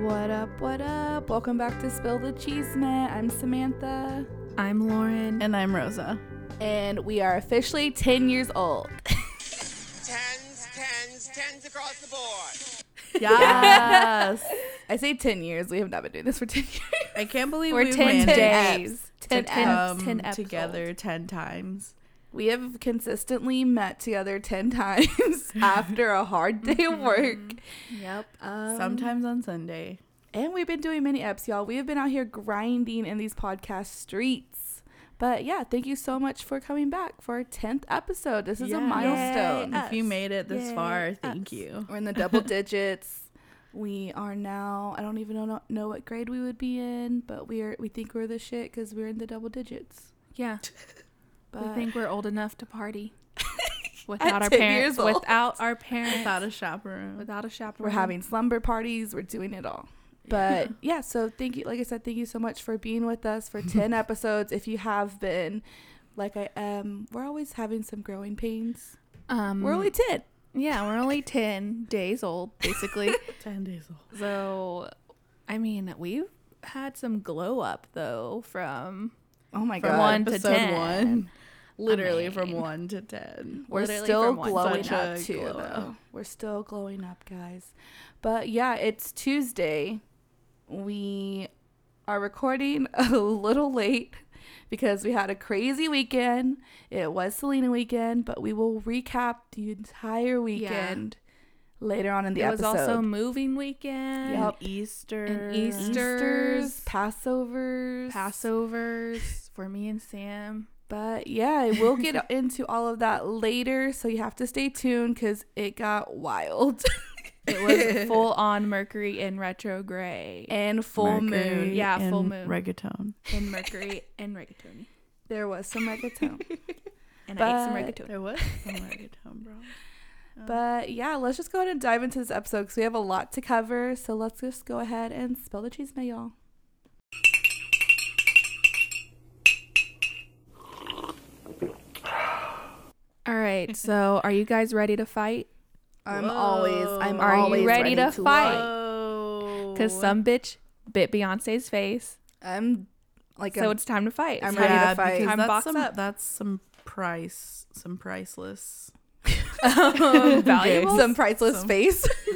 What up, what up? Welcome back to Spill the Cheese Man. I'm Samantha, I'm Lauren. And I'm Rosa. and we are officially 10 years old. Tens, tens, tens across the board. Yes. I say 10 years. We have not been doing this for 10 years. I can't believe We're we 10 days. 10 to eps. come 10 together 10 times. We have consistently met together 10 times after a hard day of work. Yep. Um, Sometimes on Sunday. And we've been doing many eps, y'all. We have been out here grinding in these podcast streets. But yeah, thank you so much for coming back for our 10th episode. This is a Yeah. milestone. Yay. If you Us. made it this Yay, far, thank us. you. We're in the double digits. We are now. I don't even know know what grade we would be in, but we are. We think we're the shit because we're in the double digits. Yeah. But we think we're old enough to party without our parents. Without our parents. Without a chaperone. without a chaperone. we're having slumber parties. We're doing it all. But yeah, so thank you. Like I said, thank you so much for being with us for ten episodes. If you have been, like I am, we're always having some growing pains. Um, We're only ten. yeah, we're only ten days old, basically. 10 days old. so, I mean, we've had some glow up though from Oh my From god, one to episode 10. one. Literally from mean- 1 to 10. we're still glowing up too. glow though. We're still glowing up, guys. But yeah, it's Tuesday. We are recording a little late because we had a crazy weekend. It was Selena weekend, but we will recap the entire weekend later on in the it was episode. also moving weekend, Yep. Easter. And Easter. Easter's, Easter's, Passovers, Passovers for me and Sam. But yeah, we'll get into all of that later. So you have to stay tuned because it got wild. It was full on Mercury in retrograde. and full Mercury moon. Yeah, full moon. Reggaeton. And Mercury and reggaeton. There was some reggaeton. And I ate some But- reggaeton. There was some reggaeton, bro. but yeah, let's just go ahead and dive into this episode because we have a lot to cover. So let's just go ahead and spill the cheese, now, y'all. All right, so are you guys ready to fight? I'm always, I'm Are you always ready to fight? Because some bitch bit Beyonce's face, I'm like, so I'm, it's time to fight. I'm So- ready to fight. because Time that's box some, up. that's some price, some priceless. Um, valuable. some priceless Some- face.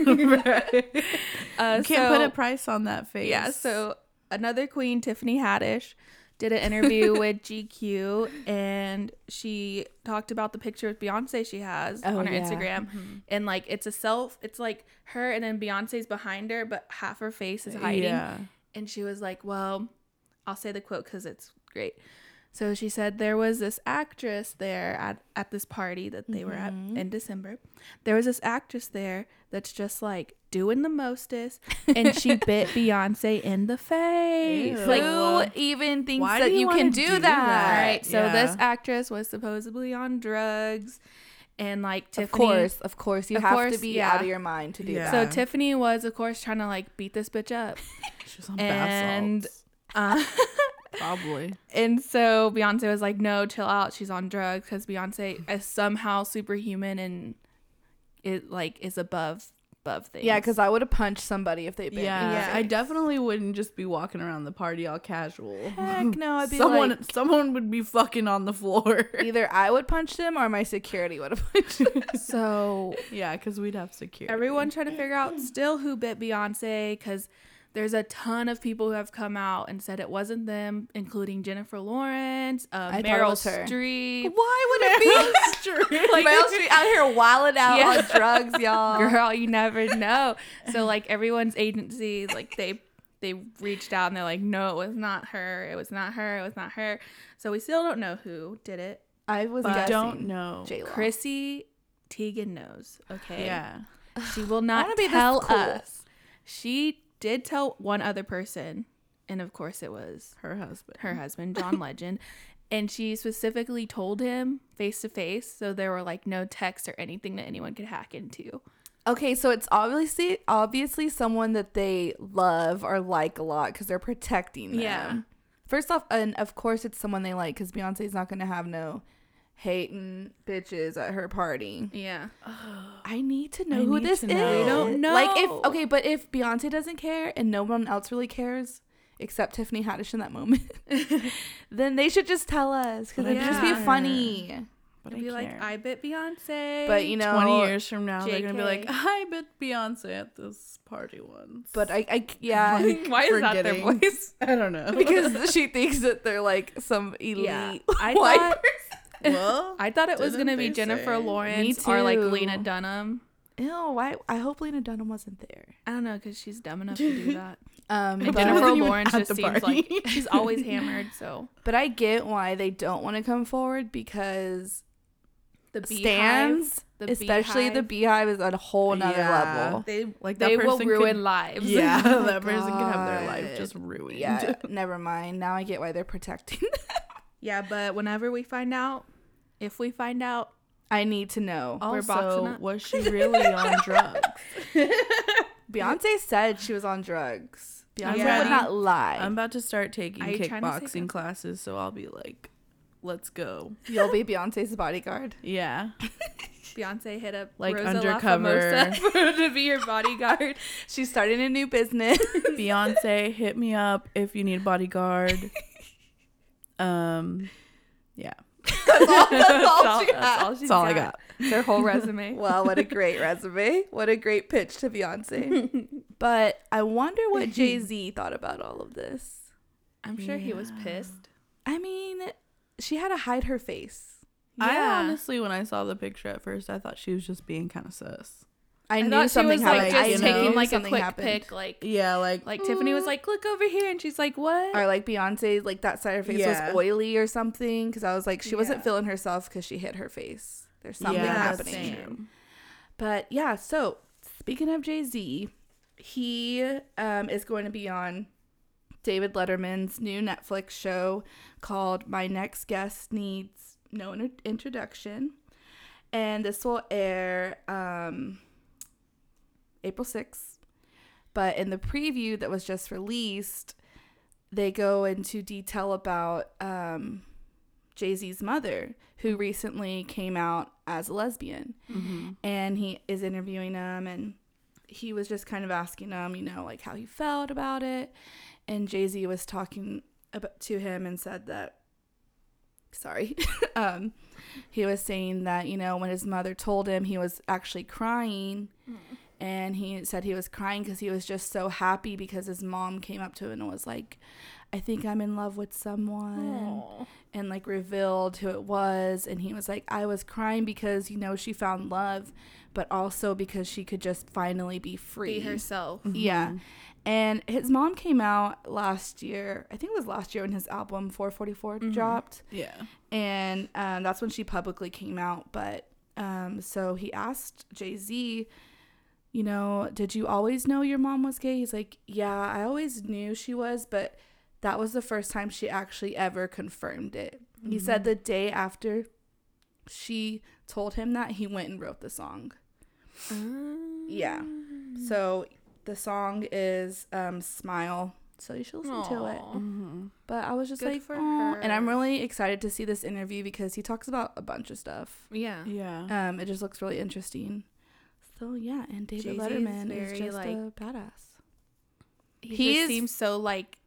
Uh, you can't put a price on that face. Yeah, so another queen, Tiffany Haddish, did an interview with GQ and she talked about the picture of Beyonce she has Oh, on her yeah. Instagram. And like it's a self, it's like her and then Beyonce's behind her, but half her face is hiding. Yeah. And she was like, Well, I'll say the quote because it's great. So she said there was this actress there at, at this party that they were at Mm-hmm. in December. There was this actress there that's just like doing the mostest, and she bit Beyonce in the face. Ew. Like, Who even thinks Why that you you, can do, do that? that? right. So this actress was supposedly on drugs, and like Tiffany, Of course, of course, you Of have to be yeah. out of your mind to do Yeah. that. So Tiffany was, of course, trying to like beat this bitch up. She was on And- bath salts. Uh, Probably. And so Beyonce was like, "No, chill out. She's on drugs because Beyonce is somehow superhuman and it like is above above things." Yeah, because I would have punched somebody if they bit Yeah, me. Yeah. I definitely wouldn't just be walking around the party all casual. Heck no, I'd be someone, like, someone would be fucking on the floor. either I would punch them or my security would have punched them. so yeah, because we'd have security. everyone trying to figure out still who bit Beyonce because there's a ton of people who have come out and said it wasn't them, including Jennifer Lawrence, uh, I thought it Meryl. Streep. Why would it be? Like- Meryl Streep out here wilding out Yeah. on drugs, y'all. Girl, you never know. So like everyone's agency, like they they reached out and they're like, no, it was not her. It was not her. It was not her. So we still don't know who did it. I was But guessing. don't know. J-Lo. Chrissy Teigen knows. Okay. Yeah. She will not wanna be tell cool. us. She did tell one other person, and of course it was Her husband. her husband, John Legend. And she specifically told him face to face, so there were like no texts or anything that anyone could hack into. Okay, so it's obviously obviously someone that they love or like a lot because they're protecting them. Yeah. First off, and of course it's someone they like because Beyonce's not gonna have no hating bitches at her party. Yeah. I need to know I who this is. know. We don't know. Like if okay, but if Beyonce doesn't care and no one else really cares except Tiffany Haddish in that moment, then they should just tell us because it'd just be funny. But It'd I be like, care. I bit Beyonce. But you know, 20 years from now, they're gonna be like, JK. I bet Beyonce at this party once. but I, I yeah, Like, Why is that their forgetting. voice? I don't know because she thinks that they're like some elite. Yeah. I white thought well, I thought it was gonna be Jennifer say? Lawrence Me or like. Lena Dunham. Ew, why? I hope Lena Dunham wasn't there. I don't know because she's dumb enough to do that. Um, And but, Jennifer wasn't Lawrence just seems party. like she's always hammered. So but I get why they don't want to come forward because the BeyHive, stands, the especially the BeyHive, BeyHive, is at a whole nother Yeah. level. they like they will ruin could- lives. yeah, Oh my that person can have their life just ruined. Yeah, never mind. Now I get why they're protecting. them. yeah. But whenever we find out, if we find out, I need to know. Also, was she really on drugs? Beyonce said she was on drugs. Beyonce Yeah. would not lie. I'm about to start taking Are you trying to say kickboxing classes, so I'll be like, let's go. You'll be Beyonce's bodyguard. Yeah. Beyonce hit up Like Rosa undercover. LaFamosa to be your bodyguard. She's starting a new business. Beyonce, hit me up if you need a bodyguard. Um, yeah. That's all, that's all That's all- she that's has. all she's That's all I got. It's her whole resume. Well, what a great resume. What a great pitch to Beyonce. but I wonder what Jay Z thought about all of this. I'm sure he was pissed. I mean, she had to hide her face. I honestly, when I saw the picture at first, I thought she was just being kind of sus. I, I knew something was like just you know, taking like a quick happened. pic, like Yeah, like like Tiffany was like, "Look over here," and she's like, "What?" Or like Beyonce, like that side of her face Yeah. was oily or something. Because I was like, she wasn't feeling herself because she hit her face. There's something yeah, happening. same. But yeah, so speaking of Jay Z, he um, is going to be on David Letterman's new Netflix show called My Next Guest Needs No Introduction. And this will air um, April 6th. But in the preview that was just released, they go into detail about um, Jay Z's mother, who recently came out as a lesbian mm-hmm. and he is interviewing him and he was just kind of asking him you know like how he felt about it and jay-z was talking about to him and said that sorry um he was saying that you know when his mother told him he was actually crying and he said he was crying because he was just so happy because his mom came up to him and was like i think i'm in love with someone and like revealed who it was and he was like i was crying because you know she found love but also because she could just finally be free Be herself. yeah Mm-hmm. and his mom came out last year i think it was last year when his album 444 Mhm. dropped Yeah. and um, that's when she publicly came out but um, so he asked jay-z you know did you always know your mom was gay he's like yeah i always knew she was but that was the first time she actually ever confirmed it he said the day after she told him that he went and wrote the song yeah so the song is um, smile so you should listen to it Mm-hmm. but i was just Good like for "Aw." and i'm really excited to see this interview because he talks about a bunch of stuff Yeah. Yeah. um, it just looks really interesting. So yeah, and David Jay-Z Letterman is, very, just like- a badass. He He just is- seems so like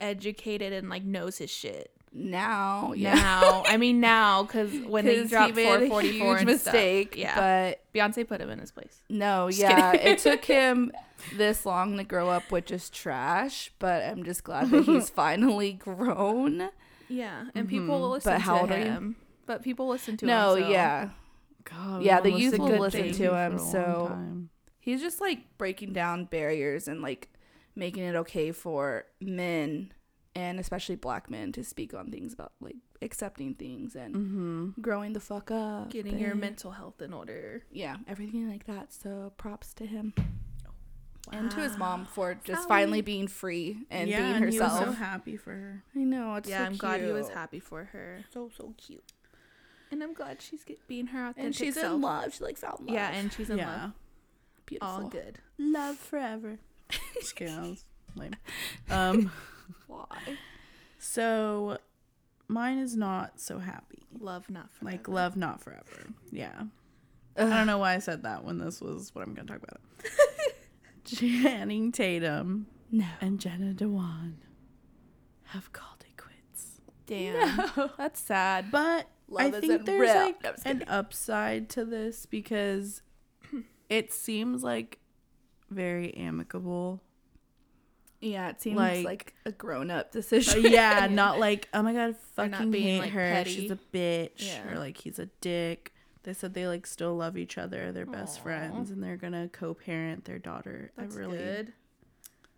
educated and like knows his shit. Now, yeah, Now, I mean now, because when they 'Cause dropped made a 444 huge and mistake. stuff, yeah, but Beyonce put him in his place. no, Just yeah, it took him this long to grow up which is trash. But I'm just glad that he's finally grown. Yeah, and people will Mhm. listen But how to old are you? him. But people listen to no, him. so- yeah, God, Yeah, the youth will listen to him, so- he's just like breaking down barriers and like making it okay for men and especially black men to speak on things about like accepting things and Mm-hmm. growing the fuck up getting your mental health in order. yeah everything like that so props to him and to his mom for just Sally. finally being free and yeah, being and herself He was so happy for her. i know it's yeah, so I'm glad he was happy for her, so so cute and I'm glad she's get, being her authentic self. and she's self. in love she like found love Yeah, and she's in yeah. love. beautiful All good. Love forever. Just kidding. I was lame. Um. why So, mine is not so happy. Love not forever. Like love not forever. Yeah. I don't know why I said that when this was what I'm gonna talk about. Channing Tatum No. and Jenna Dewan have called it quits. Damn. That's sad. But I Love think isn't there's real. like No, an upside to this because it seems like very amicable. Yeah, it seems Like- like, a grown up Uh, decision. yeah, not like oh my god, fucking being, hate like, her. petty. She's a bitch, Yeah. or like he's a dick. They said they like still love each other. They're best Aw. friends, and they're gonna co-parent their daughter. That's I really, good.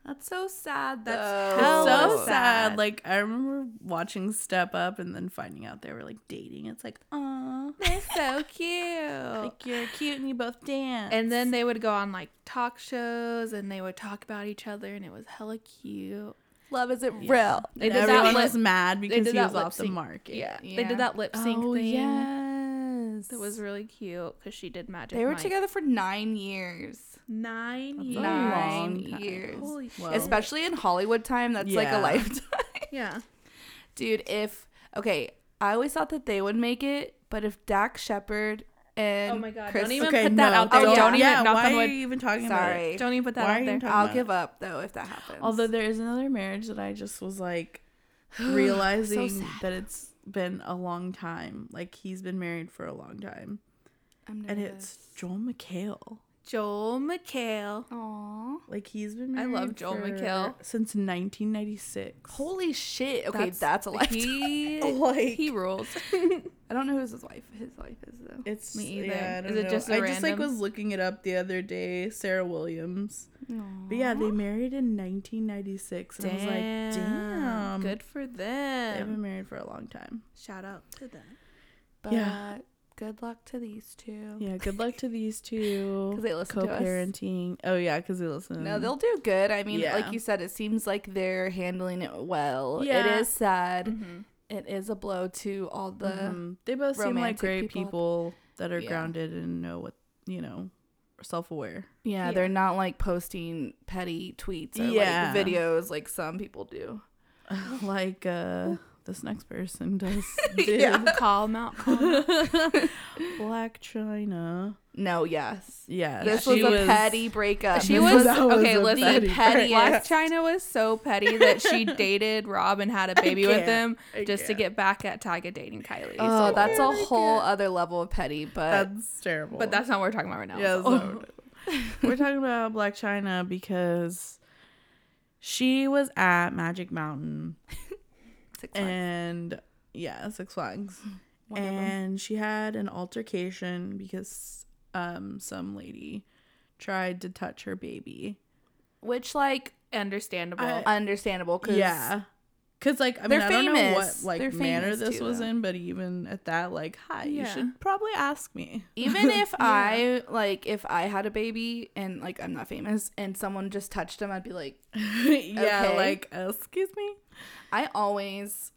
That's so sad. That's. Hella so sad. sad. Like I remember watching Step Up and then finding out they were like dating. It's like, aw, They're so cute. like you're cute and you both dance. And then they would go on like talk shows and they would talk about each other and it was hella cute. love isn't Yeah. real. They And everyone that was mad because he was lip off the market. Yeah. They did that lip sync oh, thing. yes. That was really cute because she did magic. They were Mike. together for nine years. Nine That's years. Nine long years. Holy shit. Especially in Hollywood time, that's like Yeah. a lifetime. Yeah. Dude, if okay, I always thought that they would make it, but if Dax Shepard and Oh my God, Chris, don't even okay, put that no, out there. don't- Don't even yeah, knock why on are wood. you even talking about it? sorry, Don't even put that Why are out you there. talking I'll about give up though if that happens. Although there is another marriage that I just was like realizing sad. that it's been a long time. Like he's been married for a long time. I'm And nervous. it's Joel McHale. Joel McHale. Aw. Like he's been I love Joel for- McHale. since 1996. Holy shit. Okay, that's, a lifetime. He, Like- he rules. I don't know who his wife his wife is though. It's Me either. Yeah, I don't Is it know. just a I just like was looking it up the other day. Sarah Williams. But yeah, they married in 1996. And I was like, damn. Good for them. They've been married for a long time. Shout out to them. But Yeah. Good luck to these two. Yeah, good luck to these two. 'Cause they listen to us. Co-parenting. Oh yeah, because they listen. No, they'll do good. I mean, Yeah. like you said, it seems like they're handling it well. It Yeah. is sad. Mm-hmm. It is a blow to all the. Mhm. They both seem like great people. people, that are Yeah. grounded and know what you know, self-aware. Yeah, Yeah. they're not like posting petty tweets or Yeah. like videos like some people do. like uh this next person does. Yeah. Call them out. Call 'em out. Blac Chyna. No, yes. Yeah, This she was a petty breakup. She was, was okay. a listen, petty petty- Black. China was so petty that she dated Rob and had a baby with him I just to can't. get back at Tyga dating Kylie. Oh, So- that's a whole other level of petty, but That's terrible. but that's not what we're talking about right now. Yeah, so- that's not what it is. we're talking about Blac Chyna because she was at Magic Mountain Six Flags. and yeah, Six Flags. One and she had an altercation because um some lady tried to touch her baby. which like understandable. I- understandable because Yeah. Cause like I mean They're I don't know what like They're manner this too, was though. in, but even at that, like, hi, you should probably ask me. even if I like if I had a baby and like I'm not famous and someone just touched him, I'd be like, yeah, Okay. like excuse me. I always,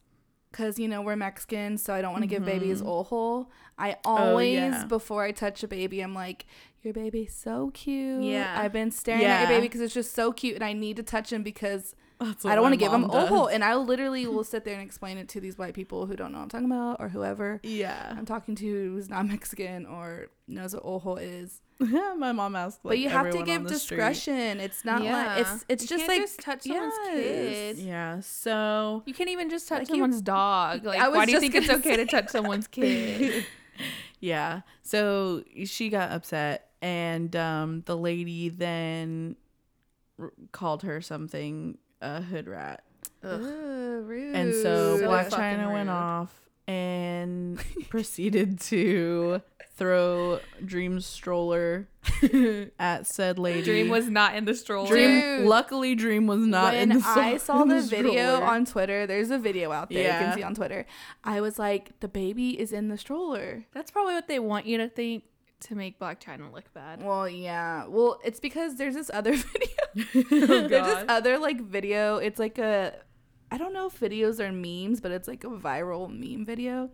cause you know we're Mexican, so I don't want to give babies Mhm. ojo. I Oh, always yeah. before I touch a baby, I'm like, your baby's so cute. Yeah. I've been staring at Yeah. your baby because it's just so cute, and I need to touch him because I don't want to give them mom does. ojo. And I literally will sit there and explain it to these white people who don't know what I'm talking about or whoever Yeah. I'm talking to who's not Mexican or knows what ojo is. my mom asked like but you have to give the street. discretion. It's not like it's it's You just can't like just touch someone's yes. kid. Yeah, so You can't even just touch Like you- someone's dog. Like, I was why do you think it's okay to touch someone's kid? yeah, so she got upset, and um, the lady then r- called her something a hood rat, Ugh. rude. and so, So Black fucking China went off and proceeded to throw Dream's stroller at said lady. Dream was not in the stroller. Dream. Dude. Luckily, Dream was not when in the. Stroller. I saw the video stroller. on Twitter, there's a video out there you can see on Twitter. I was like, the baby is in the stroller. That's probably what they want you to think to make Blac Chyna look bad. Well, yeah. Well, it's because there's this other video. Oh, there's this other like video. It's like a I don't know if videos are memes, but it's like a viral meme video.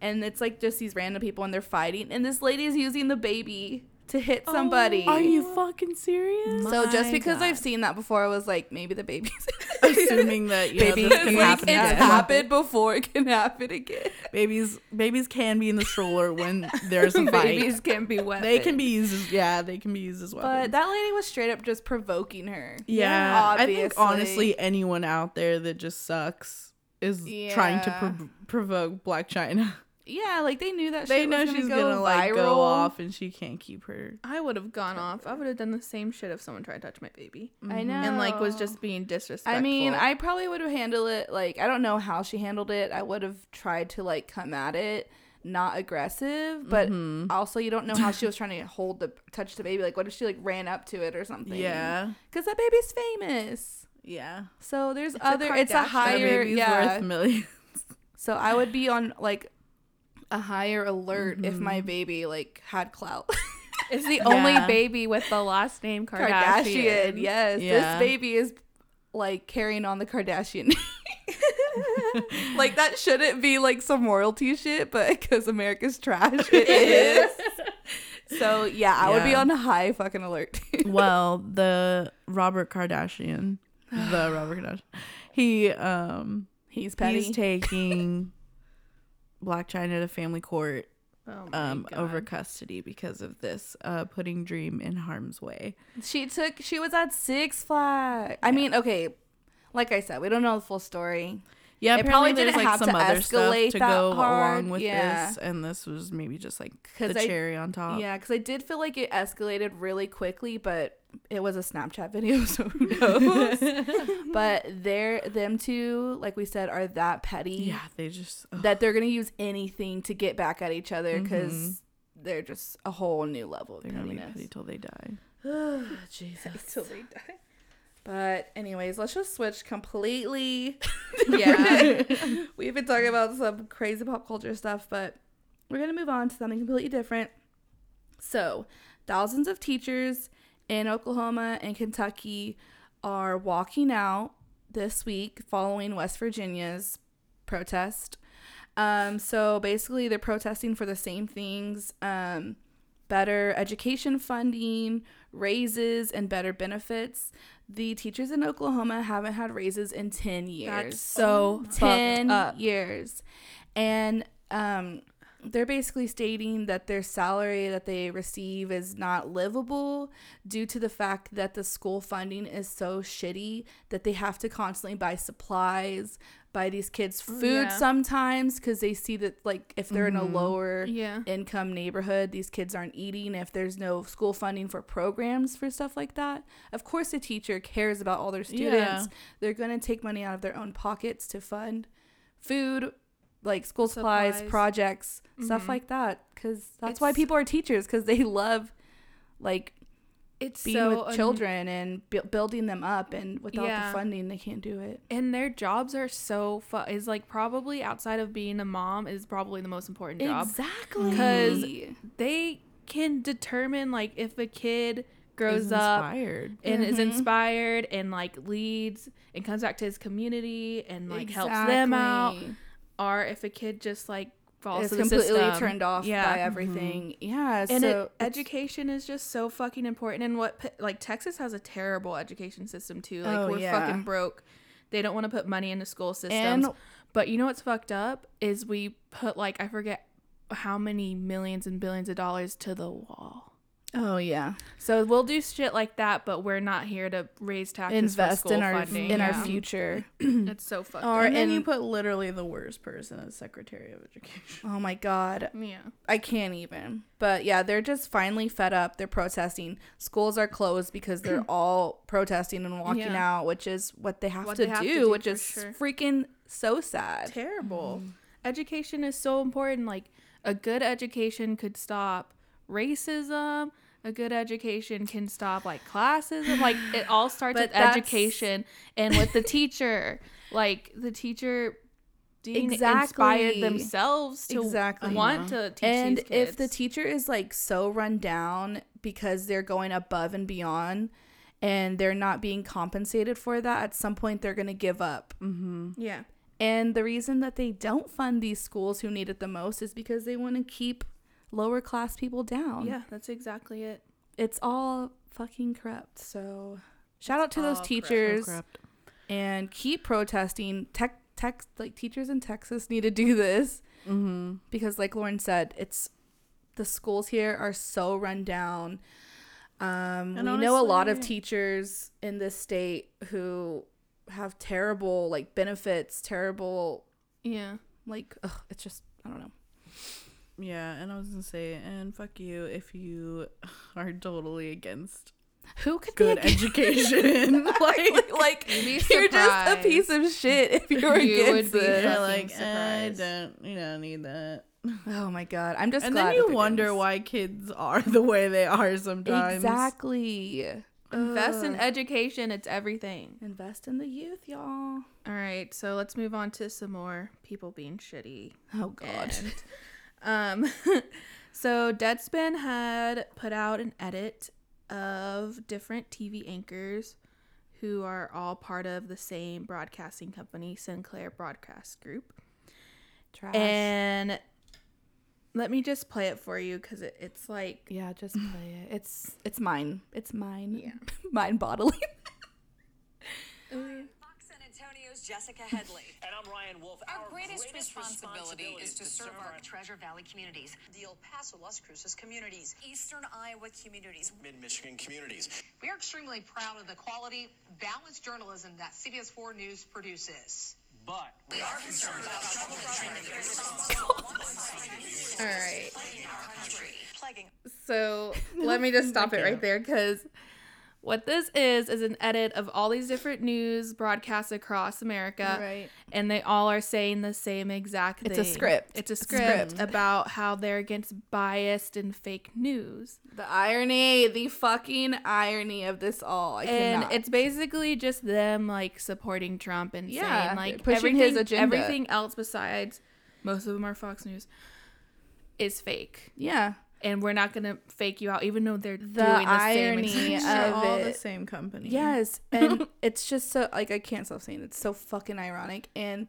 And it's like just these random people and they're fighting and this lady is using the baby to hit oh. somebody. Are you fucking serious? so just My because I've seen that before, I was like, maybe the baby's assuming that you Baby, know, can like happen it's again. happened before. It can happen again. Babies, babies can be in the stroller when there's a fight. Babies can be weapons. They can be used as yeah, they can be used as well. But that lady was straight up just provoking her. yeah, I think honestly, anyone out there that just sucks is trying to prov- provoke Blac Chyna. Yeah, like they knew that they shit know was she's gonna, gonna go like go off, and she can't keep her. I would have gone off. I would have done the same shit if someone tried to touch my baby. I know. And like was just being disrespectful. I mean, I probably would have handled it like I don't know how she handled it. I would have tried to like come at it not aggressive, but Mm-hmm. also you don't know how she was trying to hold the touch the baby. Like, what if she like ran up to it or something? Yeah, because that baby's famous. yeah. So there's a other. It's a Kardashian. Higher. Yeah. worth millions. So I would be on like a higher alert if Mm-hmm. my baby like had clout. it's the only Yeah. baby with the last name Kardashian. Kardashian. Yes, Yeah. this baby is like carrying on the Kardashian. Name. Like that shouldn't be like some royalty shit, but because America's trash, it is. So yeah, I would be on high fucking alert. well, the Robert Kardashian, the Robert Kardashian, he um He's petty. he's taking Blac Chyna to family court Oh um over custody because of this uh putting Dream in harm's way. she took. She was at Six Flags. I mean, okay. Like I said, we don't know the full story. Yeah, It apparently probably there's didn't like have some to other stuff to go hard, along with yeah. this, and this was maybe just like the I- cherry on top. Yeah, because I did feel like it escalated really quickly, but it was a Snapchat video, so who knows? but they're them two, like we said, are that petty yeah, they just ugh. that they're gonna use anything to get back at each other because Mhm. they're just a whole new level of they're gonna be pettiness. petty till they die. Jesus. Till they die. But anyways, let's just switch completely. Yeah. We've been talking about some crazy pop culture stuff, but we're gonna move on to something completely different. So, thousands of teachers in Oklahoma and Kentucky are walking out this week following West Virginia's protest. Um, so basically, they're protesting for the same things: um, better education funding, raises, and better benefits. The teachers in Oklahoma haven't had raises in ten years. That's so 10 up. years and um they're basically stating that their salary that they receive is not livable due to the fact that the school funding is so shitty that they have to constantly buy supplies buy these kids food Yeah. sometimes because they see that like if they're in a mm-hmm. lower Yeah. income neighborhood these kids aren't eating if there's no school funding for programs for stuff like that of course a teacher cares about all their students Yeah. they're going to take money out of their own pockets to fund food like school supplies, Supplies. projects stuff Mhm. like that because that's why people are teachers because they love like It's being so with children and bu- building them up and without Yeah. the funding they can't do it and their jobs are so fu- is like probably outside of being a mom is probably the most important job Exactly because they can determine like if a kid grows Is up and is Mhm. inspired and like leads and comes back to his community and like helps them out Or if a kid just like falls is to the completely system. turned off Yeah. Mm-hmm. by everything yeah and so it, education is just so fucking important and what like texas has a terrible education system too like Oh, we're yeah. fucking broke they don't want to put money into school systems and but you know what's fucked up is we put like i forget how many millions and billions of dollars to the wall oh yeah so we'll do shit like that but we're not here to raise taxes invest for in our funding. in our future it's so fucked Or and then you put literally the worst person as Secretary of Education. oh my god yeah I can't even. But yeah, they're just finally fed up. They're protesting. Schools are closed because they're all protesting and walking Yeah. out, which is what they have, What to, they have to do, do which is sure. freaking so sad. terrible. Mm. Education is so important. Like a good education could stop racism. A good education can stop like classism. Like it all starts But with that's- education and with the teacher. Like the teacher being Exactly. inspired themselves to Exactly. want to teach And these if the teacher is like so run down because they're going above and beyond and they're not being compensated for that, at some point they're going to give up. Mm-hmm. yeah And the reason that they don't fund these schools who need it the most is because they want to keep lower class people down. yeah that's exactly it. It's all fucking corrupt. So shout out to those teachers. corrupt. and keep protesting. Tech, tech, like teachers in Texas need to do this Mm-hmm. because, like Lauren said, it's the schools here are so run down. Um, And we know a lot of teachers in this state who have terrible like benefits, terrible Yeah. like ugh, it's just I don't know. Yeah, and I was gonna say, and fuck you if you are totally against Who could good be education. like, like You'd you're just a piece of shit if you're You would against be it. you're like, eh, I surprised. don't, you don't need that. Oh my god, I'm just and then you wonder why kids are the way they are sometimes. exactly. Invest in education. It's everything. invest in the youth, y'all. All right. So let's move on to some more people being shitty. Oh god. Um, so Deadspin had put out an edit of different TV anchors who are all part of the same broadcasting company, Sinclair Broadcast Group. Trash. And let me just play it for you because it, it's like, yeah, just play it. It's it's mine. It's mine. Yeah. mine bodily. Fox San Antonio's Jessica Headley. And I'm Ryan Wolf. Our, greatest, responsibility, is to serve our Treasure Valley communities, the El Paso, Las Cruces communities, Eastern Iowa communities. Mid Michigan communities. We are extremely proud of the quality, balanced journalism that CBS 4 News produces. But we are concerned about trouble all right. Plaguing So let me just stop it right there because what this is is an edit of all these different news broadcasts across America, Right. And they all are saying the same exact thing. It's a script. It's a It's a script, script. about how they're against biased and fake news, The irony, the fucking irony of this all. I and cannot. it's basically just them like supporting Trump and Yeah, saying like pushing his agenda. everything else besides most of them are Fox News is fake, yeah. And we're not gonna fake you out, even though they're The doing the irony same exact of all the it. same company. Yes, and it's just so like I can't stop saying it. it's so fucking ironic, and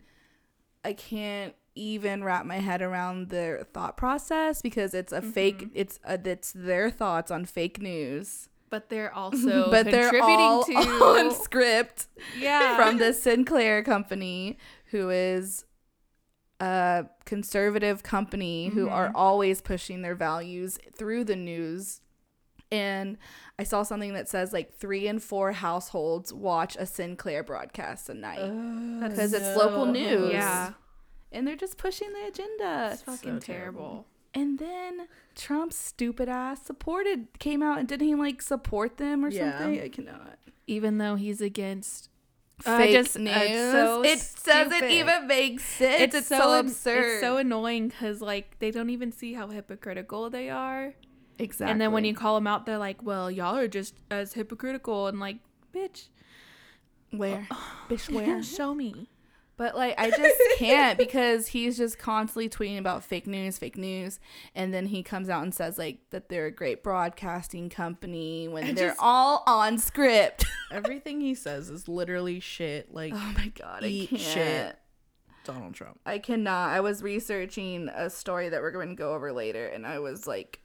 I can't even wrap my head around their thought process because it's a fake. Mm-hmm. It's a, it's their thoughts on fake news, but they're also but they're contributing all to on script yeah from the Sinclair company, who is a conservative company who are mm-hmm. always pushing their values through the news. And I saw something that says like three and four households watch a Sinclair broadcast a night oh, because it's local news. yeah And they're just pushing the agenda. it's fucking terrible. And then Trump's stupid ass supported, came out and didn't he like support them or Yeah. something? I cannot. even though he's against Uh, fake just- uh, news. it's so it doesn't even make sense. It's, so, an- absurd. It's so annoying because like they don't even see how hypocritical they are, exactly. and then when you call them out, they're like, "Well, y'all are just as hypocritical," and like, bitch, where, bitch, where? show me. But like, I just can't because he's just constantly tweeting about fake news, fake news, and then he comes out and says like that they're a great broadcasting company when they're just- all on script. Everything he says is literally shit. Like oh my god, I Eat can't. shit. Donald Trump. I cannot. I was researching a story that we're going to go over later, and I was like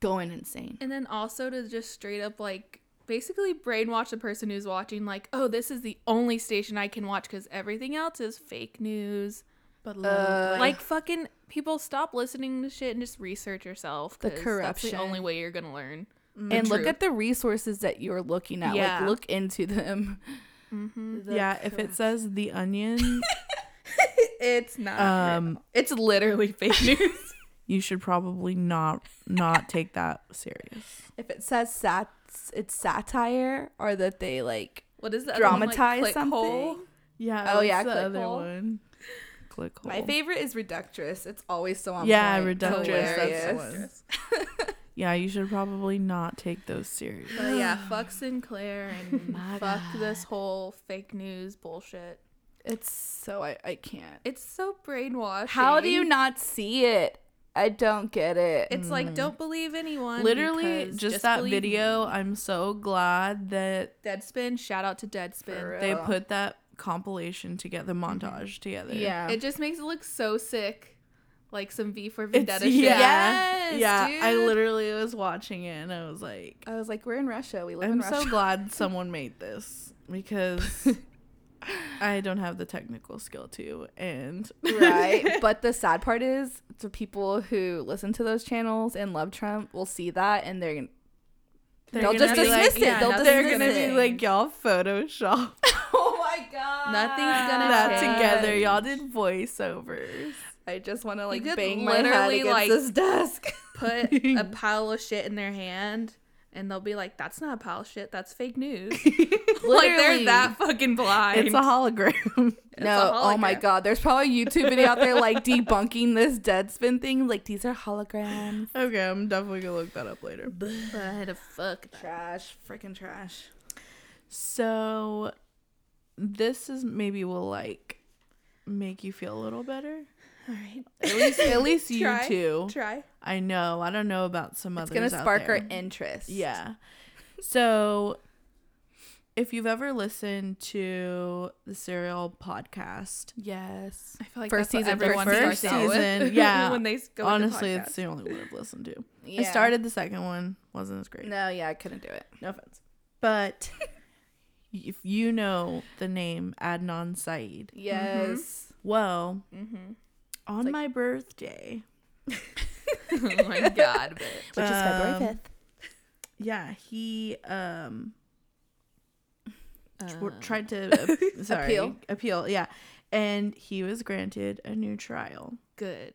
going insane. And then also to just straight up like basically brainwash the person who's watching, like, oh, this is the only station I can watch because everything else is fake news. But Uh, like fucking people stop listening to shit and just research yourself. The 'cause That's corruption. the only way you're gonna learn. and look at the resources that you're looking at. Yeah. Like, look into them. Mm-hmm. The yeah, if it says the onion, It's not. um, it's literally fake news. you should probably not not take that serious. If it says sat, it's satire, or that they like what is the other one, like, dramatize clickhole? something. Yeah. Oh, yeah, what's the other Clickhole. one. Click hole. My favorite is Reductress. It's always so on Yeah, point. Reductress. That's the one. Yeah, you should probably not take those serious. But yeah, fuck Sinclair and fuck God. this whole fake news bullshit. It's so I, I can't. It's so brainwashed. How do you not see it? I don't get it. It's like mm. don't believe anyone. Literally, because just, that video. me. I'm so glad that Deadspin. Shout out to Deadspin. For they put that compilation together, mm-hmm. montage together. yeah. It just makes it look so sick. Like some V for It's, Vendetta yeah, shit. Yes, yeah. I literally was watching it and I was like, I was like, we're in Russia. We live in Russia. I'm so glad someone made this because I don't have the technical skill to, and right. But the sad part is, the people who listen to those channels and love Trump will see that and they're gonna. They're They'll gonna just dismiss like- it. yeah, They'll they're dismiss gonna it. be like y'all Photoshop oh my god, Nothing's gonna that change. together. Y'all did voiceovers. I just want to like bang my head literally, against like- this desk. Put a pile of shit in their hand, and they'll be like, "That's not a pile of shit. That's fake news." like they're that fucking blind. It's a hologram. No, a oh my god, there's probably a YouTube video out there like debunking this Deadspin thing. Like these are holograms. okay, I'm definitely gonna look that up later. but fuck. Trash, freaking trash. So, this is maybe will like make you feel a little better. All right, At least, at least you Try. two. try. I know. I don't know about some It's others. It's gonna out spark our interest. Yeah. So, if you've ever listened to the Serial podcast, Yes. I feel like First that's what season, everyone first starts out with season, yeah. when they go honestly, into it's the only one I've listened to. Yeah. I started the second one, wasn't as great. No, yeah, I couldn't do it. No offense. But if you know the name Adnan Syed, Yes. well, Mm-hmm. On like- my birthday, oh my god, bitch. Which is February Um, fifth. yeah, he um Uh, tried to uh, sorry, Appeal. appeal, yeah, and he was granted a new trial. good.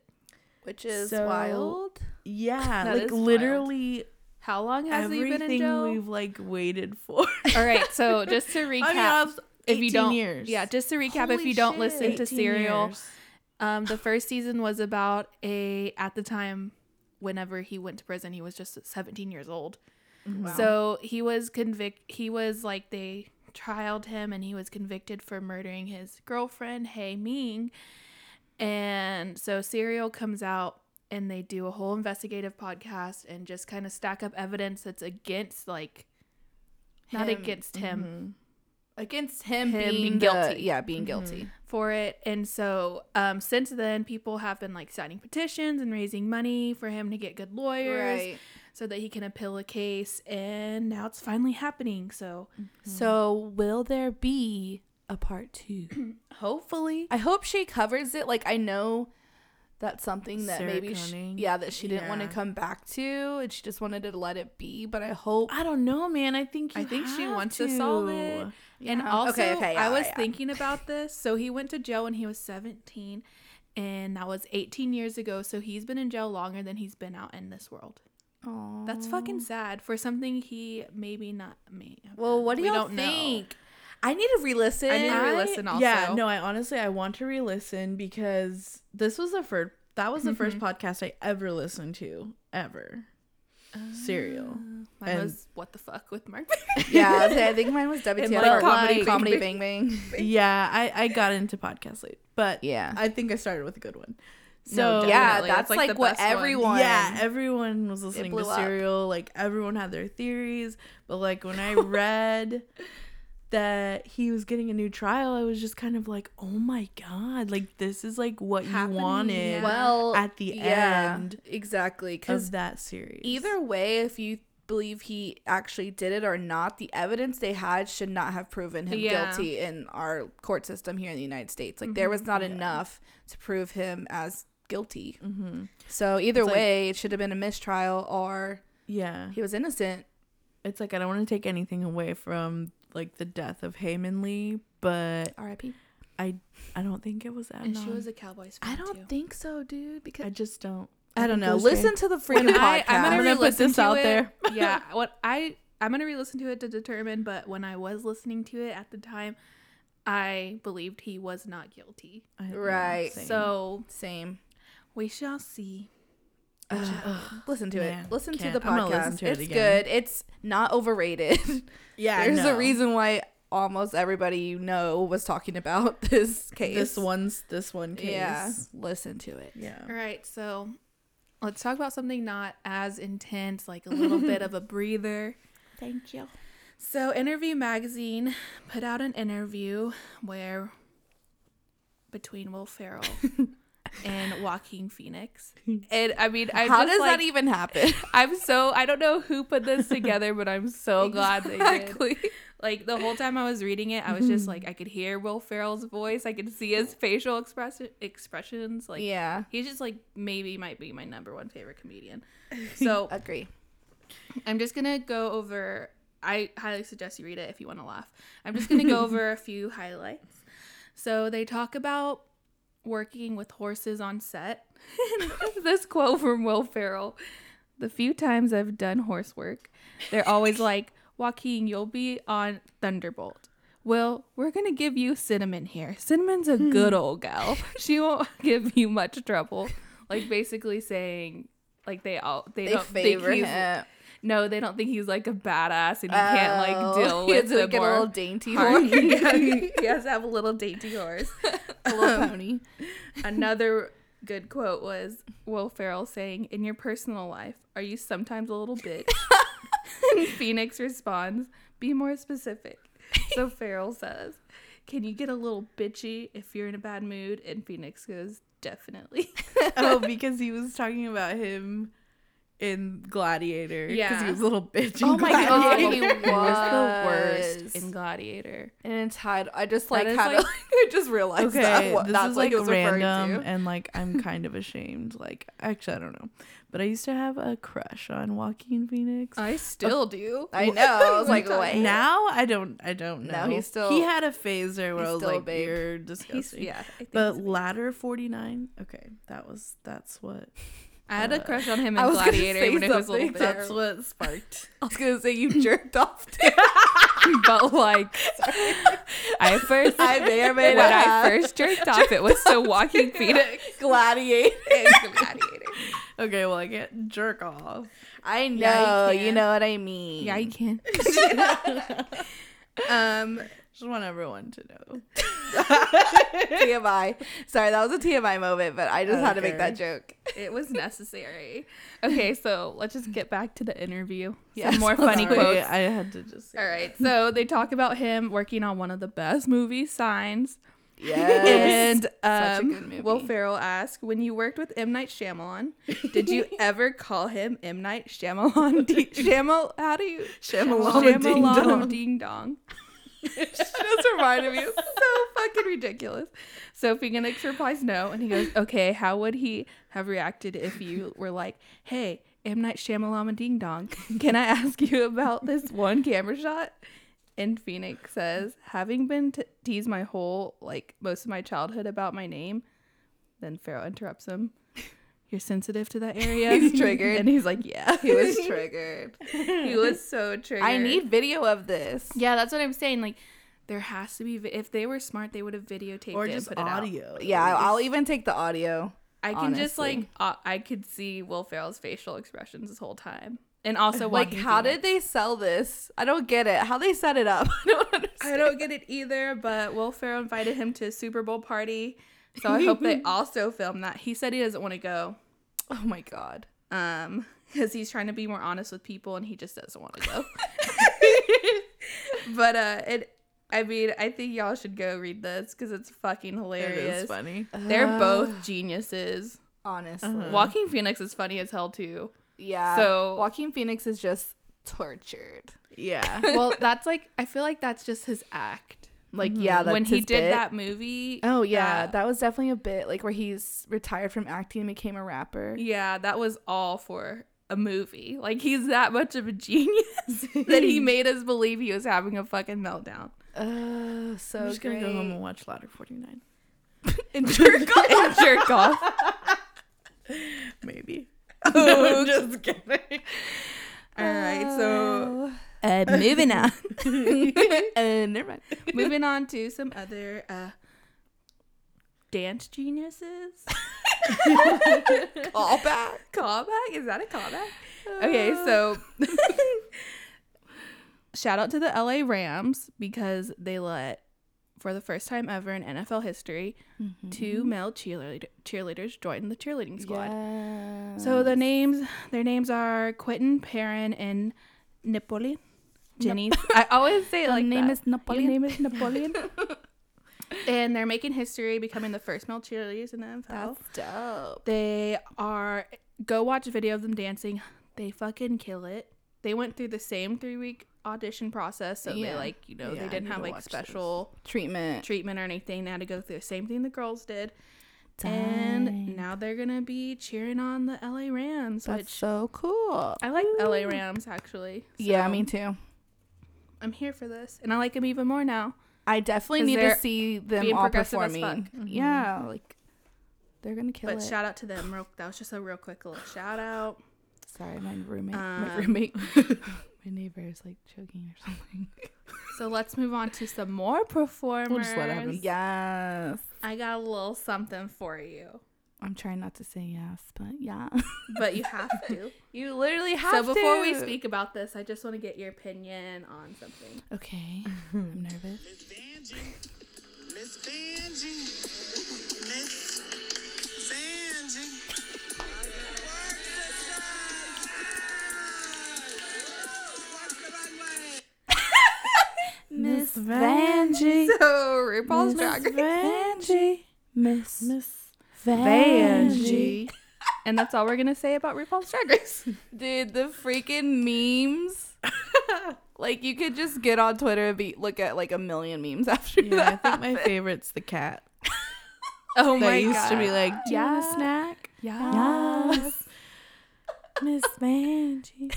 Which is so- wild. Yeah, That like is wild. literally How long has he been in jail? we've like waited for. All right, so just to recap, I mean, I if you don't, years. yeah, just to recap, if Holy you don't shit, listen to 18 Serial, years. Um, the first season was about a at the time, whenever he went to prison, he was just 17 years old. So he was convict. He was like they trialed him, and he was convicted for murdering his girlfriend, Hae Min. And so Serial comes out, and they do a whole investigative podcast, and just kind of stack up evidence that's against like. Not Him. against him, Against him, Him being being guilty. yeah, being guilty. for it. And so um, since then, people have been like signing petitions and raising money for him to get good lawyers Right. so that he can appeal a case. And now it's finally happening. So So will there be a part two? hopefully, I hope she covers it. Like I know that's something that Sarah maybe she, yeah that she didn't want to come back to and she just wanted to let it be. But I hope I don't know, man. I think I think she wants to solve it. to. And also, Okay, okay, yeah, I was yeah. thinking about this. So he went to jail when he was 17, and that was 18 years ago. So he's been in jail longer than he's been out in this world. That's fucking sad for something he maybe not me. Well, what do We y'all don't know. Think? I need to re-listen. I need to re-listen also. Yeah, no, I honestly I want to re-listen because this was the first that was the first mm-hmm. podcast I ever listened to ever. Serial. Ah, mine And- was what the fuck with Marc. yeah, I, was- I think mine was WTF like, or comedy comedy, comedy Bang bang bang. yeah, I I got into podcasts late, but Yeah. I think I started with a good one. No, So yeah, that's It's like like, what best one. everyone. Yeah, everyone was listening to blew up. Serial. Like everyone had their theories, but like when I read that he was getting a new trial, I was just kind of like, "Oh my god! Like this is like what Happening, you wanted." yeah. well at the yeah, end exactly because that series. either way, if you believe he actually did it or not, the evidence they had should not have proven him Yeah. guilty in our court system here in the United States. Like there was not enough to prove him as guilty. Mhm. So either It's like- way, it should have been a mistrial or yeah, he was innocent. it's like I don't want to take anything away from like the death of Hae Min Lee, but R.I.P. I I don't think it was that. and she was a Cowboys fan I don't too. think so, dude. Because I just don't. I, don't know. Listen to the freaking I, podcast. I'm gonna, I'm gonna put this to out it. there. yeah, what I I'm gonna re-listen to it to determine. But when I was listening to it at the time, I believed he was not guilty. Right. same. So Same. we shall see. Listen to Man, it. Listen to the podcast. to it it's again. good. It's not overrated. yeah, There's a reason why almost everybody you know was talking about this case. This one's this one case. Yeah. Listen to it. Yeah. All right, so let's talk about something not as intense, like a little bit of a breather. Thank you. So, Interview Magazine put out an interview where between Will Ferrell and Joaquin Phoenix. And I mean, I How does like, that even happen? I'm so I don't know who put this together, but I'm so glad they did. Like the whole time I was reading it, I was just mm-hmm. like I could hear Will Ferrell's voice, I could see his facial expression expressions. Like yeah, he's just like maybe might be my number one favorite comedian. So agree. I'm just gonna go over. I highly suggest you read it if you want to laugh. I'm just gonna go over a few highlights. So they talk about working with horses on set. this quote from Will Ferrell: "The few times I've done horse work, they're always like, Joaquin, you'll be on Thunderbolt." Well, we're gonna give you Cinnamon here. Cinnamon's a hmm. good old gal. She won't give you much trouble. Like basically saying, like they all they, They don't favor him. No, they don't think he's like a badass and he can't like Oh, deal with the get a little dainty horse. He has to have a little dainty horse. a little um, pony. Another good quote was Will Ferrell saying, "In your personal life, are you sometimes a little bitch?" and Phoenix responds, "Be more specific." So Ferrell says, "Can you get a little bitchy if you're in a bad mood?" And Phoenix goes, "Definitely." oh, because he was talking about him in Gladiator. Because he was a little bitch. in Oh my god, Gladiator. he was, He was the worst in Gladiator. And it's had. I just like had. to- like- I just realized that. Okay, What, this that's is like referring random and like I'm kind of ashamed. Like actually, I don't know, but I used to have a crush on Joaquin Phoenix. I still do. I know. I was like, wait. now I don't. I don't know. No, he's still- He had a phase there where he's I was like, babe. "You're He's, disgusting." yeah. I think But he's- ladder 49. Okay, that was that's what I had a uh, crush on him I in was Gladiator when it was a little bit. that's what sparked. I was gonna say you jerked off too. but like I first I may or may when not I first jerked off, it was to Joaquin Phoenix Gladiator. Gladiator. Okay, well I can't jerk off. I know. Yeah, you you, know what I mean. Yeah, you can. um, Just want everyone to know. TMI. Sorry, that was a TMI moment, but I just had to make that joke. it was necessary. Okay, so let's just get back to the interview. Yes, Some more funny do it. quotes. I had to just. Say All right, so they talk about him working on one of the best movies, Signs. Yes. And Such a um. Will Ferrell asked, "When you worked with M Night Shyamalan, did you ever call him M Night Shyamalan? D- Shamal? How do you Shyamalama Ding Dong. Ding Dong?" just reminded me. It's so fucking ridiculous. So Phoenix replies no, and he goes, "Okay, how would he have reacted if you were like, hey?" M Night Shyamalan Ding Dong. Can I ask you about this one camera shot? And Phoenix says, having been teased my whole, like, most of my childhood about my name, then Ferrell interrupts him. You're sensitive to that area? He's triggered. And he's like, yeah. he was triggered. he was so triggered. I need video of this. Yeah, that's what I'm saying. Like, there has to be, vi- if they were smart, they would have videotaped Or it just and put it out. audio. Yeah, I'll even take the audio. I can just, like, uh, I could see Will Ferrell's facial expressions this whole time. And also, Like, how Phoenix. did they sell this? I don't get it. How they set it up? I don't understand. I don't get it either, but Will Ferrell invited him to a Super Bowl party. So I hope they also film that. He said he doesn't want to go. Oh my god. Um, because he's trying to be more honest with people and he just doesn't want to go. but uh it I mean, I think y'all should go read this because it's fucking hilarious. is funny. They're both geniuses. Honestly. Joaquin Phoenix is funny as hell too. Yeah. So- Joaquin Phoenix is just tortured. Yeah. Well, that's like I feel like that's just his act. Like, mm-hmm. yeah, that's when he his did bit. that movie. Oh yeah, that- that was definitely a bit like where he's retired from acting and became a rapper. Yeah, that was all for a movie. Like he's that much of a genius that he made us believe he was having a fucking meltdown. Oh, so I'm just gonna great. go home and watch Ladder 49. and jerk off. and jerk off. Maybe. Oh, I'm just kidding. All right, so oh. Uh, moving on. Uh, never mind. moving on to some other uh, dance geniuses. All back. callback? Is that a callback? Okay, so shout out to the LA Rams because they let, for the first time ever in NFL history, two male cheerleader- cheerleaders join the cheerleading squad. Yeah. So the names, their names are Quinton Peron and Napoleon. Jenny, I always say like name that. is Napoleon? Your name is Napoleon. and they're making history, becoming the first male cheerleaders in the NFL. That's dope. They are go watch a video of them dancing. They fucking kill it. They went through the same three week audition process, so they like you know Yeah, they didn't have like special Treatment. treatment or anything. They had to go through the same thing the girls did, and now they're gonna be cheering on the LA Rams, That's so cool. I like LA Rams actually. yeah, me too. I'm here for this, and I like him even more now. I definitely need to see them all performing. Yeah, like they're gonna kill But it. shout out to them. Real, that was just a real quick little shout out. Sorry, my roommate. my Um, roommate. my neighbor is like choking or something. So let's move on to some more performers. We'll just let it happen. Yes. I got a little something for you, I'm trying not to say yes, but yeah. but you have to. you literally have to. so before we speak about this, I just want to get your opinion on something. Okay. I'm nervous. Miss Vanjie. Miss Vanjie. Miss Vanjie. Miss Vanjie. So RuPaul's Drag Race, Vanjie. Miss Miss Vanjie. and that's all we're gonna say about RuPaul's Drag Race. Dude, the freaking memes. like you could just get on Twitter and be look at like a million memes after Yeah, I that. think my favorite's the cat. Oh my god. that used to be like, Do you want a Yeah. snack? Yes. Miss Vanjie.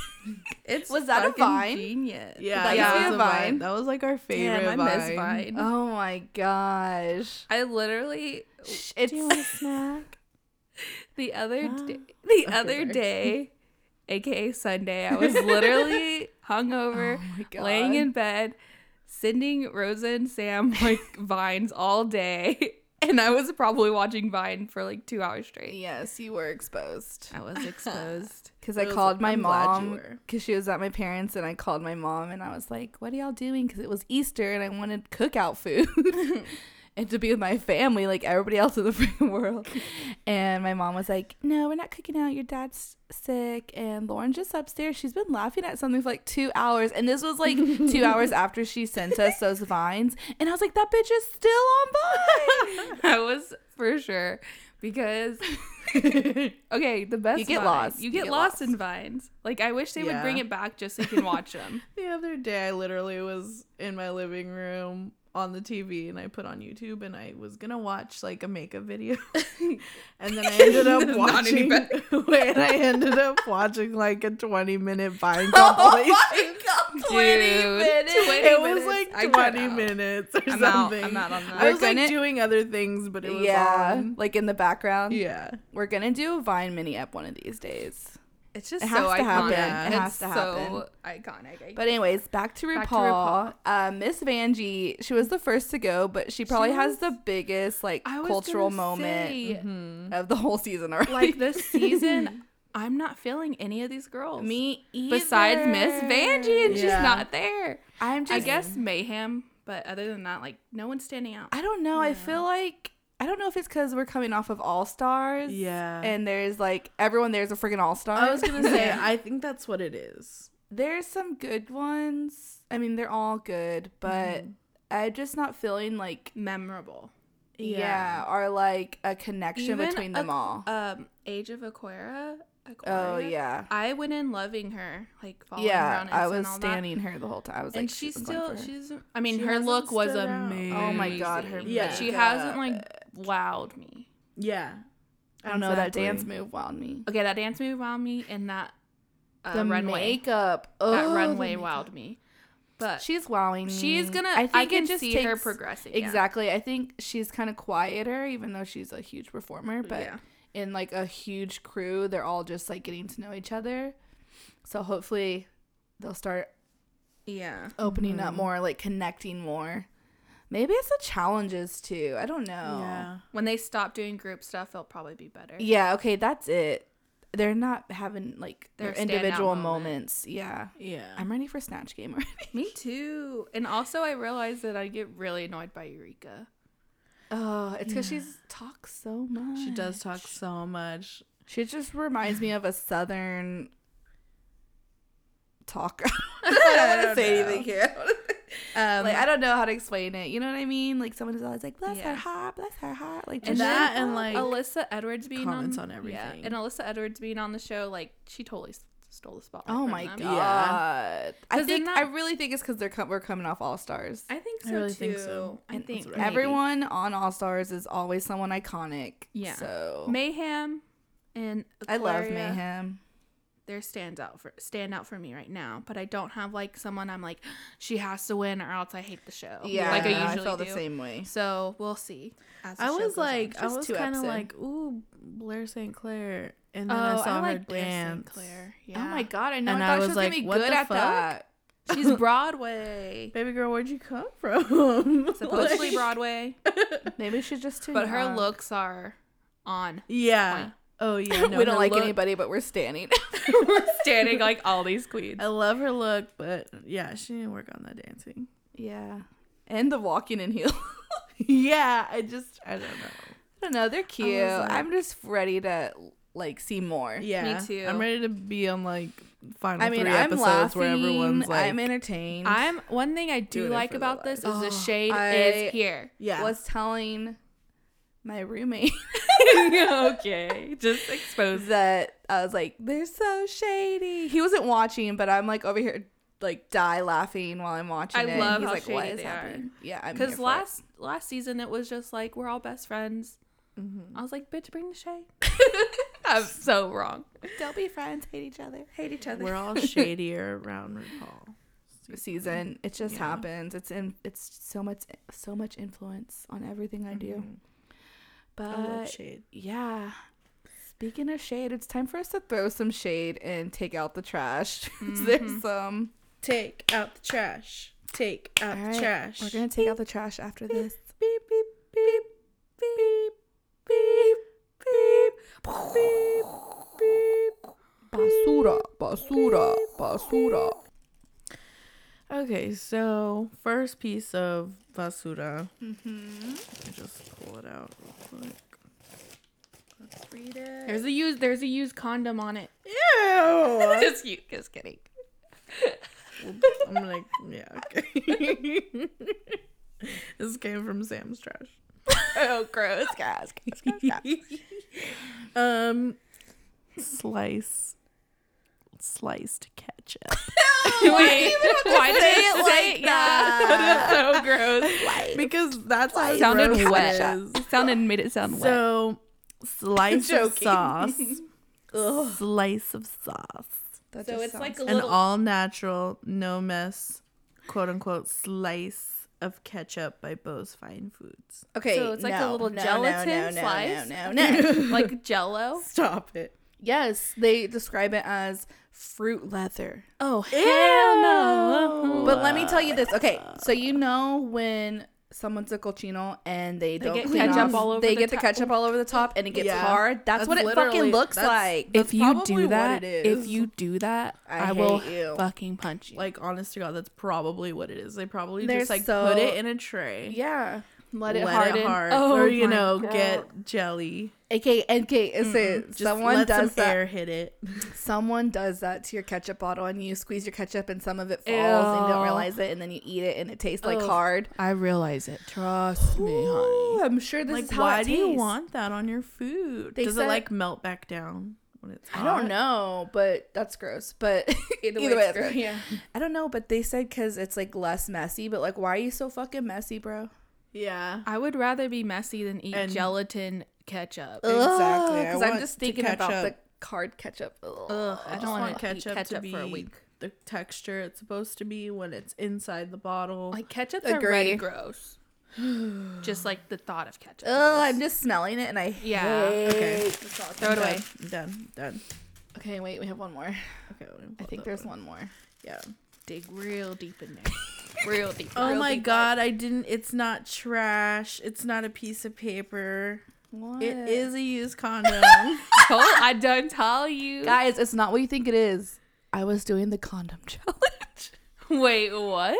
It's Was that a Vine? Genius. Yeah, That that, used to be was a a Vine. Vine. That was like our favorite Damn, I miss Vine. Vine. Oh my gosh. I literally It's Do you want a snack? the other Yeah. day, the Okay, other day, aka Sunday, I was literally hungover, Oh laying in bed, sending Rosa and Sam like vines all day, and I was probably watching Vine for like two hours straight. Yes, you were exposed. I was exposed. Because I called my mom because she was at my parents, and I called my mom and I was like, "What are y'all doing?" Because it was Easter and I wanted cookout food and to be with my family, like everybody else in the freaking world. And my mom was like, "No, we're not cooking out. Your dad's sick, and Lauren's just upstairs. She's been laughing at something for like two hours, and this was like two hours after she sent us those vines, and I was like, that bitch is still on Vine. I was for sure because okay, the best You get Vine- lost. You You get, get lost, lost. in vines. Like I wish they would bring it back just so you can watch them. The other day, I literally was in my living room on the TV and I put on YouTube and I was gonna watch like a makeup video, and then I ended up not watching. Wait, I ended up watching like a twenty-minute Vine Oh compilation. my god, 20 Dude, minutes. 20 it was like twenty minutes or I'm out. something. I'm out on that. I was We're like gonna- doing other things, but it was yeah, on. like in the background. Yeah. We're gonna do a Vine mini up one of these days. It's just so iconic. It so has to iconic. happen. It it's has to happen. So iconic. But anyways, back to RuPaul. Back to RuPaul. Uh, Miss Vanjie, she was the first to go, but she probably has was- the biggest like cultural gonna moment say, of the whole season already. like this season, I'm not feeling any of these girls. me either. besides Miss Vanjie, and she's not there. I'm just. I guess mayhem, but other than that, like no one's standing out. I don't know. I feel like I don't know if it's because we're coming off of All Stars. Yeah. And there's like everyone there's a freaking All Star. I was gonna say, I think that's what it is. there's some good ones. I mean, they're all good, but I'm just not feeling like Memorable. yeah, or like a connection Even between them all. Um, Age of Aquara. oh yeah, I went in loving her, like following yeah. I was and all that. standing her the whole time. I was like, and she's still she's. I mean, She her look was amazing. Oh my God, her Yeah. But she hasn't like wowed me. Yeah. I don't know that dance move wowed me. Okay, that dance move wowed me, and that uh, the runway, makeup, that oh, the runway makeup. wowed me. But She's wowing me. she's gonna. I I, can just see takes, her progressing. yeah. Exactly. I think she's kind of quieter, even though she's a huge performer. But Yeah. in like a huge crew, they're all just like getting to know each other. So hopefully, they'll start Yeah. opening Mm-hmm. up more, like connecting more. Maybe it's the challenges too. I don't know. Yeah. When they stop doing group stuff, it'll probably be better. Yeah. Okay. That's it. They're not having like their Their individual moment. moments. Yeah. Yeah. I'm ready for Snatch Game already. Me too. And also, I realized that I get really annoyed by Eureka. Oh, it's because she's talks so much. She does talk so much. She just reminds me of a southern talker. I don't want to say anything here. Um, like I don't know how to explain it. You know what I mean? Like someone is always like, "Bless Yeah. her heart, bless her heart." Like and that then and, like, Alyssa Edwards being comments on, on everything. Yeah, and Alyssa Edwards being on the show, like she totally stole the spotlight. oh my them. god! Yeah. I 'Cause think in I really think it's because they're com- we're coming off All Stars. I think I so really too. think so. I And think that's maybe. Everyone on All Stars is always someone iconic. Yeah. So Mayhem and I love Mayhem. They're stands out for stand out for me right now, but I don't have like someone I'm like she has to win or else I hate the show. Yeah, like I I usually feel do. the same way. So we'll see. as I show was goes on. like, I was kind of like, ooh, Blair St. Clair, and then oh, I saw I her like Blair St. dance. Clair. Oh my god! I know. And I I thought she was was like, gonna be what good the at fuck? that. She's Broadway. Baby girl, where'd you come from? Supposedly Like- Broadway, Maybe she's just too. but her young. looks are on. Yeah. Point. Oh yeah. No, we don't like look- anybody, but we're standing. We're standing like all these queens. I love her look, but yeah, she didn't work on that dancing. yeah, and the walking in heels. yeah, I just I don't know. I don't know. They're cute. like- I'm just ready to like see more. Yeah, me too. I'm ready to be on like final I mean, three I'm episodes laughing. where everyone's like, I'm entertained. I'm one thing I do like about this is lives. the Oh, shade I- is here. yeah, was telling my roommate okay, just expose. that I was like, they're so shady. He wasn't watching, but I'm like over here like die laughing while I'm watching I it. love He's how like, what shady is they are. happening? Yeah, I'm Because for it. last last season it was just like we're all best friends. Mm-hmm. I was like, bitch, bring the shade. I'm so wrong. don't be friends, hate each other, hate each other. we're all shadier around RuPaul. season. It just Yeah. happens. It's in. It's so much, so much influence on everything I do. But shade. yeah. Speaking of shade, it's time for us to throw some shade and take out the trash. There's some. Take out the trash. Take out the trash. We're gonna take out the trash after this. beep beep beep beep beep, beep, beep, beep. Basura, basura, basura. Okay, so first piece of basura. Mm-hmm. Just pull it out real quick. Let's read it. There's a used there's a used condom on it. Ew. just you, just kidding. I'm like, yeah, okay. this came from Sam's trash. Oh, gross, guys. Um, slice, sliced ketchup. Wait, why did say it it say like yeah. that? That's so gross. because that's how It sounded gross wet. It sounded made it sound wet. So, slice of sauce. Slice of sauce. That So just it's like sounds- a An little all natural, no mess, quote unquote, slice of ketchup by Bo's Fine Foods. okay. so it's like a no, little no, no, gelatin no, no, slice? No, no, no. like jello. Stop it. Yes, they describe it as fruit leather. Oh hell no. But let me tell you this. Okay, so you know when someone's a cochino and they, don't get clean ketchup off, all over they the get the ketchup all over the top and it gets Yeah. hard. That's, That's what it fucking looks that's- like. That's if you do that, if you do that, I I, will you. fucking punch you. Like, honest to God, that's probably what it is. They probably They're just like so- put it in a tray. yeah. Let it let harden. it hard, Oh or you know, God. get jelly. Okay, okay, it's it. Just someone does some that. air hit it. Someone does that to your ketchup bottle, and you squeeze your ketchup, and some of it falls, and you don't realize it, and then you eat it, and it tastes like Ugh. hard. I realize it. Trust me, honey. I'm sure this like, is how why do you want that on your food? They Does said- it like melt back down? I don't know, but that's gross. But either, way, it's gross, gross. yeah. I don't know, but they said because it's like less messy. But like, why are you so fucking messy, bro? Yeah. I would rather be messy than eat And- gelatin ketchup. Exactly. Because I'm just thinking about ketchup- the card ketchup. Ugh. Ugh, I I don't want want to ketchup, ketchup to be for a week. the texture it's supposed to be when it's inside the bottle. Like ketchup's Agree. already gross. just like the thought of ketchup. Ugh, I'm just smelling it, and I Yeah, okay. Throw it away. Done. Done. Okay, wait, we have one more. Okay. I think there's one. one more. Yeah. Dig real deep in there. real deep. Oh real my deep. god! I didn't. It's not trash. It's not a piece of paper. What? It is a used condom. Told- I done tell you. guys. It's not what you think it is. I was doing the condom challenge. Wait, what?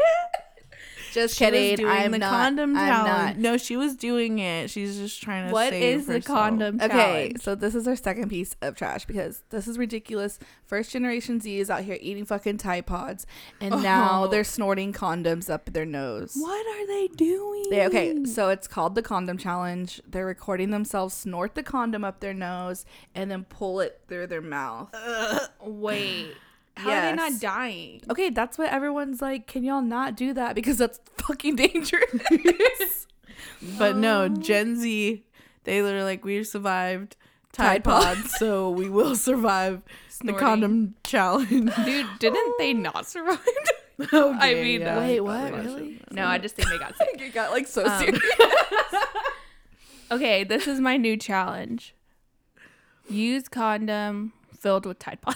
Just She kidding. doing I'm the not. condom I'm challenge. not. No, she was doing it. She's just trying to. What is the condom Okay, challenge? so this is our second piece of trash because this is ridiculous. First generation Z is out here eating fucking Tide Pods, and oh. now Oh. they're snorting condoms up their nose. What are they doing? They, okay, so it's called the condom challenge. They're recording themselves snort the condom up their nose and then pull it through their mouth. Wait, how are they not dying? Okay, that's what everyone's like. Can y'all not do that because that's fucking dangerous? But no, Gen Z, they were like, we survived Tide Tide Pods, so we will survive the condom challenge. Dude, didn't they not survive? Okay, I mean, yeah. Wait, what? Really? no, I just think they got sick. it got like so Um, serious. Okay, this is my new challenge. Use condom filled with Tide Pod.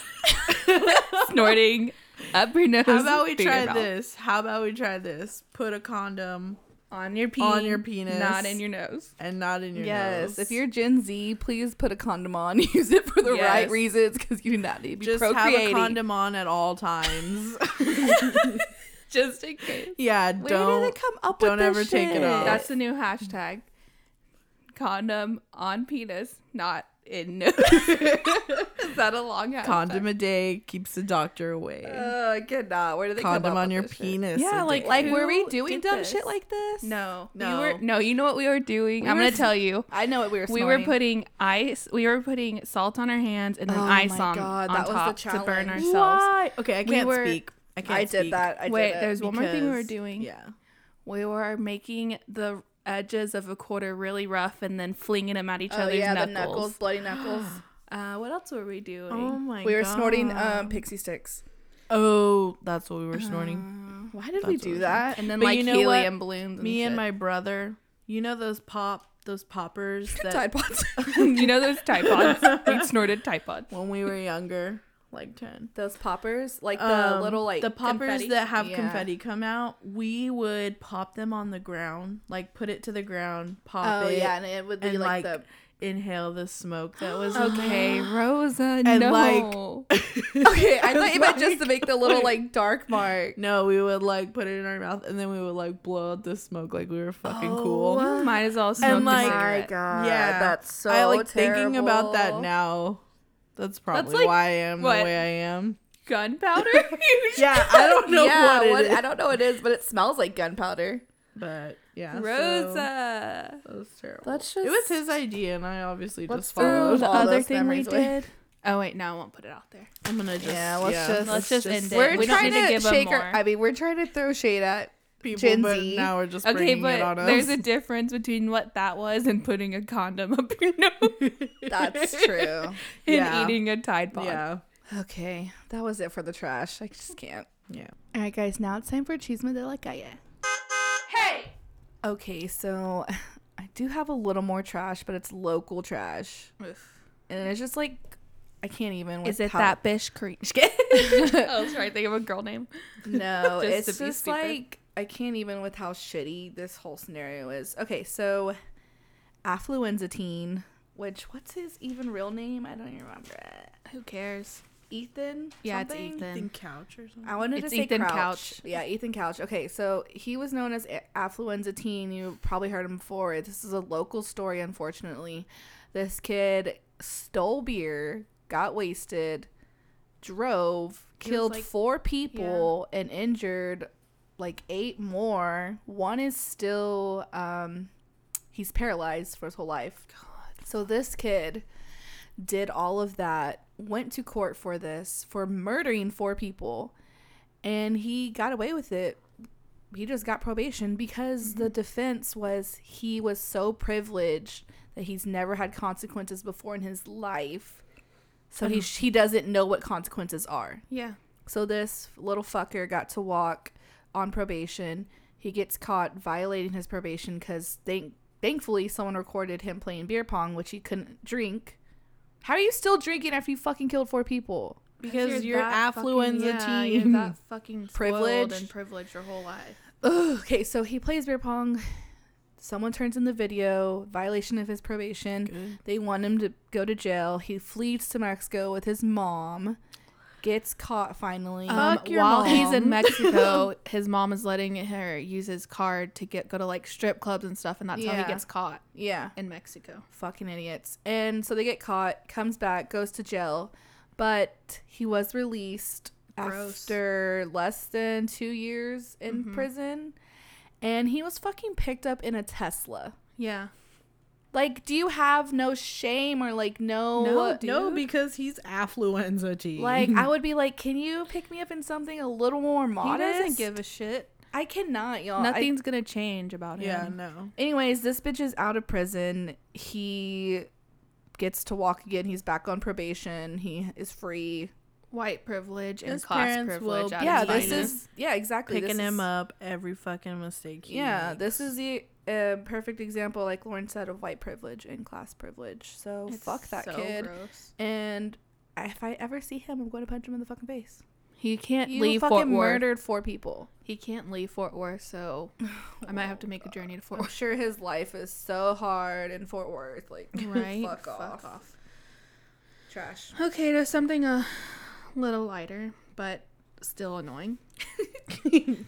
Snorting up your nose. How about we try mouth. this? How about we try this? Put a condom on your penis, On your penis. not in your nose. and not in your nose. Yes, nose. if you're Gen Z, please put a condom on. Use it for the right reasons because you do not need to be just have a condom on at all times. Just in case. yeah, Where don't did they come up don't with ever this take it off. That's the new hashtag. Condom on penis, not in nose. is that a long hashtag? condom a day keeps the doctor away. Uh, I cannot. Where do they come condom up on with your this shit? penis. Yeah, a like- day. Like, were we doing dumb this? shit like this? No, No. We were, no, you know what we were doing? I'm were gonna tell you. I know what we were. We were putting ice. We were putting salt on our hands and then Oh ice on, God, on that was the top to burn ourselves. Why? Okay, I can't were- speak. I can't I did speak that. I did Wait, it. there's one more thing we were doing. Yeah. We were making the edges of a quarter really rough and then flinging them at each Oh other's yeah, knuckles. the knuckles, bloody knuckles. Uh, what else were we doing? Oh my we were god. snorting um pixie sticks. Oh, that's what we were snorting. Why did That's we do it that? and then But like you know what? helium balloons. And Me and my brother, you know those pop those poppers that Tide Pods. you know those Tide Pods. we snorted Tide Pods. when we were younger, like 10. Those poppers, like the Um, little like the poppers confetti? that have Yeah. confetti come out, we would pop them on the ground, like put it to the ground, pop Oh it, yeah, and it would be and like, like, inhale the smoke that was Okay, Rosa. And, no. like- Okay, I thought you meant just to make the little like dark mark. No, we would like put it in our mouth and then we would like blow out the smoke like we were fucking cool. might as well smoke like- a Oh god, Yeah, that's so. I like thinking about that now. That's probably like- why I am what? the way I am. Gunpowder. Yeah, I don't know yeah, what it what- is, I don't know what it is, but it smells like gunpowder. but yeah, so Rosa. that was terrible. Let's it was his idea, and I obviously Let's just throw followed. the all other those thing we memories away. Oh wait, no, I won't put it out there. I'm gonna just Yeah, let's just- Let's just end it. We're We don't trying need to to, give 'em shake our. more. I mean, we're trying to throw shade at. People, Gen but Z. now we're just Okay, bringing but it on us. there's a difference between what that was and putting a condom up your nose That's true. and Yeah. eating a Tide Pod. yeah, Okay, that was it for the trash. I just can't. yeah. All right, guys, now it's time for Chisme de la Calle. Hey! Okay, so I do have a little more trash, but it's local trash. And it's just like, I can't even. With Is it how- that bish cream? Oh, I was trying to think of a girl name. No, Just it's to be just stupid. like, I can't even with how shitty this whole scenario is. Okay, so Affluenza Teen, which, what's his even real name? I don't even remember it. Who cares? Ethan? Yeah, it's something? Ethan. couch or something. I wanted It's to say Ethan Couch. Couch. Yeah, Ethan Couch. Okay, so he was known as A- Affluenza Teen. You probably heard him before. This is a local story, unfortunately. This kid stole beer, got wasted, drove, killed like- four people, and injured like eight more. One is still, um, he's paralyzed for his whole life. God. So this kid did all of that, went to court for this, for murdering four people, and he got away with it. He just got probation because the defense was he was so privileged that he's never had consequences before in his life. So he he doesn't know what consequences are. Yeah. So this little fucker got to walk on probation. He gets caught violating his probation because thank thankfully someone recorded him playing beer pong, which he couldn't drink. How are you still drinking after you fucking killed four people? Because you're, that affluenza fucking- yeah, teen. You're that fucking Privileged. privileged and privileged your whole life. Ugh, okay, so he plays beer pong. Someone turns in the video, violation of his probation. Good. They want him to go to jail. He flees to Mexico with his mom. Gets caught finally. Um, Fuck your while he's in. Mexico, his mom is letting her use his card to get go to like strip clubs and stuff, and that's how he gets caught yeah. in Mexico. fucking idiots. And so they get caught, comes back, goes to jail, but he was released Gross. after less than two years in prison. And he was fucking picked up in a Tesla. Yeah. Like, do you have no shame or like no, No, uh, No, because he's affluenza G. like I would be like, can you pick me up in something a little more modest? He doesn't give a shit. I cannot, y'all. I- Nothing's gonna change about him. yeah, no. Anyways, this bitch is out of prison. He gets to walk again. He's back on probation. He is free. White privilege and His class parents privilege. will at yeah, its this is yeah, exactly. Picking this him is, up every fucking mistake. He Yeah, makes. this is the uh, perfect example, like Lauren said, of white privilege and class privilege. So It's fuck that so kid. gross. And if I ever see him, I'm going to punch him in the fucking face. He can't You leave fucking Fort Worth. murdered four people. He can't leave Fort Worth, so I might have to make a journey to Fort I'm Worth. sure his life is so hard in Fort Worth. Like, Right? fuck, off. Trash. Okay, to something a little lighter, but still annoying.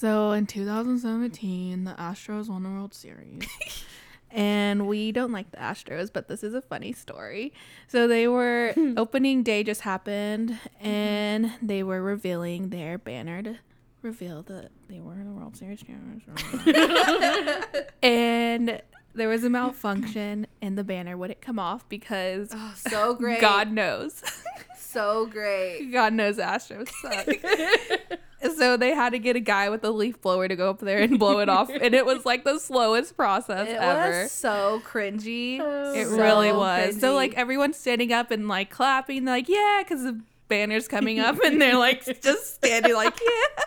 so in 2017, the Astros won the World Series. and we don't like the Astros, but this is a funny story. So they were opening day just happened mm-hmm. and they were revealing their banner to reveal that they were in the World Series champions. and there was a malfunction and the banner wouldn't come off because Oh, so great. God knows. So great. God knows Astros suck. So they had to get a guy with a leaf blower to go up there and blow it off. And it was like the slowest process It ever. was so cringy. it So really was. So like everyone's standing up and like clapping, like, yeah, because the banner's coming up and they're like just standing like, yeah.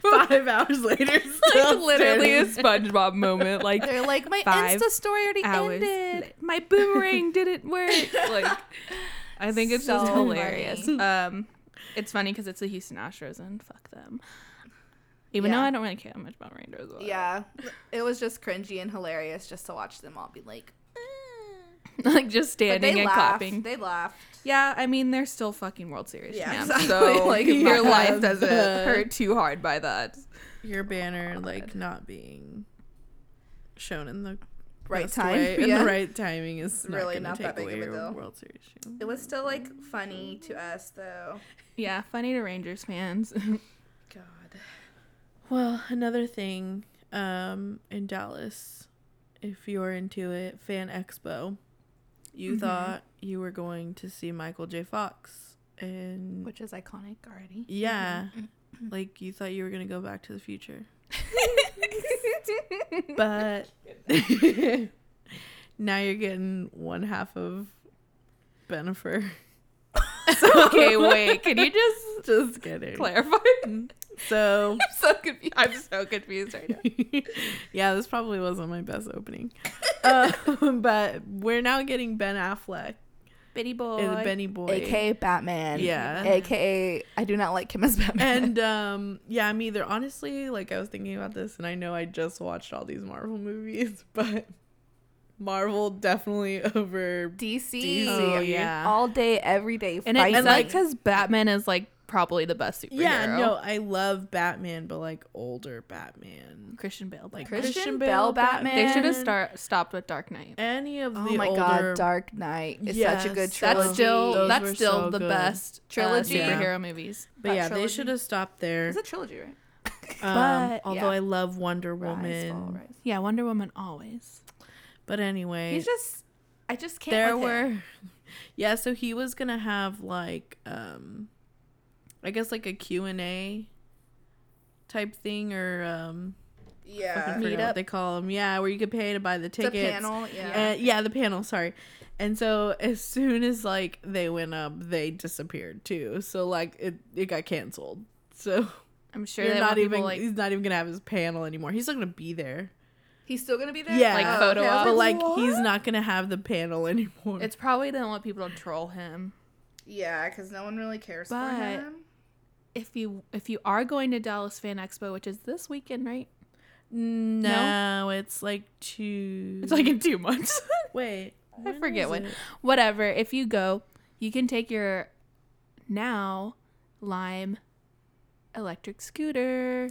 Five hours later, Like still literally a. SpongeBob moment. Like They're like, my Five Insta story already hours. ended. My boomerang didn't work. Like I think it's just So hilarious. funny. Um, it's funny because it's the Houston Astros and fuck them. Even though I don't really care that much about Rangers. but- Yeah, it was just cringy and hilarious just to watch them all be like, like just standing and laughed. clapping. They laughed. yeah, I mean they're still fucking World Series Yeah, champs, exactly. so Like, your life doesn't hurt too hard by that. Your banner like not being shown in the Right best time, way, and yeah. the right timing is not Really gonna not take that big away of a deal. World Series. champ. It was still like funny to us though. Yeah, funny to Rangers fans. God. Well, another thing um, in Dallas, if you're into it, Fan Expo, you Mm-hmm. thought you were going to see Michael J. Fox, and Which is iconic already. yeah, like you thought you were gonna go Back to the Future, but now you're getting one half of Bennifer. okay, wait, can you just Just kidding. clarify? So I'm so confused. I'm so confused right now. yeah, this probably wasn't my best opening. uh, but we're now getting Ben Affleck Benny boy. as Benny Boy. AKA Batman. Yeah. AKA I do not like him as Batman. and um yeah, me either. Honestly, like I was thinking about this and I know I just watched all these Marvel movies, but Marvel definitely over DC. DC. Oh, yeah. All day, every day. and fighting. it's like- like because Batman is like probably the best superhero. Yeah, no, I love Batman, but like older Batman. Christian Bale. Like Like Christian Bale Batman. they should have start stopped with Dark Knight. any of Oh the oh my older god, Dark Knight is such a good Yes, trilogy. That's still Those that's still so the good. best Trilogy. uh, Yeah. superhero movies. But that yeah, they should have stopped there. It's a trilogy, right? Um, But, although yeah. I love Wonder Rise, Woman. Fall, Rise. Yeah, Wonder Woman always. But anyway, He's just, I just can't. there with him. were yeah so he was gonna have like um i guess like a q&a type thing or um yeah. I forget what they call them yeah where you could pay to buy the It's a tickets panel. Yeah. and yeah the panel sorry and so as soon as like they went up they disappeared too so like it it got canceled so I'm sure you're they not want people, even like he's not even gonna have his panel anymore he's still gonna be there He's still gonna be there. yeah Like, photo okay. Op. but like "What?" he's not gonna have the panel anymore it's probably they don't want people to troll him. Yeah, because no one really cares But- for him. If you if you are going to Dallas Fan Expo, which is this weekend, right? No, it's like two. It's like in two months. wait. I forget when. it? Whatever. If you go, you can take your now Lime electric scooter.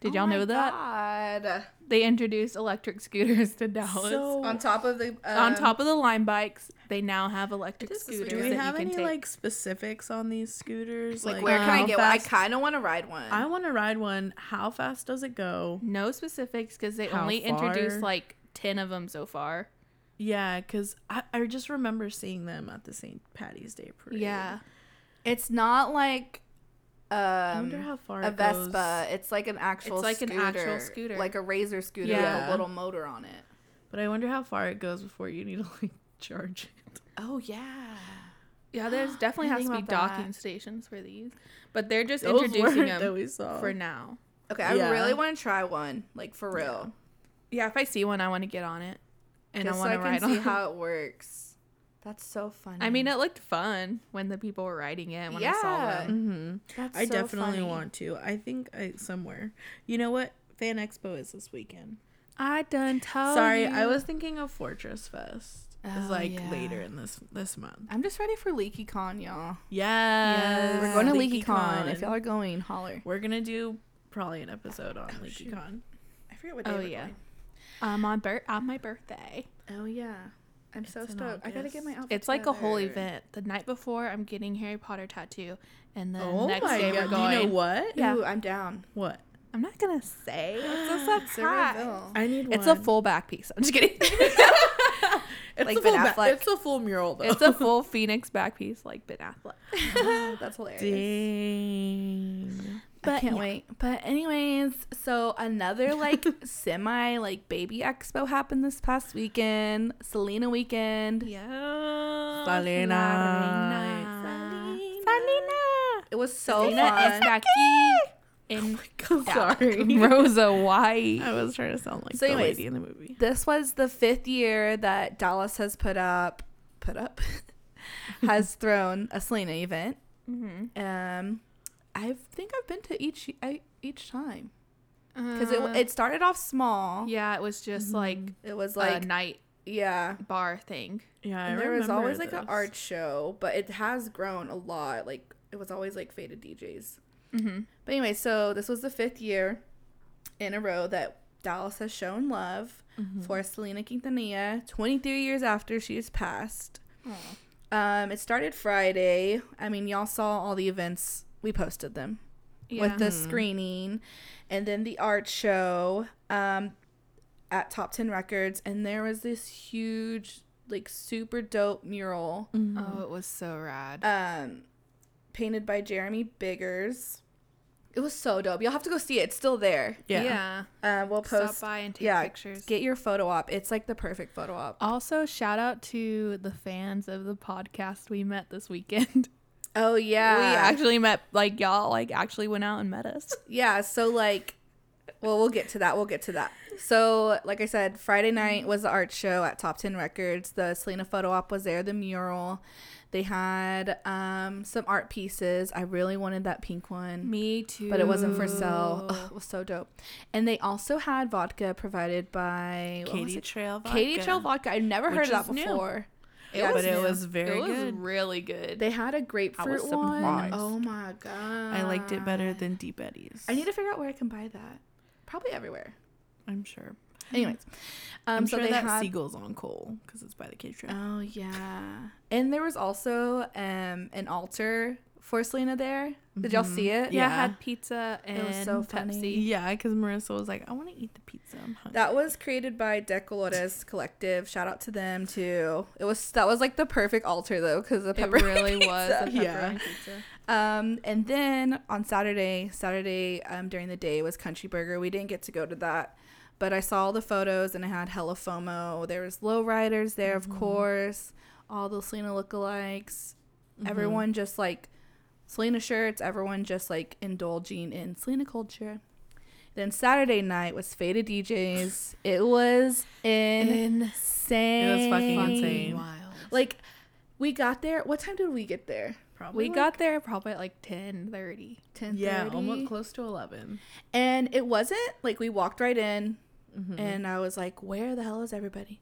Did y'all Oh know that? God. They introduced electric scooters to Dallas. So- On top of the On um, top of the Lime bikes, they now have electric scooters. Do we that have you can any take. like specifics on these scooters? like, where can I get one? I kind of want to ride one. I want to ride one. How fast does it go? no specifics because they How only introduced like ten of them so far. Yeah, because I, I just remember seeing them at the St. Patty's Day parade. Yeah, it's not like um, I wonder how far a it goes. Vespa. It's like an actual. It's like an scooter, actual scooter. like a razor scooter yeah. with a little motor on it. But I wonder how far it goes before you need to like charge it. Oh yeah. yeah. There's definitely has to be docking that. stations for these, but they're just Those introducing weren't that them we saw. for now. Okay, I Yeah. really want to try one, like for real, Yeah, if I see one, I want to get on it, and I just so want to can ride see on. how it works. That's so funny. I mean, it looked fun when the people were riding it. When I saw Yeah. them. Mm-hmm. That's I so definitely funny. want to. I think I somewhere. You know what? Fan Expo is this weekend. I done told. Sorry, you. I was thinking of Fortress Fest. Oh, It's like yeah. later in this this month. I'm just ready for Leaky Con, y'all. Yes, We're going to LeakyCon. LeakyCon. If y'all are going, holler. We're gonna do probably an episode on Leaky Con. I forget what day Oh we're yeah. going. Um, on bir- on my birthday. Oh yeah. I'm so It's in stoked. I gotta get my August. outfit. It's like a whole event. The night before, I'm getting Harry Potter tattoo, and then Oh next my day god! we're going. You know what? Yeah. Ooh, I'm down. What? I'm not gonna say. It's a surprise. reveal. I need It's a full back piece. I'm just kidding. It's like a full Ben ba- Affleck. It's a full mural though. it's a full Phoenix back piece, like Ben Affleck. That's hilarious. dang. I can't yeah. wait. But anyways, so another like semi like baby expo happened this past weekend. Selena weekend. Yeah. Selena. Selena. Selena. It was so Selena fun. is aquí in I'm sorry. Rosa White. I was trying to sound like So the lady in the movie. This was the fifth year that Dallas has put up, put up, has thrown a Selena event. Mm-hmm. Um, I think I've been to each I, each time because Uh, it it started off small. yeah, it was just like It was like like a night yeah. bar thing. Yeah, I And there was remember always like an art show, but it has grown a lot. Like it was always like faded DJs. Mm-hmm. But anyway, so this was the fifth year in a row that Dallas has shown love Mm-hmm. for Selena Quintanilla, 23 years after she has passed. Um, it started Friday. I mean, y'all saw all the events. We posted them with the screening and then the art show um, at Top 10 Records. And there was this huge, like, super dope mural Oh, it was so rad. um, painted by Jeremy Biggers. It was so dope. You'll have to go see it. It's still there. Yeah. Yeah. Uh, we'll Stop post. by and take yeah, pictures. get your photo op. It's like the perfect photo op. Also, shout out to the fans of the podcast we met this weekend. Oh yeah, We actually met like y'all like actually went out and met us. yeah. So like, well, we'll get to that. We'll get to that. So like I said, Friday night was the art show at Top Ten Records. The Selena photo op was there. The mural. They had um, some art pieces. I really wanted that pink one. Me too. but it wasn't for sale. Ugh, it was so dope. And they also had vodka provided by Katy? Trail Vodka. Katy Trail vodka. I've never heard Which of that is new. It but it was very it was good. really good. They had a grapefruit was one. Oh my god! I liked it better than Deep Eddies. I need to figure out where I can buy that. Probably everywhere. I'm sure. Anyways, um, I'm so sure they that had. Sigel's on Cole because it's by the Katy Trail. Oh yeah, and there was also um an altar for Selena there. Did y'all see it? yeah, Yeah. had pizza and It was so funny. Pepsi. yeah, because Marissa was like, I want to eat the pizza. I'm hungry. That was created by Decolores Collective. Shout out to them too. It was that was like the perfect altar though, because the It pepperoni really was a pizza. pepperoni Yeah. pizza. Um, and then on Saturday, Saturday um, during the day was Country Burger. We didn't get to go to that, but I saw all the photos and I had hella FOMO. There was lowriders there, of course, all the Selena lookalikes, everyone just like Selena shirts, everyone just like indulging in Selena culture. Then Saturday night was Faded DJs. It was insane. It was fucking insane. Wild. Like, we got there. What time did we get there? Probably we like- got there probably at like ten thirty. Ten yeah, almost close to eleven. And it wasn't like we walked right in Mm-hmm. and I was like, where the hell is everybody?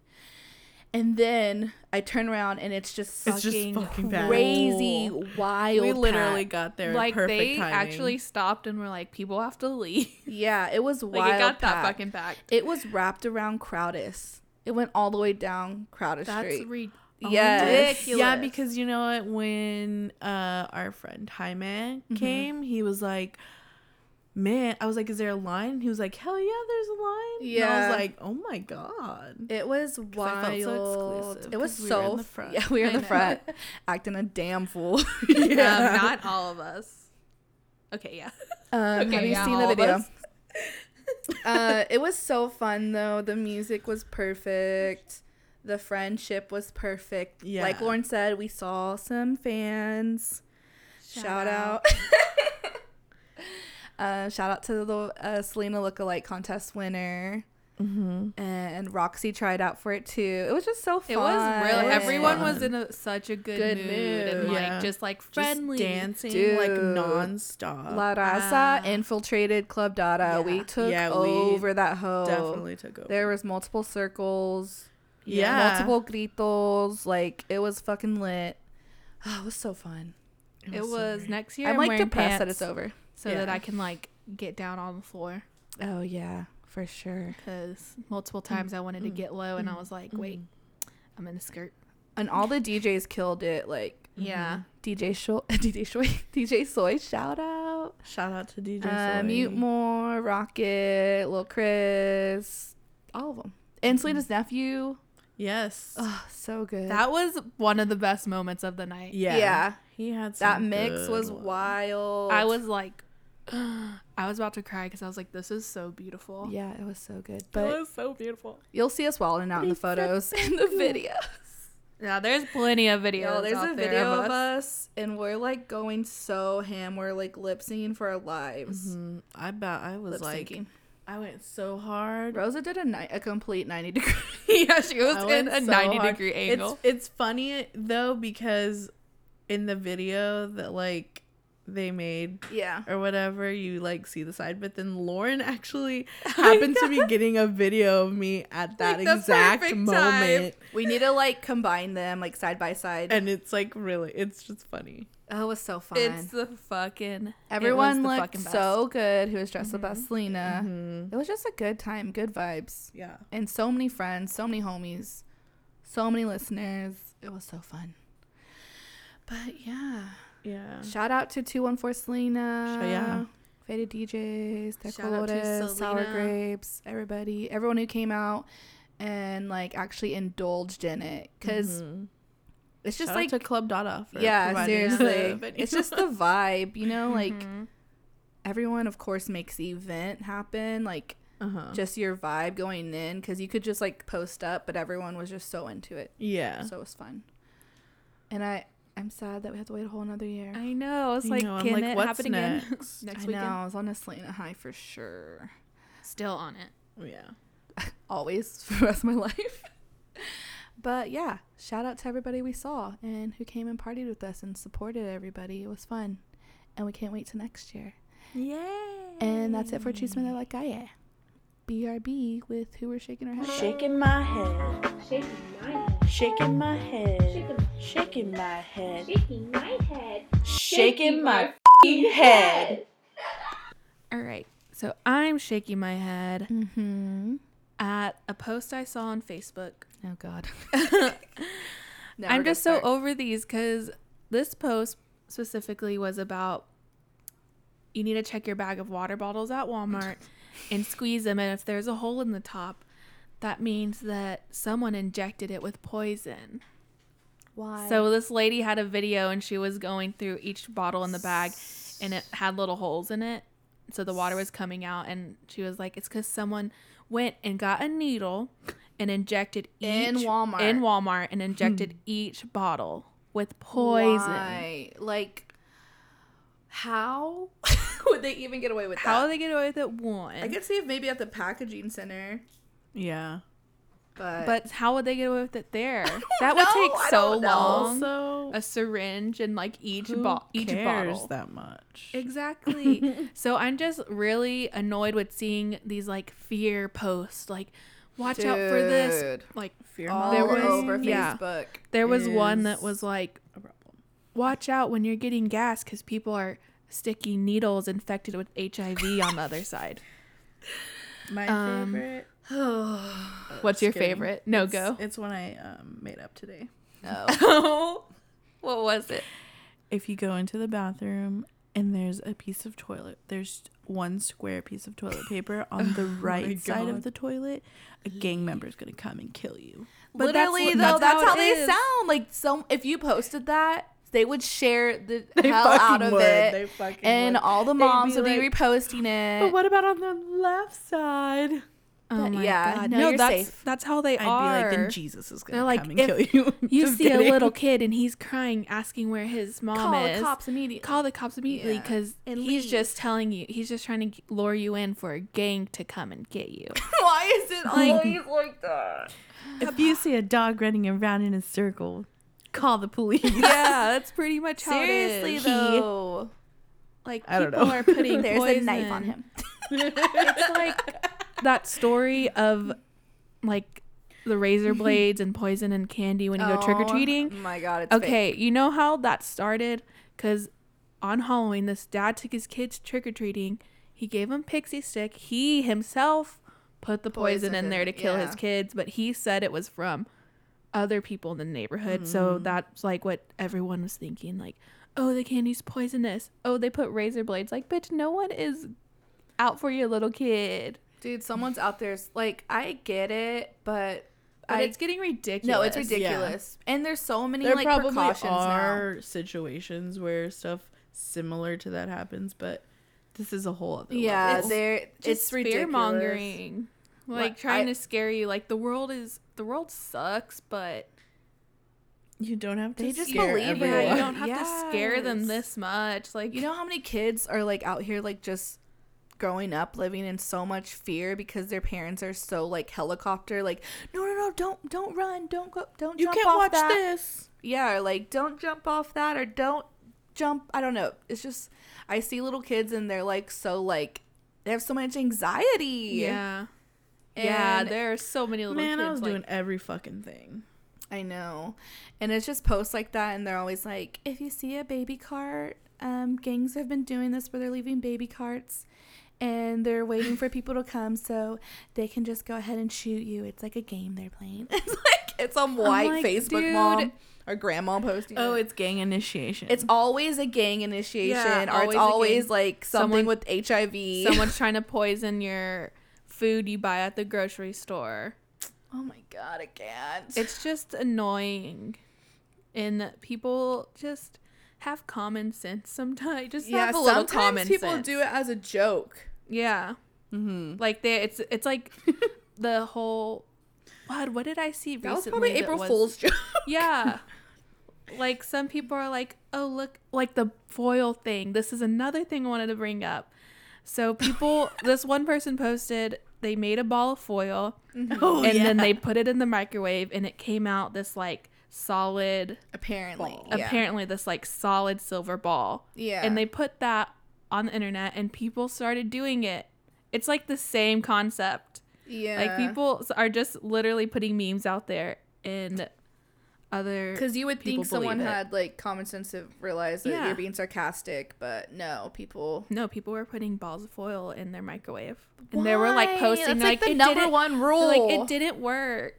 And then I turn around and it's just It's just fucking fucking packed. crazy, wild. we literally packed. got there like perfect they timing. actually stopped and were like, people have to leave. Yeah, it was wild. like it got that fucking packed. It was wrapped around Crowdus. It went all the way down Crowdus That's Street. re- yes. ridiculous. Yeah, because you know what? When uh our friend Jaime Mm-hmm. came, he was like, "Man," I was like, "Is there a line?" He was like, "Hell yeah, there's a line." and I was like, "Oh my god." It was wild. felt so exclusive it was we were so in the f- front. Yeah, we were in the know. front, acting a damn fool. Yeah, not all of us. Okay, yeah. Um, have Okay, you yeah, seen the video? uh, it was so fun though. The music was perfect. The friendship was perfect. Yeah. Like Lauren said, we saw some fans. Shout, out. Uh, shout out to the uh, Selena lookalike contest winner. Mm-hmm. And Roxy tried out for it too. It was just so fun. It was really everyone fun. was in a, such a good, Good mood, mood. and Yeah. like just like Just friendly dancing Dude. like nonstop. La Raza infiltrated Club Dada. We took Yeah, we over that hoe. Definitely took over. There was multiple circles. yeah, multiple gritos. Like it was fucking lit. Oh, it was so fun. It so was great. next year. I'm I'm like wearing depressed that it's over. So that I can like get down on the floor Oh yeah, for sure. because multiple times I wanted to mm. get low and I mm. was like, wait, mm. I'm in a skirt. And all the DJs killed it. Like Yeah, mm-hmm. DJ Shoy, DJ Shoy, DJ Soy, shout out. Shout out to DJ Uh, Soy. Mute More, Rocket, Lil Chris, all of them. And mm-hmm. Selena's nephew. Yes. Oh, so good. that was one of the best moments of the night. yeah. yeah. He had that mix good was ones. wild. I was like, I was about to cry because I was like, this is so beautiful. Yeah, it was so good. it was so beautiful. you'll see us wilding out in the photos and the videos. Yeah, there's plenty of videos. Yo, there's a there video of us, and we're like going so ham. We're like lip syncing for our lives. Mhm. I bet I was like. I went so hard. Rosa did a ni- a complete ninety degree. yeah, she was I in a so 90 hard. degree angle. It's it's funny though because in the video that like they made yeah. or whatever, you like see the side, but then Lauren actually happened to be getting a video of me at that Like exact moment. time. We need to like combine them like side by side. And it's like really it's just funny. oh, it was so fun. It's the fucking. Everyone the looked fucking so good. Who was dressed up as Selena? Mm-hmm. It was just a good time, good vibes, Yeah. and so many friends, so many homies, so many listeners. It was so fun. But yeah, Yeah. shout out to two one four Selena. Shout- yeah. Faded DJs, Shout out to Decolotis, Sour Grapes, everybody, everyone who came out and like actually indulged in it because Mhm. it's just Shout like to Club Dada for yeah, seriously, it's just the vibe, you know, like Mhm. everyone of course makes the event happen like uh-huh. just your vibe going in because you could just like post up but everyone was just so into it yeah. so it was fun and i i'm sad that we have to wait a whole another year I know. It's You like, know, can like, it what's happen again next? next i weekend? know i was on a selena high for sure Still on it. Oh, yeah. always for the rest of my life but yeah shout out to everybody we saw and who came and partied with us and supported everybody it was fun and we can't wait to next year Yay. and that's it for Cheese Mother Like I Am. BRB with who we're shaking our heads. Shaking my head. Shaking my head. Shaking my head. Shaking my head. Shaking my head. Shaking my f***ing head. All right. So I'm shaking my head Mm-hmm. at a post I saw on Facebook. Oh God. I'm just so over these because this post specifically was about you need to check your bag of water bottles at Walmart and squeeze them, and if there's a hole in the top, that means that someone injected it with poison. why. So this lady had a video and she was going through each bottle in the bag and it had little holes in it. So the water was coming out and she was like it's cuz someone went and got a needle and injected each In Walmart. in Walmart and hmm. injected each bottle with poison. Why? Like, how would they even get away with that? How that? do they get away with it? One. I could see if maybe at the packaging center, Yeah. but but how would they get away with it there? That would know. take so long. Also, a syringe and like each who bo- each cares bottle. that much? Exactly. so I'm just really annoyed with seeing these like fear posts like watch out for this. Dude. Like Fear All There was- over yeah. Facebook. there was one that was like, a problem. watch out when you're getting gas because people are sticking needles infected with HIV on the other side. My Um, favorite. What's your kidding. favorite? No, It's- go. It's one I um, made up today. Oh. what was it? If you go into the bathroom and there's a piece of toilet, there's one square piece of toilet paper on the right side of the toilet, a gang member is gonna come and kill you. But that's Literally, what- though, that's that's, how how, they is. sound. Like, some if you posted that, they would share the They hell out of would. it, They fucking and would. all the moms be would be reposting it. But what about on the left side? Oh my yeah, god! no, No, that's safe. that's how they I'd are. be like, then Jesus is gonna They're like, come and kill you. you see a little kid and he's crying, asking where his mom Call is. Call the cops immediately. Call the cops immediately because And he's leave. just telling you. He's just trying to lure you in for a gang to come and get you. Why is it always like that? If you see a dog running around in a circle, call the police. yeah, that's pretty much how Seriously it is. though, like I don't people know. are putting there's poison. a knife on him. It's like that story of like the razor blades and poison and candy when you go trick or oh treating. Oh my god, it's Okay, you know how that started? Because on Halloween, this dad took his kids trick or treating. He gave them pixie stick. He himself put the poison, Poison in in- there to kill his kids, but he said it was from other people in the neighborhood. So mm. that's like what everyone was thinking. Like, oh, the candy's poisonous. Oh, they put razor blades. Like, bitch, no one is out for your little kid. Dude, someone's out there. s- Like, I get it, but But I, it's getting ridiculous. no, it's ridiculous. And there's so many there like probably precautions now. are situations where stuff similar to that happens, but this is a whole other Yeah, level. there. just It's fear mongering, like What- trying I- to scare you like the world is the world sucks but you don't have to They just scare believe it. everyone. yeah you don't have to scare them this much like You know how many kids are like out here like just growing up living in so much fear because their parents are so like helicopter like no no no don't don't run don't go don't You jump can't off watch that. this. yeah or like don't jump off that or don't jump I don't know it's just I see little kids and they're like so like they have so much anxiety yeah yeah there are so many little Man, kids I was like, doing every fucking thing. I know. And it's just posts like that and they're always like, if you see a baby cart, um, gangs have been doing this where they're leaving baby carts and they're waiting for people to come so they can just go ahead and shoot you. It's like a game they're playing. It's like it's some white like, Facebook dude. mom or grandma posting. Oh, it's gang initiation. it's always a gang initiation Yeah, or it's always like something Someone- with HIV. someone's trying to poison your food you buy at the grocery store oh my god, I can't. it's just annoying and people just have common sense sometimes just yeah, have a little sometimes common people sense. do it as a joke. Yeah. mm-hmm. Like they it's it's like the whole what what did I see recently? That was probably that April was- Fool's joke. Yeah. like some people are like, "Oh, look, like the foil thing. This is another thing I wanted to bring up." So people this one person posted they made a ball of foil Oh, and yeah. then they put it in the microwave and it came out this like solid Apparently. Yeah. apparently this like solid silver ball. Yeah. And they put that on the internet and people started doing it. It's like the same concept. Yeah. Like people are just literally putting memes out there and other Because you would think someone it. had like common sense to realize that Yeah. you're being sarcastic, but no, people. no people were putting balls of foil in their microwave and they were like posting That's like, like the number one rule. like it didn't work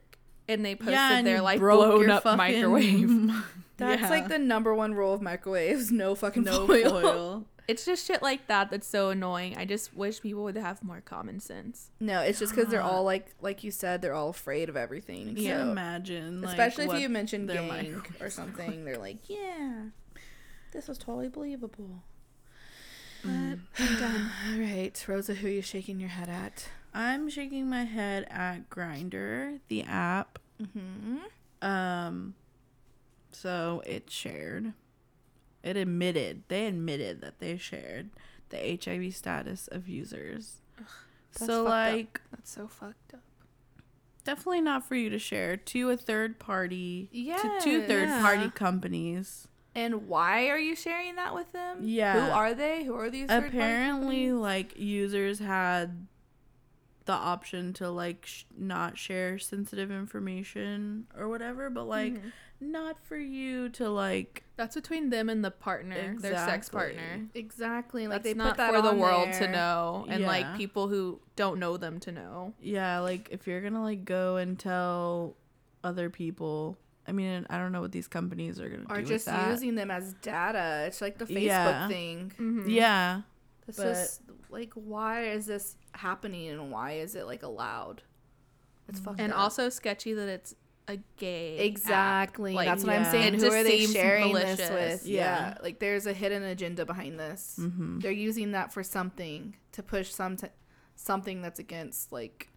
and they posted yeah, and their like broke blown up fucking- microwave That's Yeah. like the number one rule of microwaves: no fucking no foil. foil. it's just shit like that that's so annoying i just wish people would have more common sense No, it's just because they're all like, like you said, they're all afraid of everything. Can you so- imagine? like, especially if you mention their gang or is something, they're like, yeah, this was totally believable. but I'm done. All right, Rosa, who are you shaking your head at? I'm shaking my head at Grindr, the app. Mm-hmm. Um, so it shared. It admitted. They admitted that they shared the HIV status of users. that's so fucked up. like, that's so fucked up definitely not for you to share to a third party. Yeah, To two third party companies. And why are you sharing that with them? Yeah. Who are they? Who are these? Apparently, like users had the option to like sh- not share sensitive information or whatever, but like mm-hmm. not for you to like That's between them and the partner, their sex partner. Exactly. Like That's they not put that for the on world to know, and Yeah. like people who don't know them to know. yeah, like if you're gonna like go and tell other people. I mean, I don't know what these companies are gonna Or do just with that. using them as data. It's like the Facebook mm-hmm. Yeah. thing. yeah, It's But- just like why is this happening and why is it like allowed? It's fucked And up. also sketchy that it's a gay. Exactly. Like, That's what I'm saying. It Who are they sharing malicious. this with? Yeah. Yeah. Like there's a hidden agenda behind this. Mm-hmm. They're using that for something to push some t- something that's against like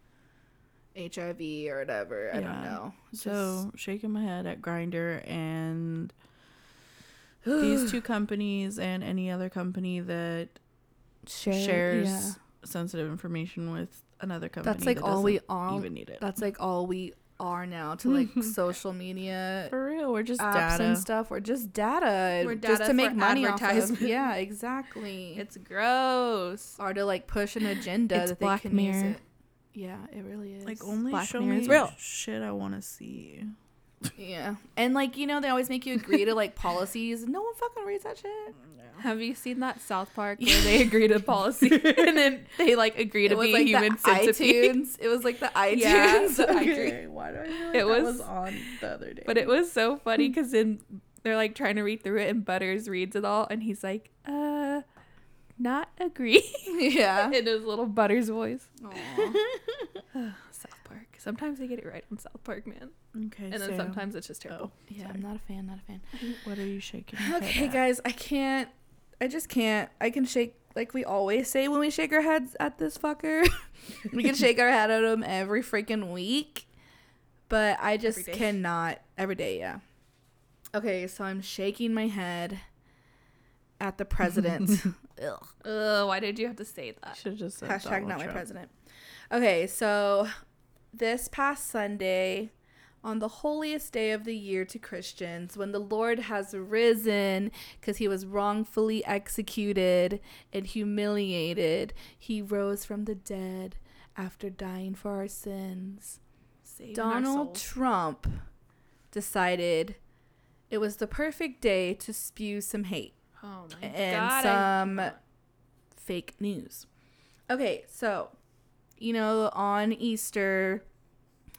HIV or whatever. I don't know. It's So shaking my head at Grindr and these two companies and any other company that just shares yeah. sensitive information with another company. That's like that all we all even need it. That's like all we are now to like social media For real, we're just apps data. and stuff. We're just data. We're just data to make money off of. Yeah, exactly. It's gross. or to like push an agenda It's that Black they can use Mirror. it. Yeah, it really is. Like only Black show Mirror me real. shit I want to see. Yeah, and like you know, they always make you agree to like policies. No one fucking reads that shit. Have you seen that South Park where they agree to policy and then they like agree to It was be like human the centipede? iTunes. It was like the iTunes. Yeah, the I iTunes. why do I feel like it that was, was on the other day? But it was so funny because then they're like trying to read through it and Butters reads it all and he's like, uh, not agree Yeah. in his little Butters voice. Aw. South Park. Sometimes they get it right on South Park, man. okay. And then Sam, sometimes it's just terrible. Oh, yeah, I'm not a fan. Not a fan. what are you shaking? your head Okay, at? guys, I can't. I just can't. I can shake like we always say when we shake our heads at this fucker. we can shake our head at him every freaking week, but I just Every day. cannot every day. Yeah. Okay, so I'm shaking my head at the president. Ugh. Ugh, why did you have to say that? Should have just said Hashtag Donald not my Trump. president. Okay, so this past Sunday, on the holiest day of the year to Christians, when the Lord has risen because he was wrongfully executed and humiliated, he rose from the dead after dying for our sins. Saving Donald souls. Trump decided it was the perfect day to spew some hate Oh my and god. I- some fake news. Okay, so you know, on Easter,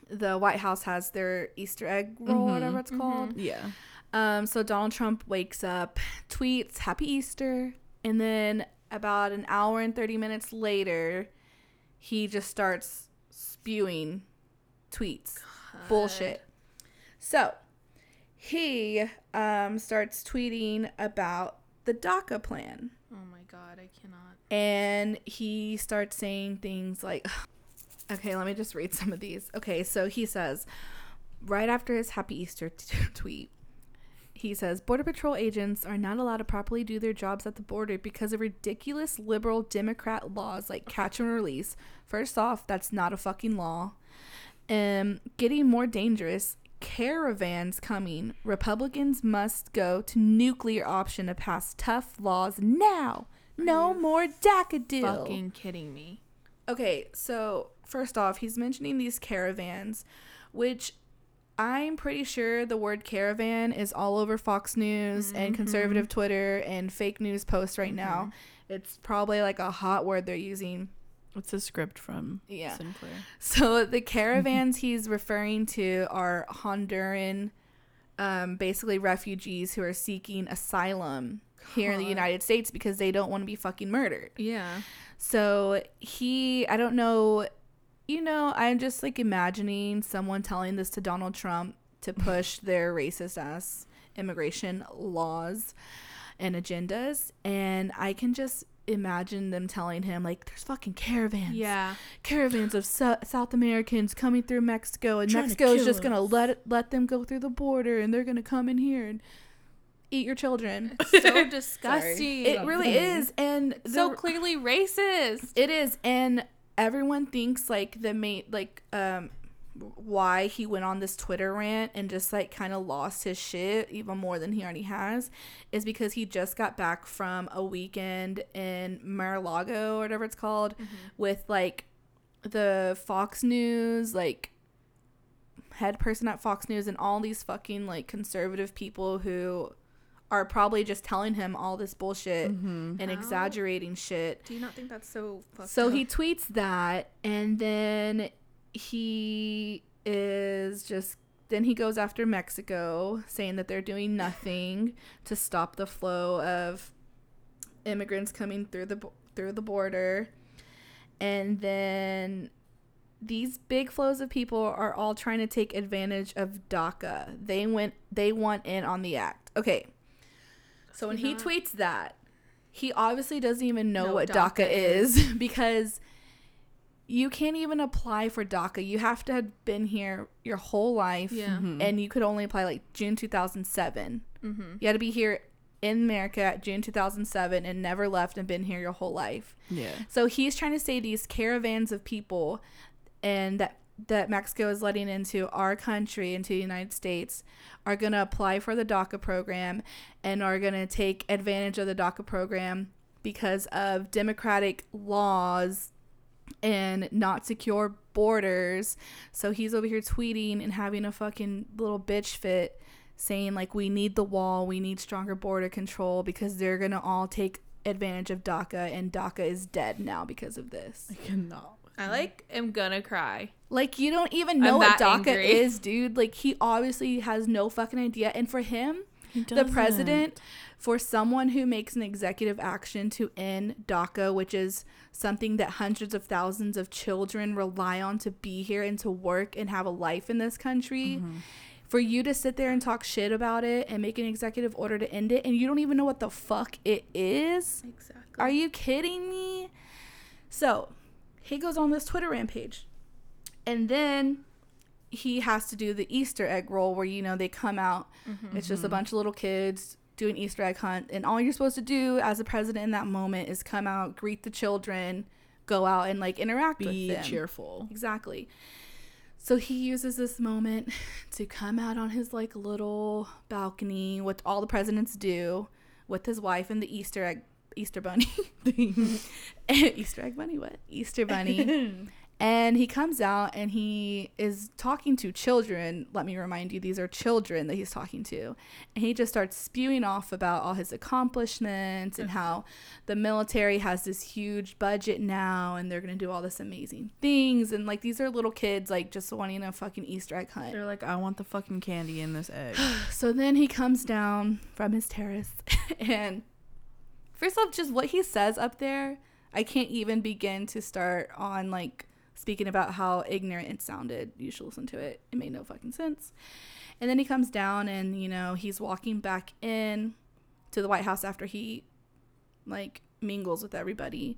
the White House has their Easter egg roll, Mhm. whatever it's called. Yeah. Um, so Donald Trump wakes up, tweets "Happy Easter," and then about an hour and thirty minutes later, he just starts spewing tweets, bullshit. So he um, starts tweeting about the DACA plan. Oh my god, I cannot. And he starts saying things like, okay, let me just read some of these. Okay, so he says, right after his Happy Easter t- tweet, he says, Border Patrol agents are not allowed to properly do their jobs at the border because of ridiculous liberal Democrat laws like catch and release. First off, that's not a fucking law. Um, getting more dangerous. Caravans coming. Republicans must go to nuclear option to pass tough laws now. No more DACA deal. Fucking kidding me. Okay, so first off, he's mentioning these caravans, which I'm pretty sure the word caravan is all over Fox News and mm-hmm. conservative Twitter and fake news posts right now. Mm-hmm. It's probably like a hot word they're using. It's a script from Yeah. Sinclair. So the caravans he's referring to are Honduran, um, basically refugees who are seeking asylum here in the United States because they don't want to be fucking murdered. Yeah. So he, I don't know, you know, I'm just like imagining someone telling this to Donald Trump to push their racist ass immigration laws and agendas. And I can just imagine them telling him, like, there's fucking caravans. Yeah. Caravans of Sou- South Americans coming through Mexico, and Trying Mexico is kill just gonna let it, let them go through the border, and they're gonna come in here and eat your children. it's So disgusting. It really is, and so the- clearly racist. it is, and everyone thinks like the main like um why he went on this Twitter rant and just like kind of lost his shit even more than he already has is because he just got back from a weekend in Mar-a-Lago or whatever it's called with like the Fox News like head person at Fox News and all these fucking like conservative people who are probably just telling him all this bullshit Mm-hmm. and How? exaggerating shit. Do you not think that's so So up? he tweets that and then he is just then he goes after Mexico saying that they're doing nothing to stop the flow of immigrants coming through the through the border. And then these big flows of people are all trying to take advantage of DACA. They went they want in on the act. Okay. So when he tweets that, he obviously doesn't even know what what DACA, DACA is because you can't even apply for DACA. You have to have been here your whole life Yeah. and you could only apply like June 2007. Mm-hmm. You had to be here in America at June 2007 and never left and been here your whole life. Yeah. So he's trying to say these caravans of people and that that Mexico is letting into our country, into the United States, are going to apply for the DACA program and are going to take advantage of the DACA program because of democratic laws and not secure borders. So he's over here tweeting and having a fucking little bitch fit saying like we need the wall, we need stronger border control because they're going to all take advantage of DACA and DACA is dead now because of this. I cannot. I like am gonna cry. Like you don't even know what DACA angry. is, dude. Like he obviously has no fucking idea. And for him, the president, for someone who makes an executive action to end DACA, which is something that hundreds of thousands of children rely on to be here and to work and have a life in this country. Mm-hmm. For you to sit there and talk shit about it and make an executive order to end it, and you don't even know what the fuck it is. Exactly. Are you kidding me? So he goes on this Twitter rampage. And then he has to do the Easter egg roll where, you know, they come out. It's just a bunch of little kids doing Easter egg hunt. And all you're supposed to do as a president in that moment is come out, greet the children, go out and like interact Be with them. Be cheerful. Exactly. So he uses this moment to come out on his like little balcony, what all the presidents do, with his wife and the Easter egg Easter bunny. Easter egg bunny what? Easter bunny. And he comes out and he is talking to children. Let me remind you, these are children that he's talking to. And he just starts spewing off about all his accomplishments and how the military has this huge budget now and they're going to do all this amazing things. And like these are little kids, like just wanting a fucking Easter egg hunt. They're like, I want the fucking candy in this egg. So then he comes down from his terrace and first off just what he says up there, I can't even begin to start on like speaking about how ignorant it sounded. You should listen to it. It made no fucking sense. And then he comes down and, you know, he's walking back in to the White House after he like mingles with everybody.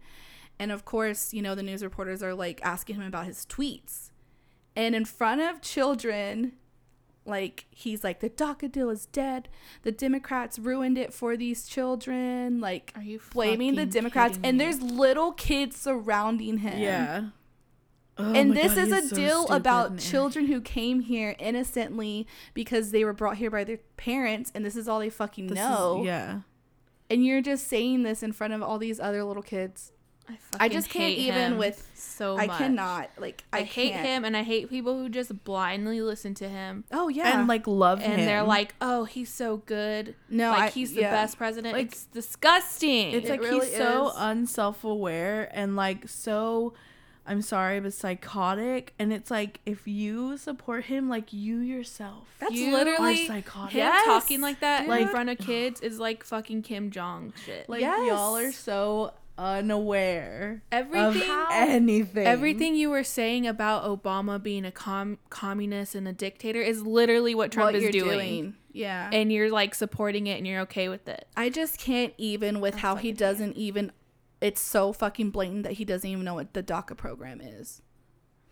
And of course, you know, the news reporters are like asking him about his tweets. And in front of children, like he's like the DACA deal is dead. The Democrats ruined it for these children. Like Are you blaming the Democrats and there's little kids surrounding him. yeah. Oh and this God, is he's a so deal stupid about and children who came here innocently because they were brought here by their parents and this is all they fucking This is- know. yeah. And you're just saying this in front of all these other little kids. I, fucking think. I just can't hate even him with so I cannot like I, I, hate can't. him and I hate people who just blindly listen to him. Oh yeah. And like love And him. And they're like, "Oh, he's so good. no, like I, he's the yeah. best president." Like, it's disgusting. it's It like really he's so unself-aware and like so I'm sorry, but psychotic. And it's like if you support him, like you yourself, That's You literally are psychotic. him Yes, talking like that dude. in Like- front of kids is like fucking Kim Jong shit. Like Yes. y'all are so unaware Everything- of anything. Everything you were saying about Obama being a com- communist and a dictator is literally what Trump what is doing. doing. Yeah. And you're like supporting it and you're okay with it. I just can't even with how he doesn't even. It's so fucking blatant that he doesn't even know what the DACA program is,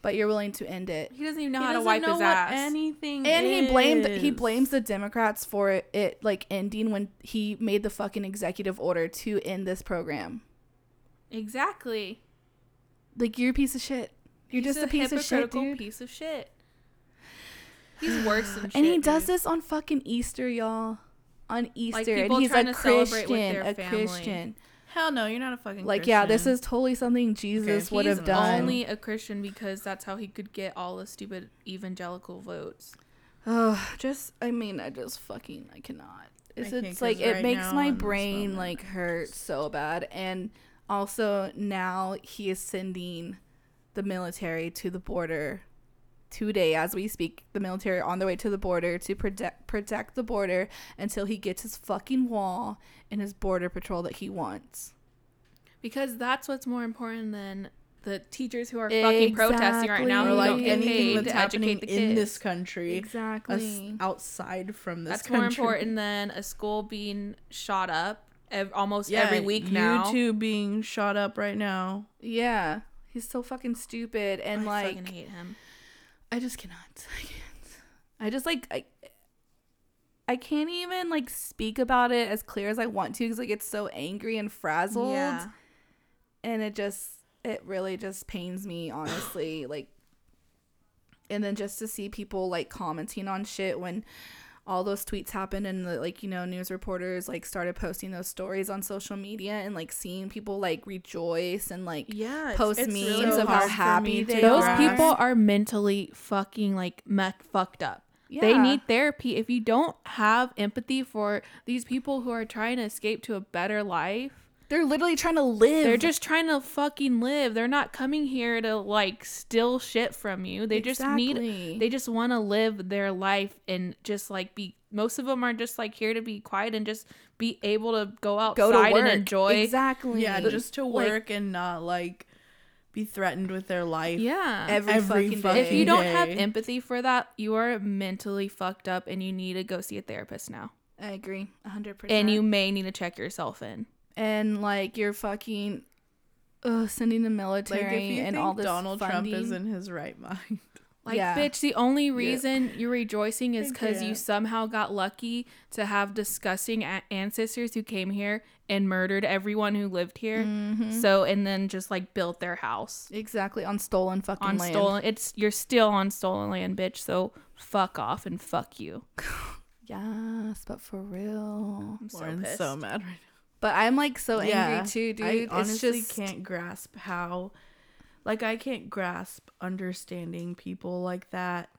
but you're willing to end it. He doesn't even know He how to wipe know his what ass. anything And he blamed he blames the Democrats for it, it like ending when he made the fucking executive order to end this program. exactly. Like you're a piece of shit. You're He's just a piece of shit, hypocritical dude. piece of shit. He's worse than shit. and he does this on fucking Easter, y'all. On Easter, and he's a to with Christian, their a family. Christian. Hell no, you're not a fucking Like, yeah, this is totally something Jesus Okay, would He's have done. only a Christian because that's how he could get all the stupid evangelical votes. Oh, just I mean, I just fucking I cannot. It's, can't it's like 'cause it makes my brain like hurt so bad, and also now he is sending the military to the border today as we speak. The military on their way to the border to protect protect the border until he gets his fucking wall and his border patrol that he wants. Because that's what's more important than the teachers who are fucking protesting right now or like anything that's to happening educate the in this country, Exactly. outside from this That's country. more important than a school being shot up ev- almost Yeah, every week now. YouTube being shot up right now. Yeah, he's so fucking stupid and I like fucking hate him. I just cannot. I can't. I just like I. I can't even like speak about it as clear as I want to because like it's so angry and frazzled, Yeah. and it just it really just pains me honestly. like, and then just to see people like commenting on shit when all those tweets happened and the like you know news reporters like started posting those stories on social media and like seeing people like rejoice and like Yeah, post it's memes really of how happy they Those are. people are mentally fucking like me- fucked up. They need therapy. If you don't have empathy for these people who are trying to escape to a better life, They're literally trying to live. they're just trying to fucking live. They're not coming here to like steal shit from you. They just need they just want to live their life and just like be most of them are just like here to be quiet and just be able to go outside go to work. and enjoy. exactly. Yeah, just to Like, work and not like be threatened with their life. Yeah. every, every fucking fucking day. if you don't have empathy for that, you are mentally fucked up and you need to go see a therapist now. I agree, hundred percent. And you may need to check yourself in. And like you're fucking, uh, sending the Like military if you and think all this Donald funding. Trump is in his right mind. Like, Yeah. bitch, the only reason you're rejoicing is I because you somehow got lucky to have disgusting a- ancestors who came here and murdered everyone who lived here. Mm-hmm. So, and then just like built their house exactly on stolen fucking on land. stolen. It's you're still on stolen land, bitch. So fuck off and fuck you. Yes, but for real. I'm so Lauren's pissed. so mad right now. But I'm like so Yeah, angry too, dude. I it's honestly just can't grasp how, like, I can't grasp understanding people like that.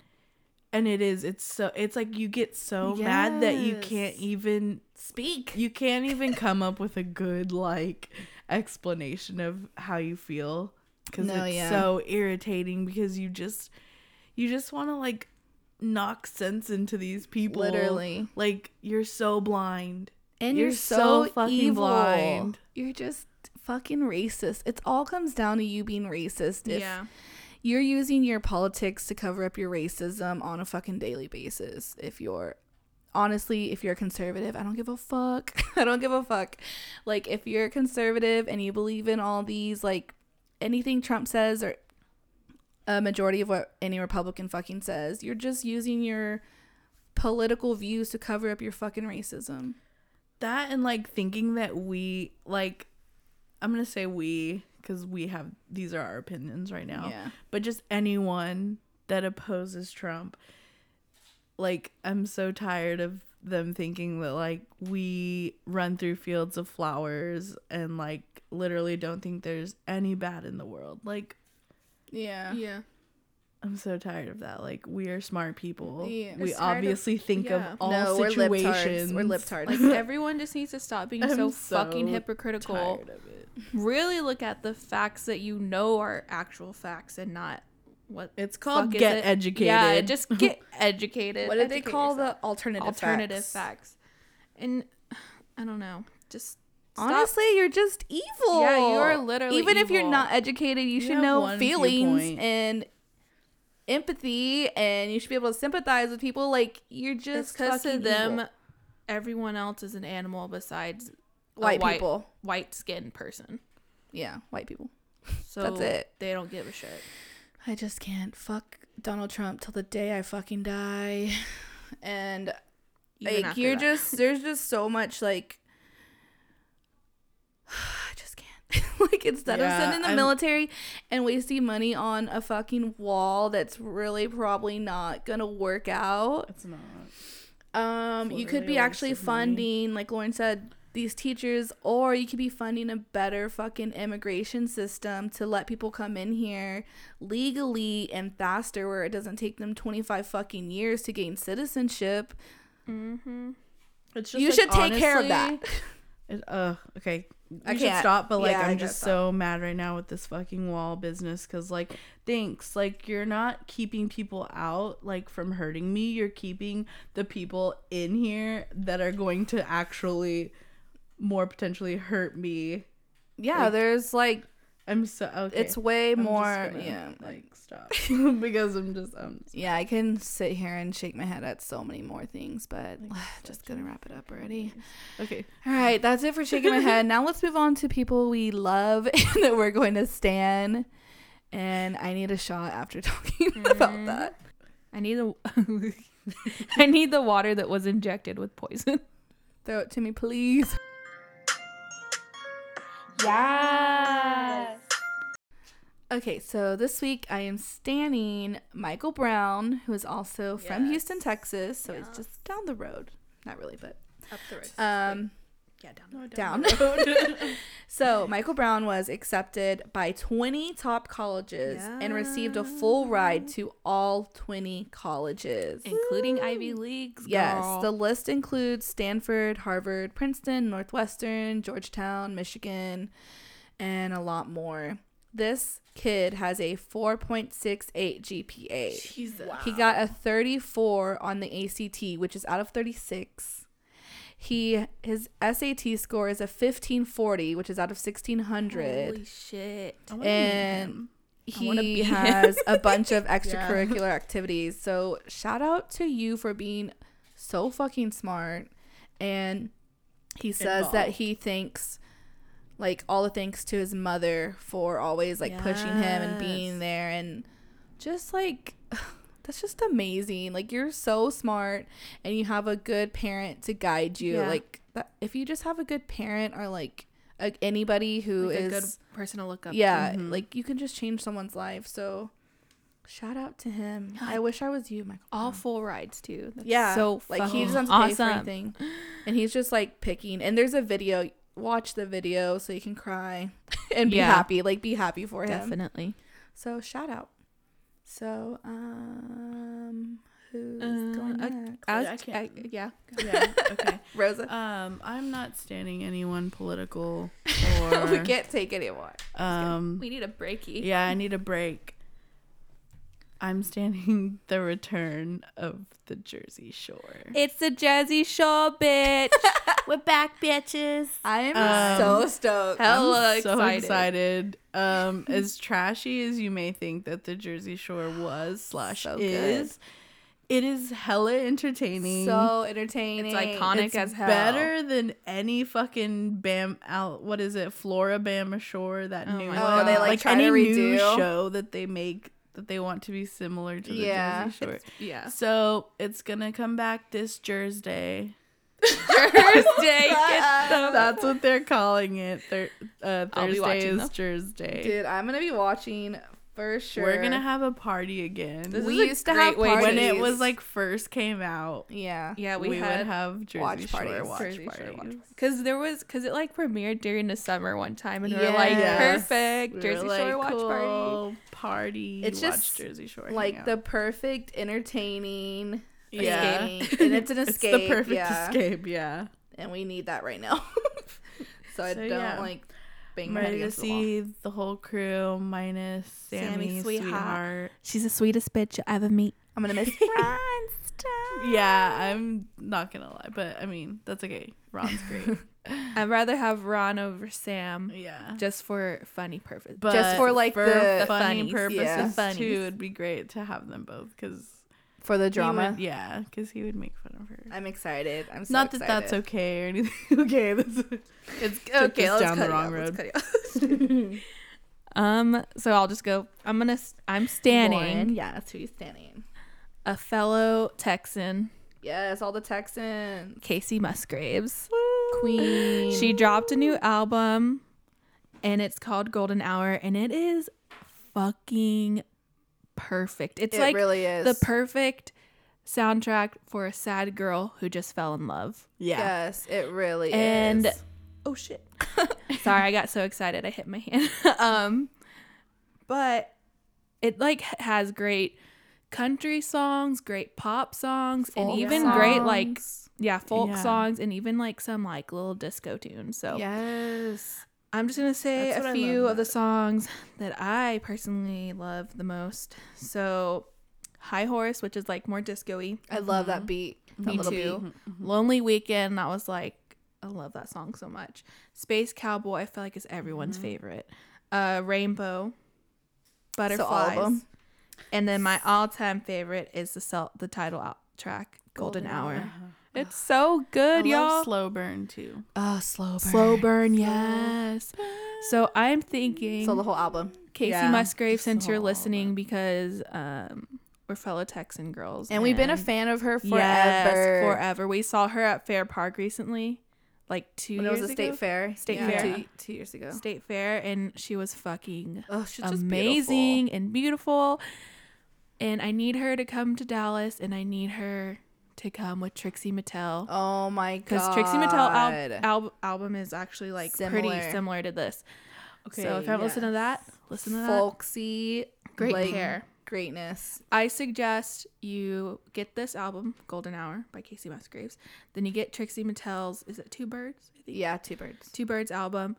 And it is, it's so, it's like you get so mad that you can't even, speak. you can't even come up with a good, like, explanation of how you feel. Because No, it's yeah. so irritating because you just, you just want to, like, knock sense into these people. Literally. Like, you're so blind. And You're you're, so so, fucking evil. blind. You're just fucking racist. It all comes down to you being racist. If yeah. you're using your politics to cover up your racism on a fucking daily basis. If you're honestly, if you're a conservative, I don't give a fuck. I don't give a fuck. Like if you're a conservative and you believe in all these like anything Trump says or a majority of what any Republican fucking says, you're just using your political views to cover up your fucking racism. That and like thinking that we like i'm gonna say we because we have these are our opinions right now Yeah. but just anyone that opposes trump like i'm so tired of them thinking that like we run through fields of flowers and like literally don't think there's any bad in the world like Yeah. Yeah. I'm so tired of that like we are smart people Yeah. we Just tired of- obviously think yeah. of all no, we're situations libtards. We're libtards. Like everyone just needs to stop being I'm so, so fucking hypocritical. tired of it Really look at the facts that you know are actual facts and not what It's called fuck is get it? educated. Yeah, just get educated. what did they call yourself. the alternative facts? alternative facts? facts? And I don't know. Just stop. Honestly, you're just evil. Yeah, you are literally Even if you're not educated, you, should know feelings viewpoint. and empathy, and you should be able to sympathize with people. Like you're just because to fucking them, evil. everyone else is an animal besides white, white people. white skinned person. Yeah, white people. So That's it. They don't give a shit. I just can't fuck Donald Trump till the day I fucking die, and Even like you're that. just there's just so much like I just can't. like instead Yeah, of sending the I'm- military and wasting money on a fucking wall that's really probably not gonna work out. It's not. Um, you could be actually of money. funding, like Lauren said, these teachers, or you could be funding a better fucking immigration system to let people come in here legally and faster, where it doesn't take them 25 fucking years to gain citizenship. Mm-hmm. It's just You should take care of that. It, uh, okay. I should stop, but like Yeah, I'm just so mad right now with this fucking wall business because like thanks, like you're not keeping people out like from hurting me. You're keeping the people in here that are going to actually more potentially hurt me. Yeah, Like- there's like, I'm so okay. it's way I'm more. gonna, yeah. like stop because I'm just I'm just, Yeah, I can sit here and shake my head at so many more things, but just gonna wrap it up already. okay. All right, that's it for shaking my head. Now let's move on to people we love and that we're going to stand. And I need a shot after talking about mm. that. I need the I need the water that was injected with poison. Throw it to me, please. Yes. Okay, so this week I am standing Michael Brown, who is also from Houston, Texas. So he's just down the road. Not really, but Up the road. um, yeah, down. down. Road. So Michael Brown was accepted by 20 top colleges and received a full ride to all 20 colleges. Including Ivy Leagues. Yes, girl. the list includes Stanford, Harvard, Princeton, Northwestern, Georgetown, Michigan, and a lot more. This kid has a 4.68 GPA. Jesus. He got a 34 on the ACT, which is out of 36. He his SAT score is a 1540, which is out of 1600 Holy shit. and wanna he be has a bunch of extracurricular activities. So shout out to you for being so fucking smart. And he says that he thanks like all the thanks to his mother for always like pushing him and being there and just like that's just amazing. Like you're so smart and you have a good parent to guide you. Yeah. Like that, if you just have a good parent or like a, anybody who Like is a good person to look up yeah, to. Mm-hmm. like you can just change someone's life. So shout out to him. I wish I was you, Michael. All full rides too. That's yeah, So like he doesn't to pay for awesome. anything, and he's just like picking. And there's a video. Watch the video so you can cry and be Yeah. happy. Like be happy for him. Definitely. So shout out. So um, who's Uh, going I- next? I, I was- I, can't- yeah. Yeah. Okay. Rosa. Um, I'm not standing anyone political we can't take anymore. um. We need a breaky. Yeah, I need a break. I'm standing the return of the Jersey Shore. It's the Jersey Shore, bitch. We're back, bitches. I am Um, so stoked. Hella I'm so excited. excited. Um, as trashy as you may think that the Jersey Shore was slash So good. is, it is hella entertaining. So entertaining. It's iconic it's as hell. better than any fucking Bam out. What is it? Floribama Shore. That Oh new my Oh, they, one. like, try any to new show that they make that they want to be similar to the Yeah. Jersey Shore. Yeah. So it's gonna come back this Thursday. Thursday. That's what they're calling it. Thir- uh, Thursday is. Thursday. Dude, I'm gonna be watching for sure. We're gonna have a party again. This we is a used to have great way when it was like first came out. yeah, Yeah, We, we, had would have Jersey watch Shore parties. watch Jersey parties. Cause there was, cause it like premiered during the summer one time, and we were like, Yes. perfect We were Jersey like, Shore watch cool, party. It's watch just, Jersey Shore. like hang the perfect entertaining Yeah. escape. and it's an escape. it's escape. the perfect yeah. escape. Yeah. and we need that right now. so I So, don't yeah. like bang I'm ready to against the wall. see the whole crew minus Sammy, Sammy, sweetheart. sweetheart. She's the sweetest bitch you'll ever meet. I'm gonna miss Yeah, I'm not gonna lie, but I mean that's okay. Ron's great. I'd rather have Ron over Sam, yeah, just for funny purpose. but Just for, like, for the funny funnies, purposes yeah. Funnies. too, it'd be great to have them both because for the drama. yeah, because he would make fun of her. I'm excited. I'm so not that excited. that's okay or anything. okay, this It's okay. us Let's down the cut it wrong out, let's road. cut it out. Um, so I'll just go. I'm gonna. I'm standing Lauren, yeah, that's who he's standing. a fellow Texan, Yes, all the Texans. Kacey Musgraves. Queen. She dropped a new album, and it's called Golden Hour, and it is fucking perfect. It's it like really is. the perfect soundtrack for a sad girl who just fell in love. Yeah. Yes, it really And- is. And oh shit. Sorry, I got so excited I hit my hand. um but it like has great country songs, great pop songs, and Folk even great like songs. Yeah, folk Yeah. songs and even like some like little disco tunes. So Yes. I'm just gonna say That's what a I few of the songs that I personally love the most. So High Horse, which is like more disco-y. I love that mm-hmm. beat. that Me too. beat. Mm-hmm. Lonely Weekend, that was like I love that song so much. Space Cowboy, I feel like is everyone's mm-hmm. favorite. Uh Rainbow, Butterflies. them. And then my all-time favorite is the sel- the title out track, Golden, Hour. It's so good, I y'all. love slow burn too. Oh, slow burn. Slow burn, yes. So I'm thinking So the whole album. Kacey Yeah, Musgrave, just since you're whole listening, because um, we're fellow Texan girls, And we've been a fan of her forever. Yes, forever. We saw her at Fair Park recently, like two When it years was a ago. state fair. State Yeah, fair. Two, two years ago. State fair, and she was fucking Oh, she's just amazing and beautiful. And I need her to come to Dallas, and I need her to come with Trixie Mattel. Oh my god. Because Trixie Mattel al- al- album is actually like pretty Similar. similar to this. Okay. so if you haven't listened to that, listen to that. folksy, Great like, hair. greatness. I suggest you get this album, Golden Hour by Kacey Musgraves. Then you get Trixie Mattel's, is it Two Birds? I think. Yeah, two birds. Two Birds album.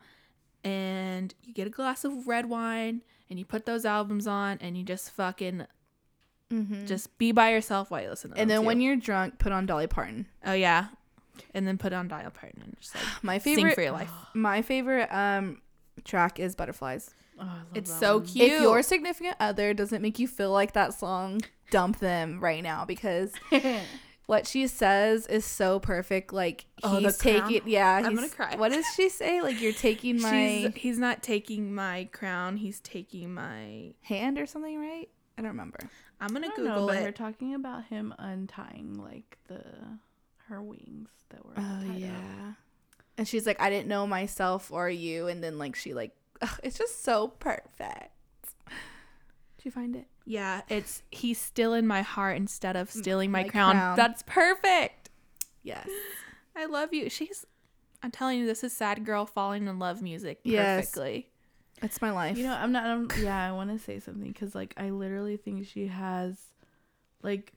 And you get a glass of red wine and you put those albums on and you just fucking just be by yourself while you listen to Mm-hmm. And then when you're drunk, put on Dolly Parton. Oh, yeah. And then put on Dolly Parton and just like My sing favorite for your life. My favorite um track is Butterflies. Oh, I love It's so one. cute. If your significant other doesn't make you feel like that song, dump them right now because what she says is so perfect. Like Oh, he's taking, yeah, I'm gonna cry. What does she say? Like you're taking my She's, he's not taking my crown, he's taking my. hand or something, right? I don't remember. I'm going I to don't know, Google but it. Her talking about him untying like the her wings that were Oh yeah. up. And she's like, I didn't know myself or you, and then like she like, ugh, it's just so perfect. Did you find it? Yeah, it's he's still in my heart instead of mm, stealing my, my crown. crown. That's perfect. Yes. I love you. She's I'm telling you, this is sad girl falling in love music Yes. Perfectly. It's my life. You know, I'm not. I'm, yeah, I want to say something because, like, I literally think she has, like,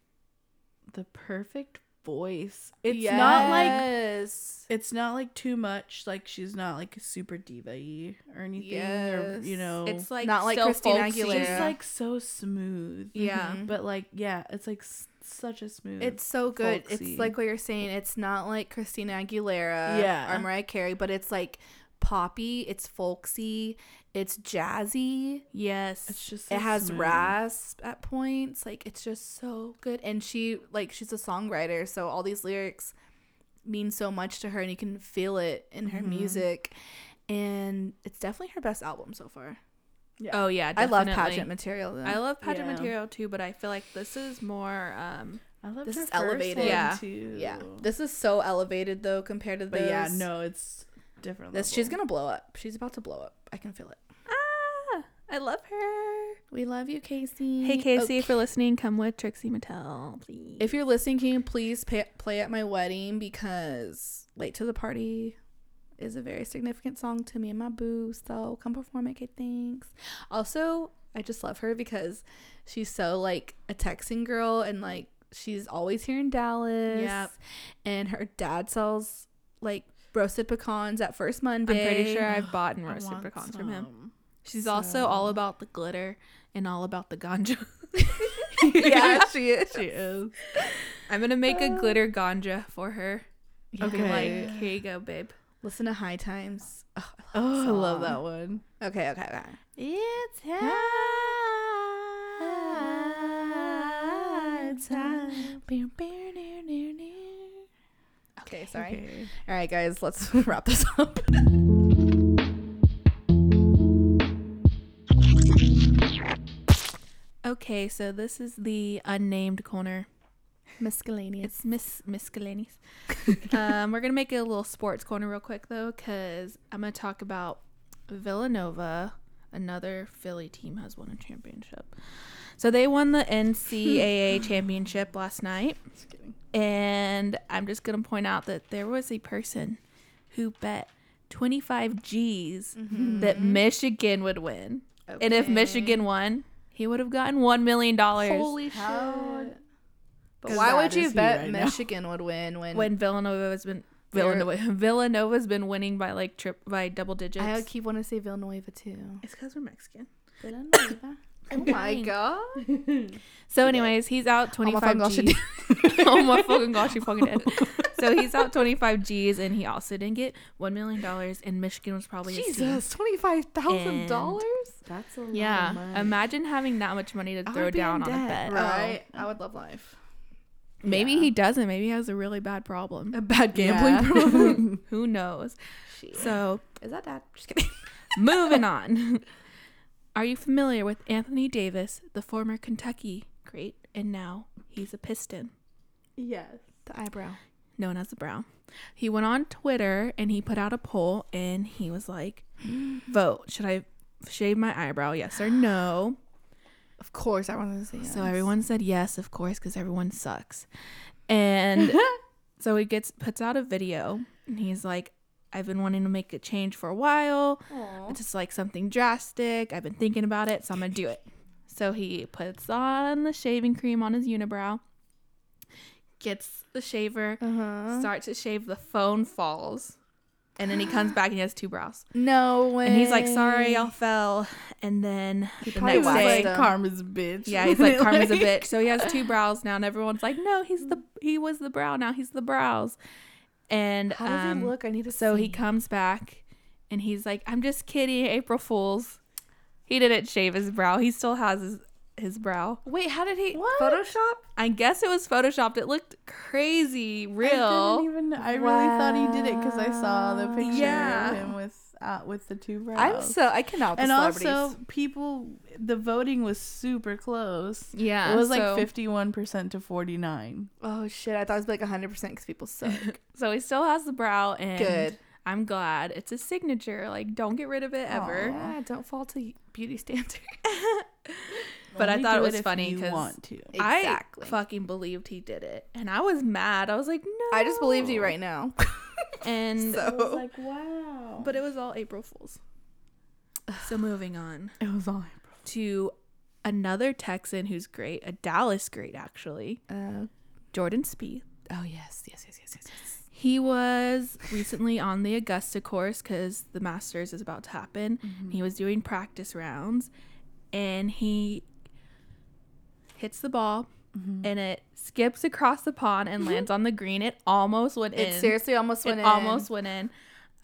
the perfect voice. It's not like Yes. it's not like too much. Like, she's not like a super diva or anything, or you know, It's like Not like so Christina folksy. Aguilera. just like so smooth. Yeah. Mhm. But like, yeah, it's like s- such a smooth. It's so good. folksy. It's like what you're saying. It's not like Christina Aguilera Yeah. or Mariah Carey, but it's like poppy. It's folksy. It's jazzy. Yes. it's just it has smooth. rasp at points. Like it's just so good. And she like she's a songwriter, so all these lyrics mean so much to her, and you can feel it in her Mm-hmm. music. And it's definitely her best album so far. oh yeah, I love pageant material. Though. I love pageant Yeah. material too, but I feel like this is more um I love This is elevated. Yeah. too. yeah, this is so elevated though compared to but those. yeah, no, it's different. This she's gonna blow up. She's about to blow up. I can feel it. ah, I love her. We love you, Kacey. Hey Kacey, Okay. if you're listening, come with Trixie Mattel, please. If you're listening, can you please pay, play at my wedding because "Late to the Party" is a very significant song to me and my boo. So come perform it, kid. Thanks. Also, I just love her because she's so like a Texan girl and like she's always here in Dallas. Yep. And her dad sells like roasted pecans at First Monday. I'm pretty sure I've bought and roasted pecans from him. some. She's also all about the glitter and all about the ganja. yeah, she is. She is. I'm gonna make a glitter ganja for her. Okay. like, here you go, babe. Listen to High Times. Oh, Oh, I love that one. Okay, okay, okay. It's Okay, sorry. Okay. All right, guys, let's wrap this up. Okay, so this is the unnamed corner. Miscellaneous. It's Miss Miscellaneous. um, we're gonna make a little sports corner real quick though, because I'm gonna talk about Villanova. Another Philly team has won a championship. So they won the NCAA championship last night. Just kidding. And I'm just going to point out that there was a person who bet 25 G's mm-hmm. that Michigan would win. And if Michigan won, he would have gotten $1 million Holy shit. But why would you bet right now? Michigan would win when, when Villanova has been. Villanova, Villanova's been winning by like trip by double digits. I keep wanting to say Villanova too. it's because we're Mexican. Villanova. Oh my god. So, anyways, he's out Oh 25 fucking G's. oh my fucking gosh, you fucking did. So he's out 25 G's, and he also didn't get $1 million, and Michigan was probably. Jesus, twenty five thousand dollars. That's a lot Yeah, of money. imagine having that much money to throw down on a bet. Right. I would love life. Maybe Yeah. he doesn't. Maybe he has a really bad problem. A bad gambling gambling problem. Who knows? So, Is that dad? Just kidding. moving on. Are you familiar with Anthony Davis, the former Kentucky great, and now he's a Piston? yes. The eyebrow. known as the Brow. He went on Twitter and he put out a poll and he was like, "Vote. Should I shave my eyebrow? Yes or no?" Of course, I wanted to say yes. So everyone said yes, of course, because everyone sucks. And so he gets puts out a video and he's like, "I've been wanting to make a change for a while. It's just like something drastic. I've been thinking about it, so I'm gonna do it." So he puts on the shaving cream on his unibrow, gets the shaver, Uh-huh. starts to shave, the phone falls. And then he comes back and he has two brows. No way. And he's like, sorry, y'all fell. And then the probably next day, like, like karma's a bitch. yeah, he's like, karma's a bitch. So he has two brows now. And everyone's like, no, he's the, he was the brow. Now he's the brows. And How does um, he look? I need to so he comes back and he's like, I'm just kidding. April Fools. He didn't shave his brow. He still has his, his brow. Wait, how did he What? Photoshop? I guess it was photoshopped. It looked crazy I real. didn't even. I really thought he did it because I saw the picture Yeah. of him with uh, with the two brows. I'm so I cannot. And also people. The voting was super close. Yeah, it was like fifty one percent to forty nine. oh shit, I thought it was like 100 percent because people suck. So he still has the brow, and Good. I'm glad it's a signature. Like, don't get rid of it ever. Yeah, don't fall to beauty standards. But I thought it was if funny you 'cause want to. Exactly. I fucking believed he did it, and I was mad. I was like, no. I just believed you right now. And So- was like wow. but it was all April Fools. So moving on it was all to another Texan who's great, a Dallas great actually, Uh, Jordan Spieth. oh yes, yes, yes, yes, yes, yes. He was recently on the Augusta course because the Masters is about to happen. He was doing practice rounds and he hits the ball and it skips across the pond and lands on the green. It almost went in. It seriously almost it went in. almost went in.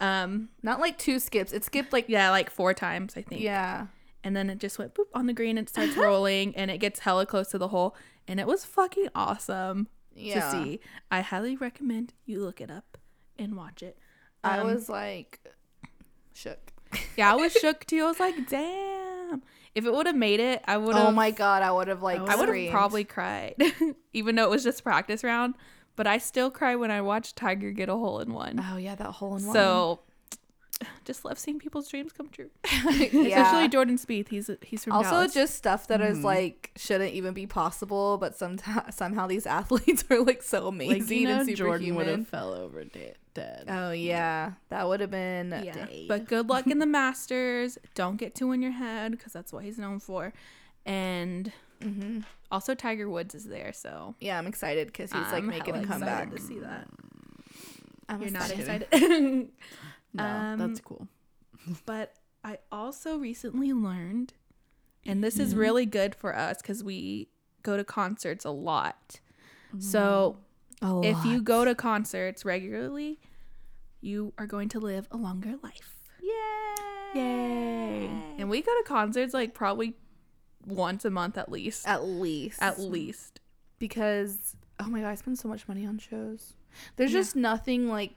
Um, not like two skips. It skipped like yeah, like four times, I think. yeah. And then it just went boop on the green and it starts rolling and it gets hella close to the hole. And it was fucking awesome Yeah. to see. I highly recommend you look it up and watch it. I Um, was like shook. Yeah, I was shook too. I was like, damn. If it would have made it, I would oh have. Oh my god, I would have like I would have probably cried, even though it was just practice round. But I still cry when I watch Tiger get a hole in one. Oh yeah, that hole in one. So, just love seeing people's dreams come true. yeah. Especially Jordan Spieth. He's he's from also Dallas. just stuff that is like shouldn't even be possible, but sometimes somehow these athletes are like so amazing like you know and Jordan would superhuman. have fell over dead. dead. Oh yeah, that would have been yeah. But good luck in the Masters. Don't get too in your head because that's what he's known for. And Mm-hmm. also Tiger Woods is there, so Yeah, I'm excited because he's like I'm making a comeback. to see that. I'm You're not excited. No, Um, that's cool. but I also recently learned, and this Mm-hmm. is really good for us because we go to concerts a lot. So if you go to concerts regularly, you are going to live a longer life. Yay! Yay! And we go to concerts like probably once a month at least. At least. At least. because oh my god, I spend so much money on shows. There's Yeah. just nothing like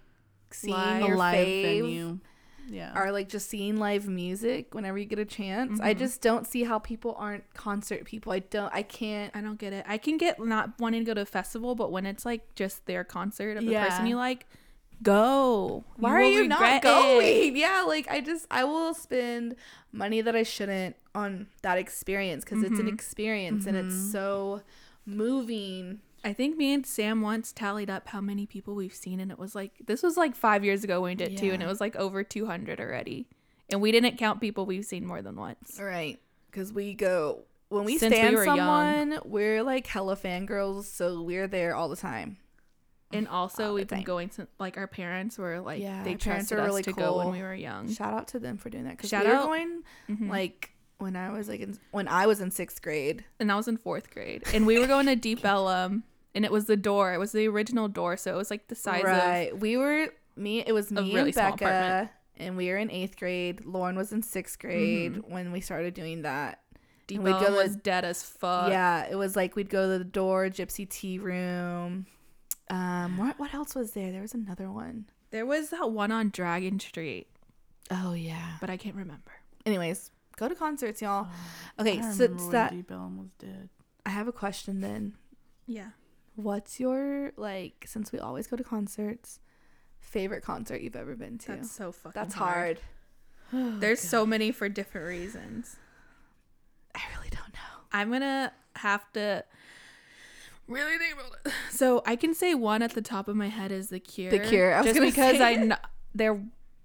seeing your live fave venue. Yeah. or like just seeing live music whenever you get a chance. I just don't see how people aren't concert people. I don't. I can't. I don't get it. I can get not wanting to go to a festival, but when it's like just their concert of the Yeah. person you like, go. Why are you not it. going? Yeah, like I just I will spend money that I shouldn't on that experience because it's an Mhm. experience and it's Mhm. so moving. I think me and Sam once tallied up how many people we've seen, and it was like this was like five years ago when we did two, and it was like over two hundred already, and we didn't count people we've seen more than once. Right. Because we go when we Since we stand were young. someone, we're like hella fangirls, so we're there all the time. And also, All we've been time. going since like our parents were like Yeah, they parents are really to go when we were young. Shout out to them for doing that. Because Shout we were out. going Mhm. like when I was like in, when I was in sixth grade. and I was in fourth grade, and we were going to Deep Ellum, and it was the door. It was the original door, so it was like the size right. we were me. It was me really and small Becca, and we were in eighth grade. Lauren was in sixth grade Mm-hmm. when we started doing that. Deep And we'd go Ellum to- was dead as fuck. yeah, it was like we'd go to the door, Gypsy Tea Room. Um, what what else was there? There was another one. there was that one on Dragon Street, Oh yeah. but I can't remember. Anyways, go to concerts, y'all. I Okay, don't since that, Deep Ellum was dead. I have a question then. Yeah. What's your like? Since we always go to concerts, favorite concert you've ever been to? That's so fucking That's hard. hard. There's so many for different reasons. I really don't know. I'm gonna have to really think about it. So I can say one at the top of my head is The Cure. The Cure. I was just gonna because say I it. know they're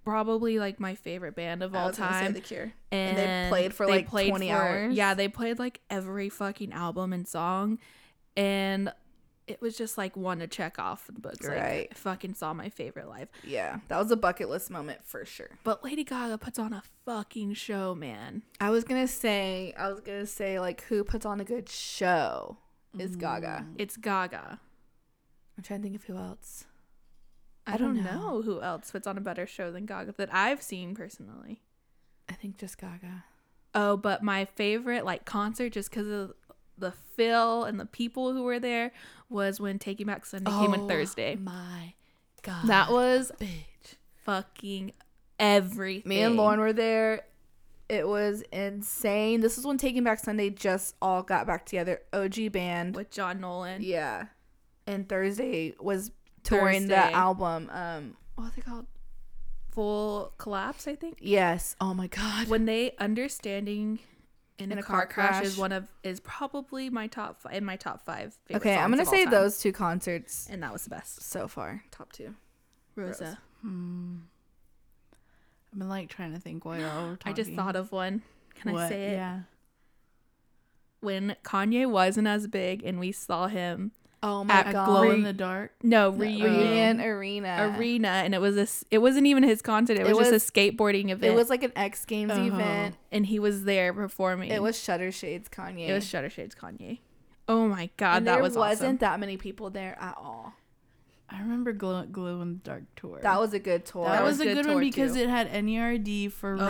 probably like my favorite band of I all was gonna say time. The Cure. and, And they played for, they like, 20 hours? Yeah, they played like every fucking album and song, and it was just like one to check off the books. Like, Right. I fucking saw my favorite live. Yeah, that was a bucket list moment for sure. But Lady Gaga puts on a fucking show, man. I was gonna say, I was gonna say, like, who puts on a good show is Gaga. Mm. It's Gaga. I'm trying to think of who else. I, I don't, don't know. know. who else puts on a better show than Gaga that I've seen personally. I think just Gaga. Oh, but my favorite like concert, just because of the feel and the people who were there, was when Taking Back Sunday came on Thursday. Oh My God, That was bitch. fucking everything. Me and Lauren were there. It was insane. This is when Taking Back Sunday just all got back together. OG band. with John Nolan. Yeah. And Thursday was touring the album. Um, what's it called? Full collapse, I think. Yes. Oh my God. When they understanding in, a, car, crash, is one of is probably my top fi- in my top five. Favorite Okay, I'm gonna of all say time. those two concerts and that was the best. so far. Top two. Rosa. Hmm. I've been like trying to think while y'all were talking. I just thought of one. Can I say it? Yeah. When Kanye wasn't as big and we saw him Oh my At God. glow in the dark. no The reunion, Reunion Arena. arena and it was a s- it wasn't even his concert it was, It just a skateboarding event It was like an X Games Uh-huh. event. and he was there performing It was Shutter Shades Kanye. it was Shutter Shades Kanye oh my god and that there was wasn't awesome that many people there at all. I remember glow, glow in the dark tour. That was a good tour. that, That was, was a good good, one because too. it had NERD, for Oh,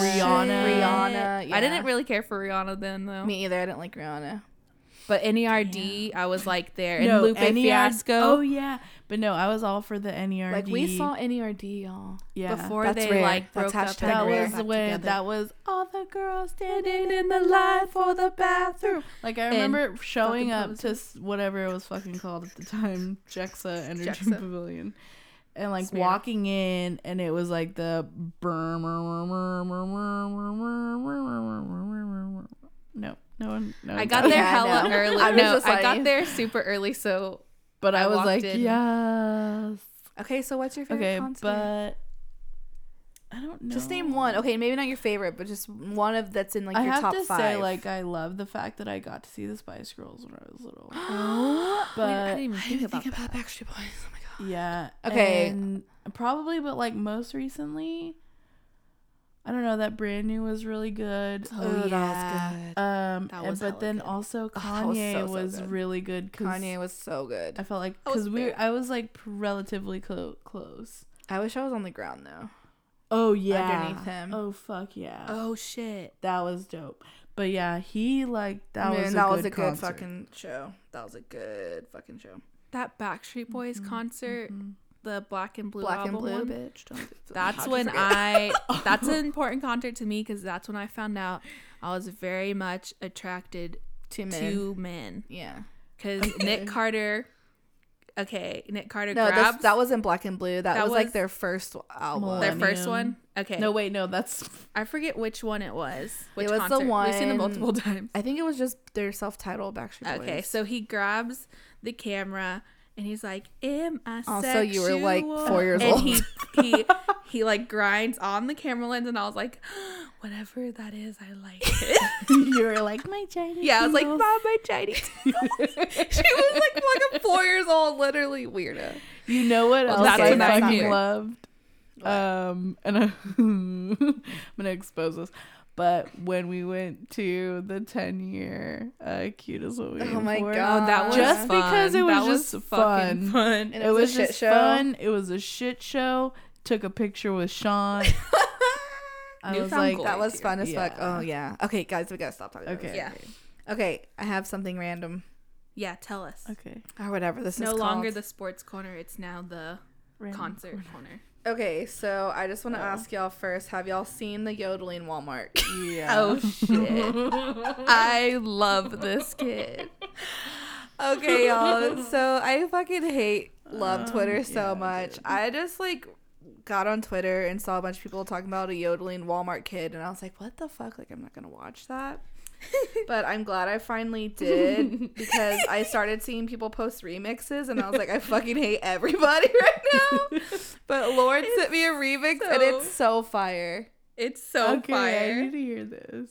shit. Rihanna. Rihanna, I didn't really care for Rihanna then though me either. I didn't like Rihanna. But NERD I was like there and No, Lupe NERD Fiasco Oh yeah, but no, I was all for the NERD. Like we saw NERD, y'all. yeah. before That's they rare. like That's broke up hashtag and that rare. was back when together. that was all the girls standing in the line for the bathroom. Like I remember showing fucking up to whatever it was fucking called at the time, Gexa Energy Gexa. Pavilion, and like Smirnoff. walking in, and it was like the no, no one, no. I one got got there Yeah, hella know. early I was no I got there super early so but I, I was like, in. yes. Okay, so what's your favorite Okay, concert? but I don't know. just name one. Okay, maybe not your favorite, but just one of that's in like I your have top to five. say, like, I love the fact that I got to see the Spice Girls when I was little. But I didn't even think didn't about think that. about Backstreet Boys. Oh my god. yeah. Okay. and probably, but like most recently, I don't know. That brand new was really good. Oh, yeah. that was good. Um, That and- was but then good. also was Kanye so, was, so good. really good. Kanye was so good. I felt like I was because we. I was like relatively clo- close. I wish I was on the ground though. Oh yeah, Underneath him. Oh fuck yeah. oh shit that was dope. But yeah, he like that Man, was a that good was a good fucking show. That was a good fucking show. that Backstreet Boys concert the Black and Blue Black and album blue, one, bitch. Don't, That's when? I. That's an important concert to me because that's when I found out I was very much attracted two men. to men. Yeah. Because Nick Carter, okay, Nick Carter No, grabs this, that wasn't Black and Blue. That, That was, like their first album. their first one. Okay, No, wait, no, that's I forget which one it was. Which was the concert. We've seen them one- multiple times. I think it was just their self-titled Backstreet Boys. Okay, so he grabs the camera and he's like, "Am I Also, you were, like, four years and old. he he he like grinds on the camera lens, and I was like, "Whatever that is, I like it." you were like my Chinese. yeah, I was like, "Mom, my Chinese." she was like like a four years old, literally weirdo. You know what Well, else that's I when fucking knew. loved? Um, and I, I'm gonna expose this. But when we went to the 10 year uh, cute is what we Oh my For, God. That was Just fun. because it was That just fun. fun. And it was, a shit just show. fun. It was a shit show. Took a picture with Sean. I was like. That was fun as fuck. Oh yeah. Okay, guys, we gotta stop talking. About okay, this. Yeah. Okay, I have something random Yeah, tell us. okay. or whatever this no is No longer the sports corner; it's now the concert corner. Okay, so I just want Oh. to ask y'all first: Have y'all seen the yodeling Walmart? Yeah. Oh shit! I love this kid. okay, y'all. So I fucking hate love Twitter so yeah, much. I just like got on Twitter and saw a bunch of people talking about a yodeling Walmart kid, and I was like, what the fuck? Like, I'm not gonna watch that. But I'm glad I finally did because I started seeing people post remixes, and I was like, I fucking hate everybody right now. But Lord sent me a remix, and it's so fire. It's so okay, fire. I need to hear this.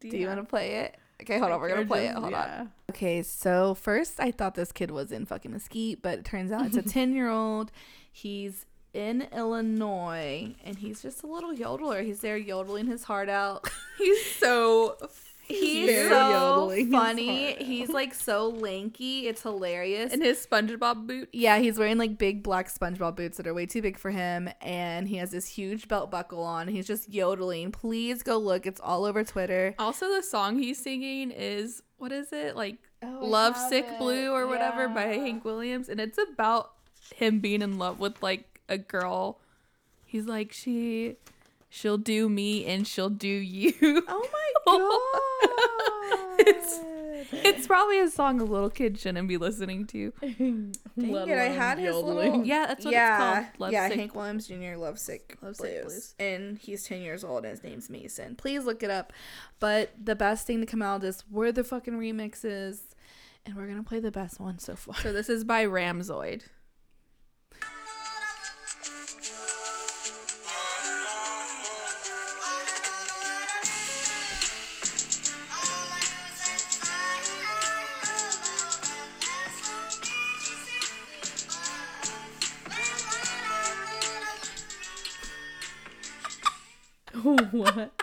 Do you want to play it? Okay, hold on. We're gonna Or play it. just- Hold on. Okay, so first I thought this kid was in fucking Mesquite, but it turns out it's a 10 year old. He's in Illinois and he's just a little yodeler. He's there yodeling his heart out. He's so. He's so funny. He's like so lanky. It's hilarious. in his SpongeBob boot. yeah, he's wearing like big black SpongeBob boots that are way too big for him, and he has this huge belt buckle on. He's just yodeling. Please go look. It's all over Twitter. Also, the song he's singing is what is it like? Oh, Love Sick it. Blue or whatever by Hank Williams, and it's about him being in love with like a girl. He's like she, she'll do me and she'll do you. Oh my god! It's- It's probably a song a little kid shouldn't be listening to. Dang Let it, I had his yodeling. little Yeah, that's what yeah, it's called. Love yeah, Sick. Hank Williams Jr. Lovesick Lovesick Blues. Blues. and he's ten years old. and His name's Mason. Please look it up. But the best thing to come out of this were the fucking remixes, and we're gonna play the best one so far. So this is by Ramzoid. What?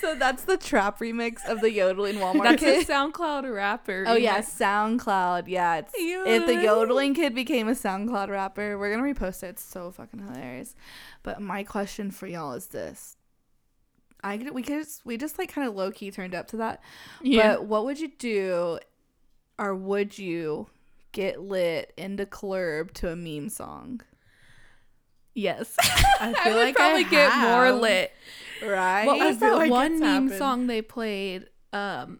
So that's the trap remix of the yodeling Walmart That's a. SoundCloud rapper. Oh yeah. SoundCloud. Yeah, it's if the yodeling kid became a SoundCloud rapper, we're gonna repost it. It's so fucking hilarious. But my question for y'all is this: I could, we could just, we just like kind of low key turned up to that. Yeah. But what would you do, or would you get lit into club to a meme song? Yes. I I feel would like probably I get more lit. Right? What was that like one meme happened. song they played? Um,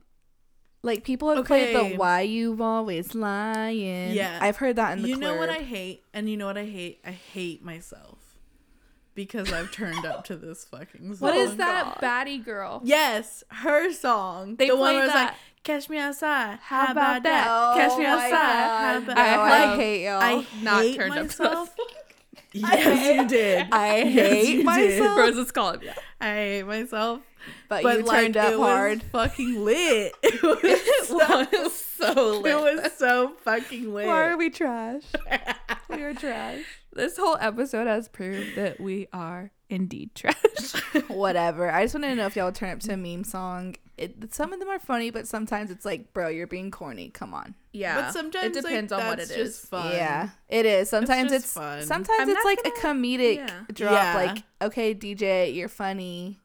like people have played the "Why You've Always Lying." Yeah. I've heard that in the You know what. I hate, and you know what I hate. I hate myself because I've turned up to this fucking song. what is that baddie girl? Yes, her song. They the one where it's like, "Catch me outside." How, How about, about that? that? Catch me Oh outside. How about I I hate y'all. I not hate turned up to myself. yes, you did. I hate you did. myself. Roses call it. Yeah. I hate myself. But, But you like, turned up it hard. was fucking lit. It was, so, so it was so fucking lit. Why are we trash? we are trash. This whole episode has proved that we are indeed trash. Whatever. I just wanted to know if y'all would turn up to a meme song. It, some of them are funny, but sometimes it's like, bro, you're being corny. Come on. yeah. But sometimes it depends like, on what it just is. Fun. Yeah, it is. Sometimes it's, fun. sometimes I'm it's like a gonna- comedic yeah. drop. Yeah. Like, okay, DJ, you're funny.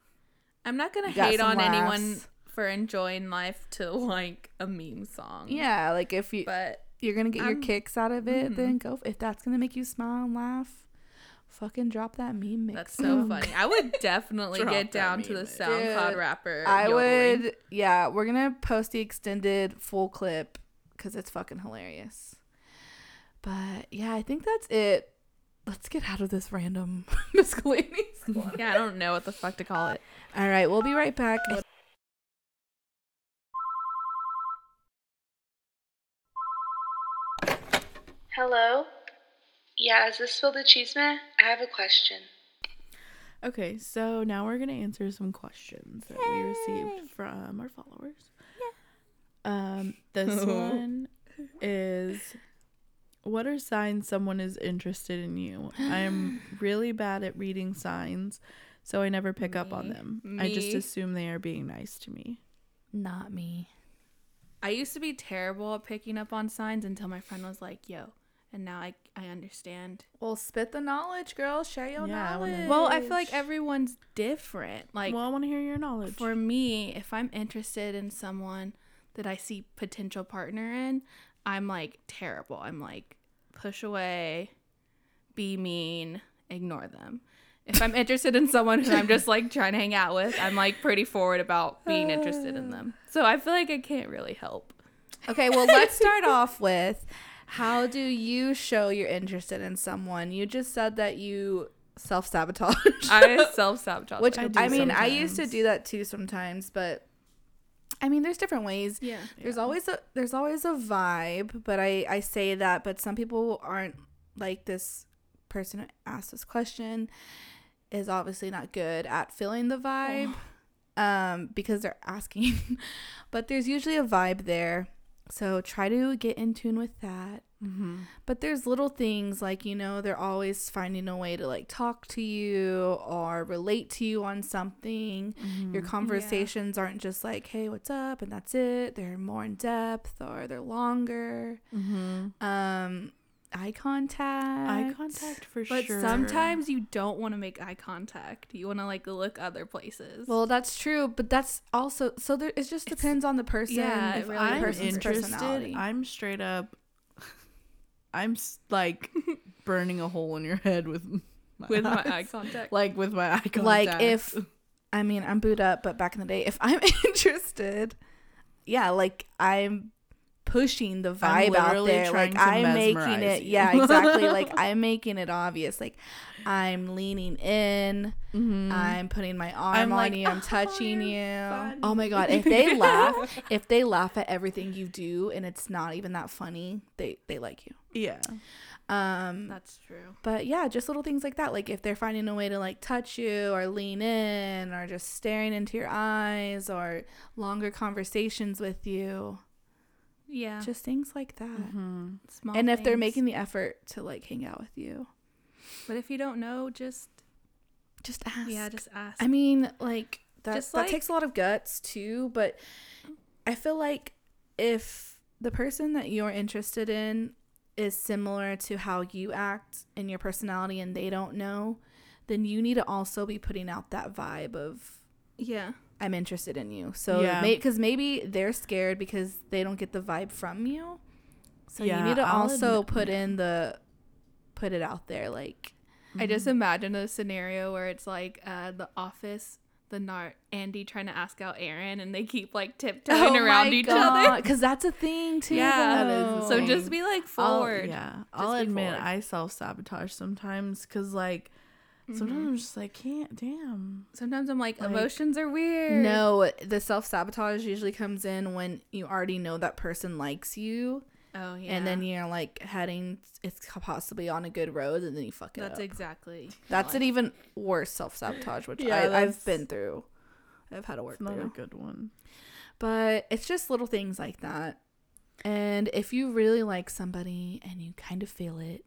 I'm not gonna hate on anyone for enjoying life to like a meme song. Yeah, like if you But you're gonna get your I'm- kicks out of it, Mhm. then go. If that's gonna make you smile and laugh, fucking drop that meme mix. that's so funny. I would definitely get down to the meme. SoundCloud Dude, rapper. I yodeling. would, yeah. We're gonna post the extended full clip because it's fucking hilarious. But yeah, I think that's it. Let's get out of this random miscellaneous. Yeah, I don't know what the fuck to call it. All right, we'll be right back. Hello? Yeah, is this Phil the Cheeseman? I have a question. Okay, so now we're gonna answer some questions that we received from our followers. Yeah. Um, this one is what are signs someone is interested in you? I'm really bad at reading signs, so I never pick up on Me. them. I just assume they are being nice to me. Not me. I used to be terrible at picking up on signs until my friend was like, "Yo," and now I I understand. Well, spit the knowledge, girl. Share your Yeah, I wanna- knowledge. Well, I feel like everyone's different. Like well, I want to hear your knowledge. for me, if I'm interested in someone that I see potential partner in, I'm like terrible. I'm like push away, be mean, ignore them. If I'm interested in someone who I'm just like trying to hang out with, I'm like pretty forward about being interested in them. So I feel like I can't really help. Okay, well, let's start off with how do you show you're interested in someone? You just said that you self sabotage. I self sabotage. Which I I, mean, I used to do that too sometimes, but I mean, there's different ways. yeah. There's always a there's always a vibe, but I I say that, but some people aren't like this person who asked this question is obviously not good at feeling the vibe um because they're asking. but there's usually a vibe there. So try to get in tune with that. mm-hmm. But there's little things like, you know, they're always finding a way to like talk to you or relate to you on something. Your conversations aren't just like, hey, what's up? And that's it. They're more in depth or they're longer. Mm-hmm. Um, eye contact. Eye contact for But sure. sometimes you don't want to make eye contact. You want to like look other places. Well, that's true, but that's also so there. It just depends on the person. yeah, if really I'm interested. I'm straight up. I'm like burning a hole in your head with my with my eye contact. like with my eye contact. like if I mean I'm booed up, but back in the day, if I'm interested, yeah, like I'm pushing the vibe out there. Like I'm making it you. yeah, exactly. like I'm making it obvious. Like I'm leaning in, Mhm. I'm putting my arm I'm on like, you, I'm "Oh, touching you. funny." Oh my god, if they laugh, if they laugh at everything you do and it's not even that funny, they they like you. yeah, Um That's true. but yeah, just little things like that. Like if they're finding a way to like touch you or lean in or just staring into your eyes or longer conversations with you. Yeah. Just things like that. mm-hmm. small. And if they're making the effort to like hang out with you, but if you don't know, just just ask. yeah, just ask. I mean, like that Just that like- takes a lot of guts too, but I feel like if the person that you're interested in is similar to how you act in your personality and they don't know, then you need to also be putting out that vibe of yeah. I'm interested in you. So Yeah. because maybe they're scared because they don't get the vibe from you. So Yeah, you need to I'll also admit- put in the put it out there like I just imagine a scenario where it's like uh, the office, the nar Andy trying to ask out Erin, and they keep like tiptoeing around each other. because that's a thing too. Yeah. So just be like I'll- forward. yeah, I'll admit forward. I self sabotage sometimes because like Mm-hmm. sometimes I'm just like can't damn. Sometimes I'm like, Like- emotions are weird. No, the self sabotage usually comes in when you already know that person likes you, Oh yeah. and then you're like heading, it's possibly on a good road, and then you fuck it That's up. exactly. That's an even worse self sabotage, which Yeah, I, I've been through. I've had to work It's not a good one. But it's just little things like that. And if you really like somebody and you kind of feel it,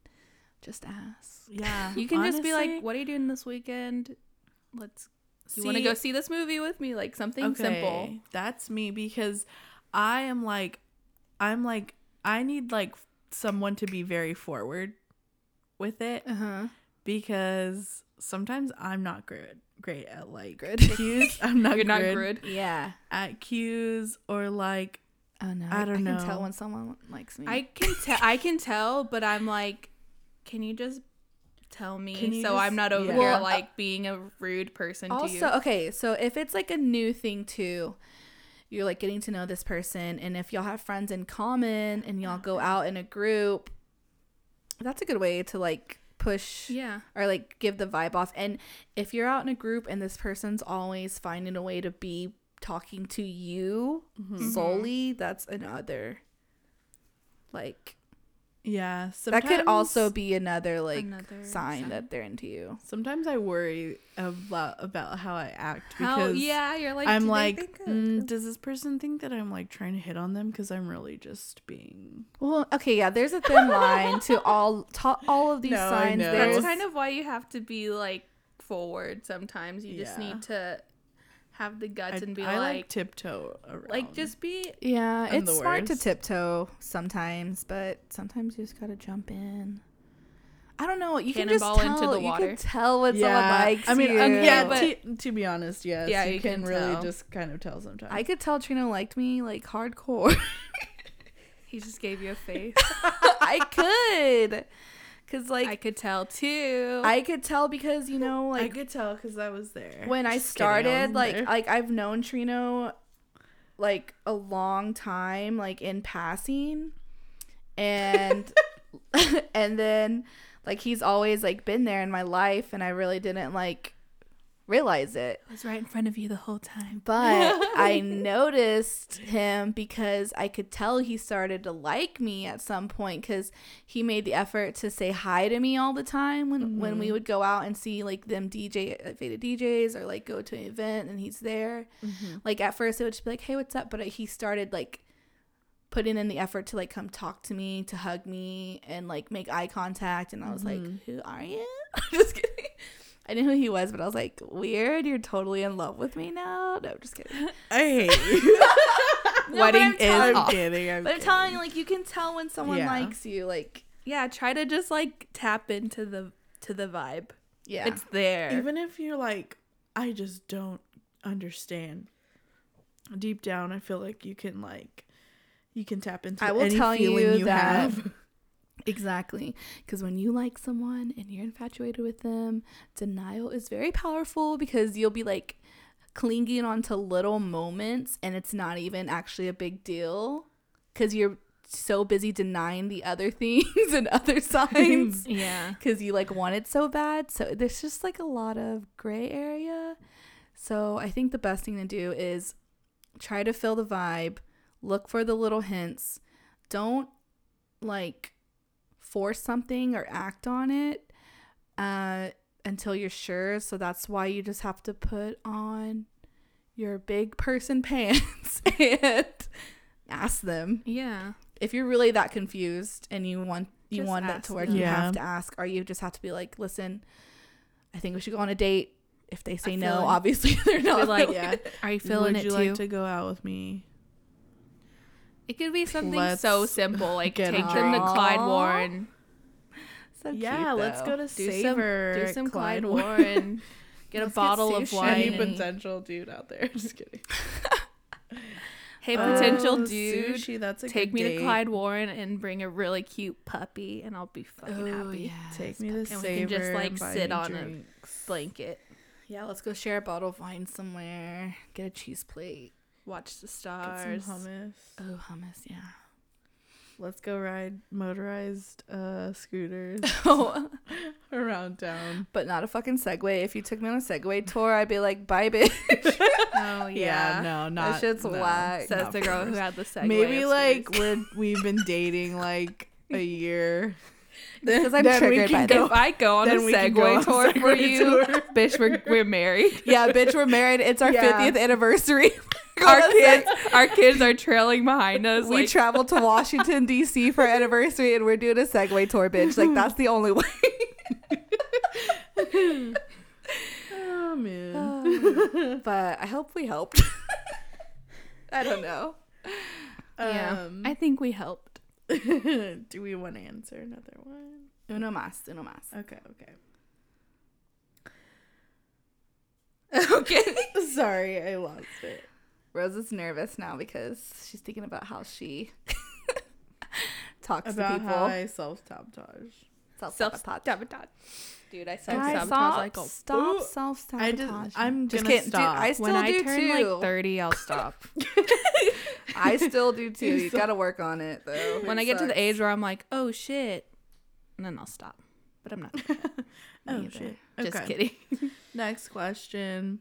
just ask. Yeah, You can just be like, "What are you doing this weekend? Let's. You want to go see this movie with me? Like something simple." That's me because I am like, I'm like, I need like someone to be very forward with it Uh huh. because sometimes I'm not good, great at like Good. cues. I'm not You're not good good. Yeah. at cues or like Oh no. I don't I know. can tell when someone likes me. I can tell. I can tell, but I'm like, can you just tell me so just- I'm not over yeah. here Well, uh, like being a rude person to you? also okay so if it's like a new thing too you're like getting to know this person and if y'all have friends in common and y'all go out in a group that's a good way to like push Yeah. or like give the vibe off. And if you're out in a group and this person's always finding a way to be talking to you solely, that's another like Yeah. that could also be another like Another sign sign. that they're into you. Sometimes I worry about about how I act How? because Yeah, you're like. I'm like, mm, does this person think that I'm like trying to hit on them? Because I'm really just being. Well, okay, yeah, there's a thin line to all to all of these No, signs. know. That's kind of why you have to be like forward. Sometimes you just Yeah. need to have the guts I, and be I like, like, tiptoe around. like just be. yeah, I'm it's smart to tiptoe sometimes, but sometimes you just gotta jump in. I don't know. You can just Cannonball into tell. the you water. can tell when yeah. someone likes I mean, you. um, yeah. but- to, to be honest, yes. Yeah, you, you can, can really just kind of tell sometimes. I could tell Trino liked me like hardcore. He just gave you a face. I could, cause like I could tell too. I could tell because you know like I could tell because I was there. when I Just I started like there. like I've known Trino like a long time like in passing and and then like he's always like been there in my life and I really didn't like realize it was right in front of you the whole time. but I noticed him because I could tell he started to like me at some point because he made the effort to say hi to me all the time when when we mm-hmm. would go out and see like them DJ faded DJs or like go to an event and he's there. Mm-hmm. Like at first it would just be like, "Hey, what's up?" But he started like putting in the effort to like come talk to me, to hug me, and like make eye contact. And I was like, mm-hmm. "Who are you?" just kidding. I knew who he was, but I was like, "Weird, you're totally in love with me now." No, just kidding. I hate you. No, Wedding I'm is I'm off. kidding. I'm But I'm kidding. telling you, like, you can tell when someone Yeah. likes you. Like, Yeah, try to just like tap into the to the vibe. yeah, It's there. even if you're like, I just don't understand. Deep down, I feel like you can like, you can tap into. I will any tell feeling you that- have. Exactly. Because when you like someone and you're infatuated with them, denial is very powerful because you'll be like clinging onto little moments and it's not even actually a big deal because you're so busy denying the other things and other signs yeah. because you like want it so bad. So there's just like a lot of gray area. So I think the best thing to do is try to feel the vibe, look for the little hints. Don't like force something or act on it uh, until you're sure. So that's why you just have to put on your big person pants and ask them Yeah. if you're really that confused and you want you Just want it ask to work, them. you Yeah. have to ask, or you just have to be like, listen, I think we should go on a date. If they say no, like- obviously they're not like, yeah. Are you feeling Would it you too? like to go out with me? It could be something Let's so simple, like take them to. Klyde Warren. So yeah, cute, let's go to Do some, savor. do some Klyde Warren. Warren. Get a Let's get bottle of wine. Any potential dude out there? Just kidding. Hey, potential Oh, dude. Sushi, that's a Take good me date. to Klyde Warren and bring a really cute puppy, and I'll be fucking Oh, happy. yes. Take me to And we savor. can just, like, sit me on a- drinks. Blanket. Yeah, let's go share a bottle of wine somewhere. Get a cheese plate. Watch the Get stars. some hummus. Oh, hummus, yeah. Let's go ride motorized uh, scooters Oh, around town. but not a fucking Segway. If you took me on a Segway tour, I'd be like, bye, bitch. Oh yeah. no, not that shit's no. whack. Says the girl who had the Segway. Maybe like we're we've been dating like a year. Because I'm Then triggered by go- if I go on a Segway tour for you, tour. bitch, we're we're married. Yeah, bitch, we're married. It's our Yeah. 50th anniversary. our kids, our kids are trailing behind us. we like, traveled to Washington D.C. for our anniversary, and we're doing a Segway tour, bitch. Like that's the only way. Oh man. but I hope we helped. I don't know. yeah, Um, I think we helped. do we want to answer another one? Uno más, uno más. Okay, okay. okay. Sorry, I lost it. Rose is nervous now because she's thinking about how she talks About to people. how I self sabotage. Self Self-sabotage. Dude, I self sabotage stop, like a stop Ooh. self I sabotage. just, I'm just gonna kidding. Dude, stop. I still when I turn too. like 30, I'll stop. I still do too. You gotta work on it though. when It I get to the age where I'm like, oh shit, and then I'll stop. But I'm not. gonna. Oh either. shit. Just Okay. kidding. Next question.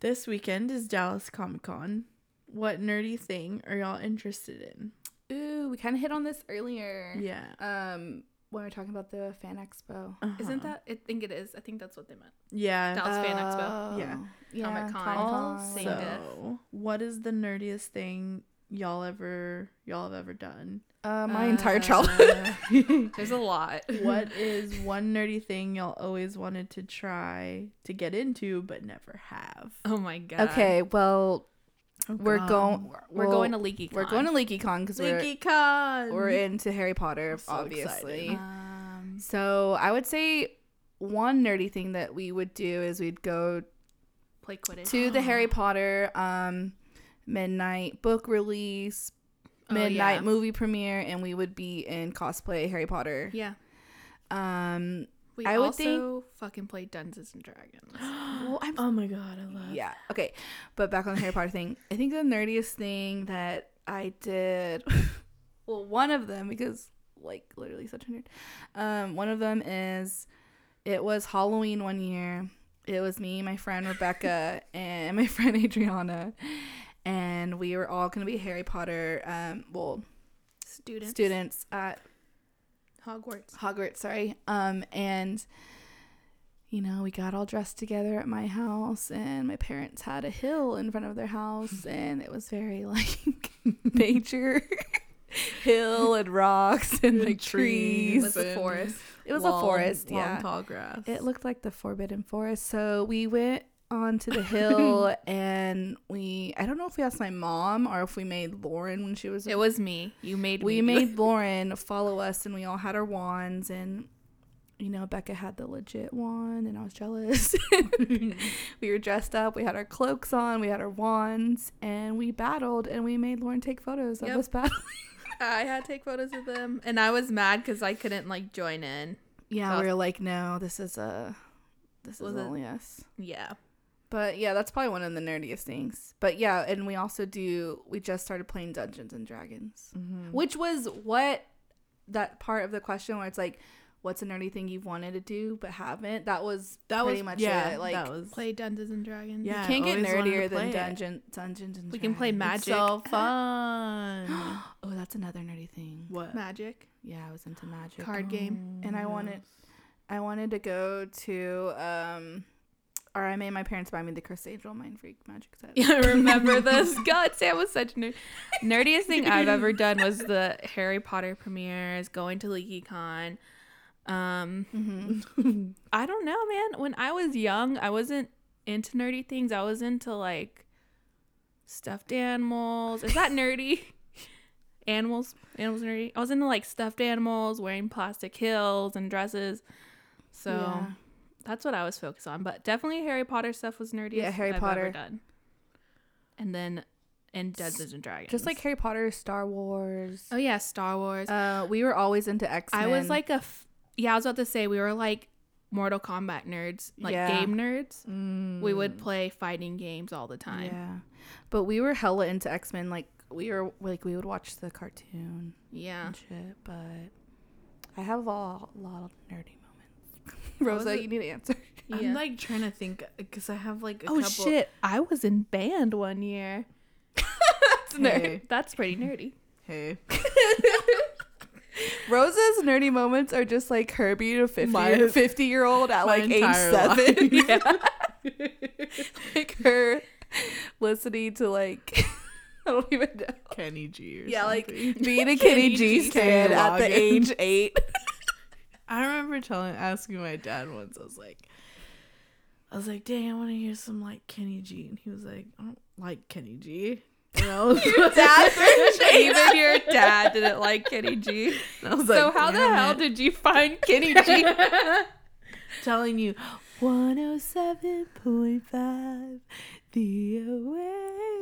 This weekend is Dallas Comic Con. What nerdy thing are y'all interested in? Ooh, we kind of hit on this earlier. Yeah. Um, when we are talking about the fan expo. Isn't Uh-huh. that? I think it is. I think that's what they meant. Yeah. Dallas Fan Expo. Yeah. Yeah. Comic-Con. Comic-Con. Same so, what is the nerdiest thing y'all ever y'all have ever done? Uh, my entire childhood. There's a lot. what is one nerdy thing y'all always wanted to try to get into but never have? Oh my god. okay, well, Oh, we're God. going. We're going to Leaky. We're going to LeakyCon because we're LeakyCon. we're into Harry Potter, so obviously. Um, So I would say one nerdy thing that we would do is we'd go play Quidditch. to the Harry Potter um, midnight book release, Oh, midnight yeah. movie premiere, and we would be in cosplay Harry Potter. Yeah. Um, We I would also think- fucking played Dungeons and Dragons. well, I'm Oh my god, I love. yeah okay, but back on the Harry Potter thing, I think the nerdiest thing that I did, well, one of them because like literally such a nerd. Um, one of them is it was Halloween one year. It was me, my friend Rebecca, and my friend Adriana, and we were all gonna be Harry Potter. Um, well, Students. students at Hogwarts. Hogwarts, sorry. Um, and you know, we got all dressed together at my house, and my parents had a hill in front of their house, and it was very like nature, hill and rocks and like trees. It was a forest. It was long- a forest, long, yeah. tall grass. It looked like the Forbidden Forest. So we went onto the hill, and we I don't know if we asked my mom or if we made Lauren when she was It was me. You made we me. made Lauren follow us and we all had our wands and you know Becca had the legit wand and I was jealous. we were dressed up, we had our cloaks on, we had our wands and we battled and we made Lauren take photos of Yep. us battling. I had to take photos of them, and I was mad because I couldn't like join in. Yeah, Oh. we were like, no, this is a this Was is it- only us. Yeah. But yeah, that's probably one of the nerdiest things. But yeah, and we also do we just started playing Dungeons and Dragons. Mm-hmm. Which was what that part of the question where it's like what's a nerdy thing you've wanted to do but haven't? That was that pretty was much yeah. it. Like that was Play Dungeons and Dragons. Yeah. you can't get always wanted to nerdier than play it. Dungeon Dungeons and Dragons. We can play Dragons. It's Magic. so fun. Oh, that's another nerdy thing. what? Magic. Yeah, I was into magic. Card game. and I wanted I wanted to go to um or I made my parents buy me the Criss Angel Mindfreak magic set. Yeah, I remember this. God, Sam was such nerd. Nerdiest thing I've ever done was the Harry Potter premieres, going to LeakyCon. Um, Mm-hmm. I don't know, man. When I was young, I wasn't into nerdy things. I was into like stuffed animals. Is that nerdy? animals, animals nerdy. I was into like stuffed animals, wearing plastic heels and dresses. So Yeah. That's what I was focused on. But definitely Harry Potter stuff was nerdy. Yeah, Harry I've Potter. Ever done. And then and Dungeons and Dragons. Just like Harry Potter, Star Wars. oh yeah, Star Wars. Uh, we were always into X. I was like a f- yeah. I was about to say we were like Mortal Kombat nerds, like Yeah. game nerds. We Mm. would play fighting games all the time. Yeah, but we were hella into X Men. Like we were like we would watch the cartoon Yeah. and shit. But I have a lot, of nerdy Rosa, you need to answer. Yeah. I'm like trying to think because I have like a oh couple. shit! I was in band one year. that's Hey, That's pretty nerdy. hey. Rosa's nerdy moments are just like her being a 50, My- 50 year old at like age seven. yeah. like her listening to like I don't even know. Kenny G. Or Yeah, like being a Kenny G G stan at the age eight. I remember telling, asking my dad once. I was like, I was like, "Dang, I want to hear some like Kenny G," and he was like, "I don't like Kenny G." You know, Even your dad didn't like Kenny G. And I was So like, how the hell it." did you find Kenny G? telling you 107.5 the away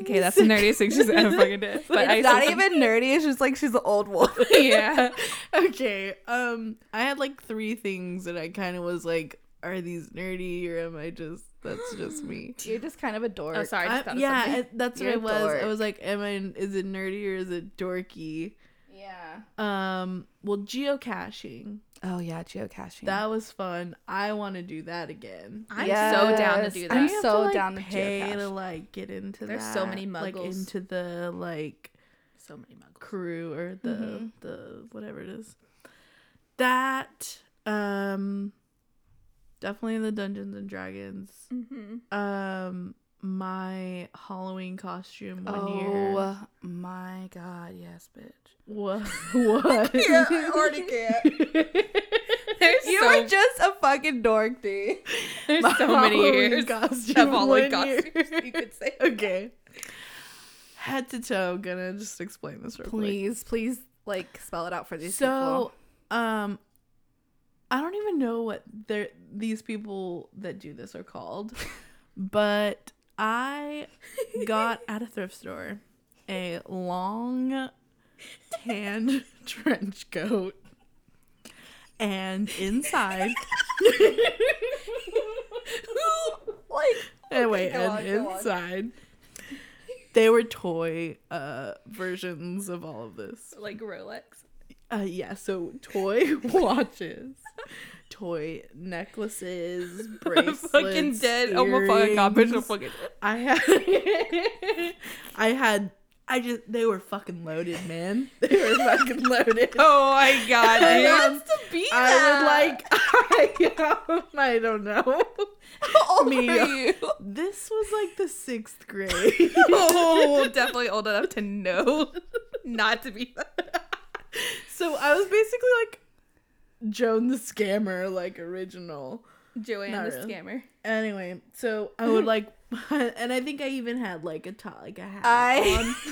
okay, that's the nerdiest thing she's ever fucking did. But I it's not still- even nerdy. It's just like she's an old woman. yeah. okay um i had like three things that i kind of was like are these nerdy or am i just that's just me You're just kind of a dork. Oh, sorry. I I- just thought yeah something. it- that's You're what a it was i was like am i is it nerdy or is it dorky Yeah. Um, well, geocaching. Oh yeah, geocaching. That was fun. I want to do that again. I'm so down to do that. I'm that. You have so like, down to pay geocache. to like get into There's that. so many muggles. like into the like so many muggles. crew or the Mhm. the whatever it is. That um definitely the Dungeons and Dragons. Mm-hmm. Um my Halloween costume one oh year. Oh my god, yes, bitch. What? What? I already can't. There's You so, were just a fucking dork, dude. there's My so many Halloween years costume of Halloween year. costumes. You could say. okay. Head to toe, gonna just explain this real quick. Please, please, like spell it out for these people. So, um, I don't even know what they're these people that do this are called, but I got at a thrift store a long tan trench coat, and inside, like, anyway, go and inside. They were toy uh versions of all of this. Like Rolex. Uh, yeah, so toy watches, toy necklaces, bracelets. fucking dead. Oh my fucking god, bitch, I'm earrings. fucking I had, I had, I just they were fucking loaded, man. They were fucking loaded. Oh my god, And dude. to be I would like, I, I don't know. How old Me. are uh, you? This was like the sixth grade. oh, definitely old enough to know not to be that. so I was basically like Joan the Scammer, like original. Joanne Not the really. scammer. Anyway, so I would like, and I think I even had like a top, like a hat I-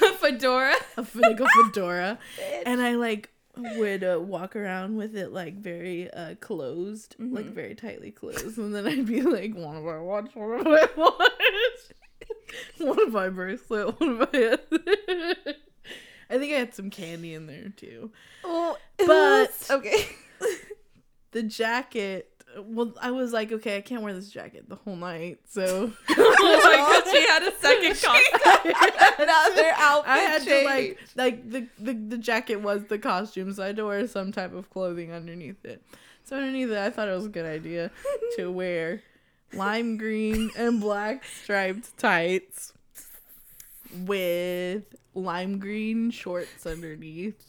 on, Fedora. a like a fedora, and I like would uh, walk around with it like very uh closed, like very tightly closed, and then I'd be like, one of my watch, one of my watch, one of my bracelet, one of my. I think I had some candy in there too. Oh, But- okay. The jacket. Well, I was like, okay, I can't wear this jacket the whole night, so oh she had a second costume. Another outfit I had to like like the, the the jacket was the costume, so I had to wear some type of clothing underneath it. So underneath it, I thought it was a good idea to wear lime green and black striped tights with lime green shorts underneath,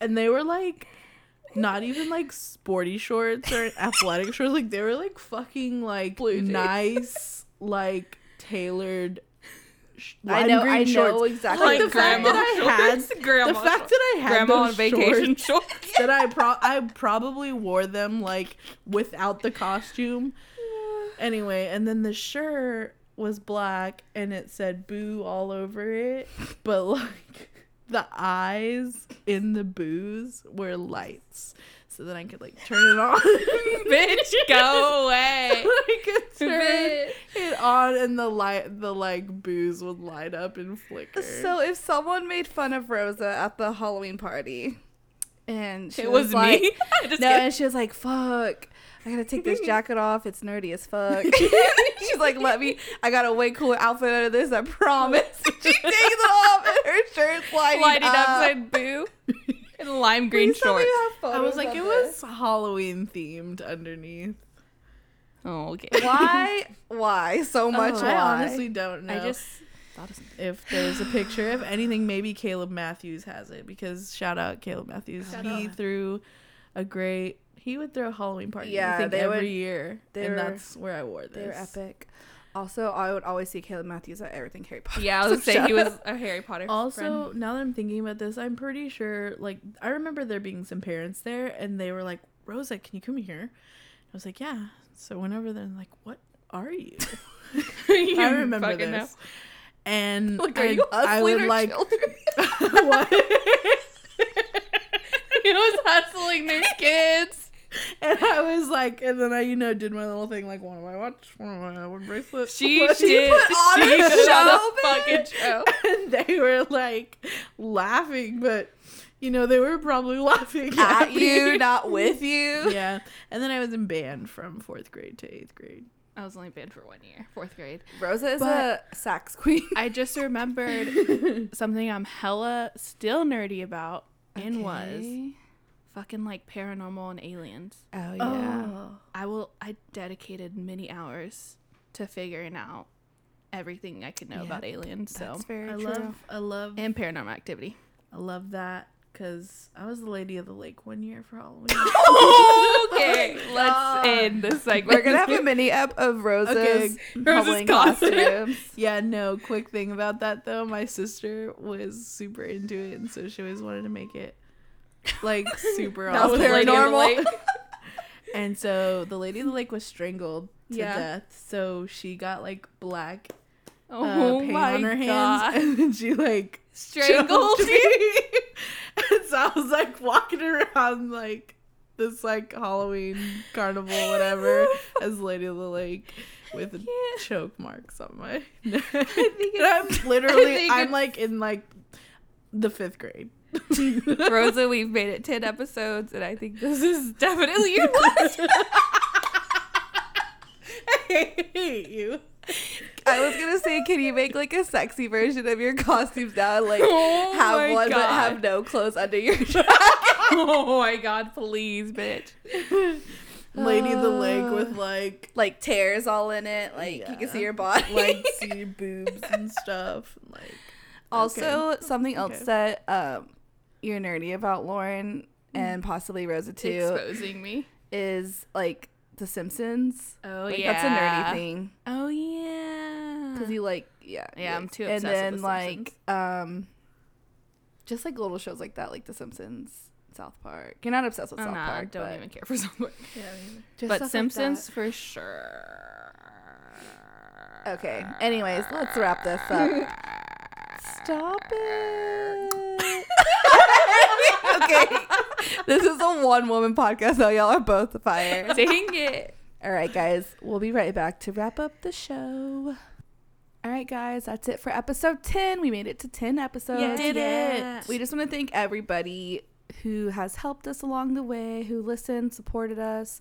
and they were like not even like sporty shorts or athletic shorts. Like they were like fucking like nice like tailored. sh- I know, I shorts. know exactly. Like, the fact that. I had shorts. Grandma the fact that I had Grandma on vacation shorts, shorts. that I pro I probably wore them like without the costume. Anyway, and then the shirt was black and it said boo all over it, but like the eyes in the booze were lights. So then I could like turn it on. Bitch, go away. I could turn Bitch. it on and the light the like booze would light up and flicker. So if someone made fun of Rosa at the Halloween party, and she It was, was like, me. No, kidding. and she was like, "Fuck, I gotta take this jacket off. It's nerdy as fuck." She's like, "Let me. I got a way cooler outfit out of this. I promise." she takes it off, her shirt's lighting, lighting up, up. said boo. And lime green Please tell me shorts. you I was like, it this. was Halloween themed underneath. Oh, okay. Why? Why so oh, much? I why? honestly don't know. I just thought of something. if there's a picture of anything, maybe Caleb Matthews has it because shout out Caleb Matthews. Shout he out. threw a great. He would throw a Halloween party. Yeah, I think they every would- year, and were- that's where I wore this. They were epic. Also, I would always see Caleb Matthews at everything Harry Potter. Yeah, I was So gonna say he was a Harry Potter. Also, friend. now that I'm thinking about this, I'm pretty sure. Like, I remember there being some parents there, and they were like, "Rosa, can you come here?" I was like, "Yeah." So went over there and like, "What are you?" You I remember this. know. And Like, are I, you I would our like what? he was hustling their kids. And I was like, and then I, you know, did my little thing, like one of my watch, one of my one bracelet. She What? did. put on she a put on show, a fucking show. and they were like laughing, but you know, they were probably laughing at, at you, me. not with you. yeah. And then I was in band from fourth grade to eighth grade. I was only banned for one year, fourth grade. Rosa is But- a sax queen. I just remembered something I'm hella still nerdy about. and was Okay. Fucking like paranormal and aliens. Oh yeah. Oh. I will. I dedicated many hours to figuring out everything I could know Yeah, about aliens. So very I true. love I love and paranormal activity. I love that because I was the lady of the lake one year for Halloween. okay, oh let's end this segment. We're gonna have a mini ep of Rose's Okay, Halloween costume. costumes. yeah, no. Quick thing about that though, my sister was super into it, and so she always wanted to make it like super That was awesome. Lady the paranormal. And so the lady of the lake was strangled to Yeah. death. So she got like black uh, Oh paint on her hands, and then she like Strangled me. and so I was like walking around like this like Halloween carnival, whatever, as Lady of the Lake with choke marks on my neck. I think I'm literally, I'm like in like the fifth grade. Rosa, we've made it ten episodes, and I think this is definitely your last. I hate you. I was gonna say, can you make like a sexy version of your costumes now? and, Like Oh have one but have no clothes under your dress. oh my god! Please, bitch. Lady of the Lake Uh, with like like tears all in it. Like you can see your body. like see your boobs and stuff. Like also, something else Okay. that um you're nerdy about, Lauren, and possibly Rosa too, Exposing me. is like The Simpsons. Oh Like, yeah, that's a nerdy thing Oh yeah. because you like yeah Yeah, I'm like- too and obsessed then with The like um just like little shows like that like The Simpsons, South Park. You're not obsessed with I'm South not. Park, don't even care for something. just but stuff like Simpsons for sure. Okay. Anyways, let's wrap this up. Stop it. Okay. This is a one woman podcast, so y'all are both fire. Dang it. All right, guys. We'll be right back to wrap up the show. All right, guys. That's it for episode 10. We made it to 10 episodes. Yes, did yes. it. We just want to thank everybody who has helped us along the way, who listened, supported us.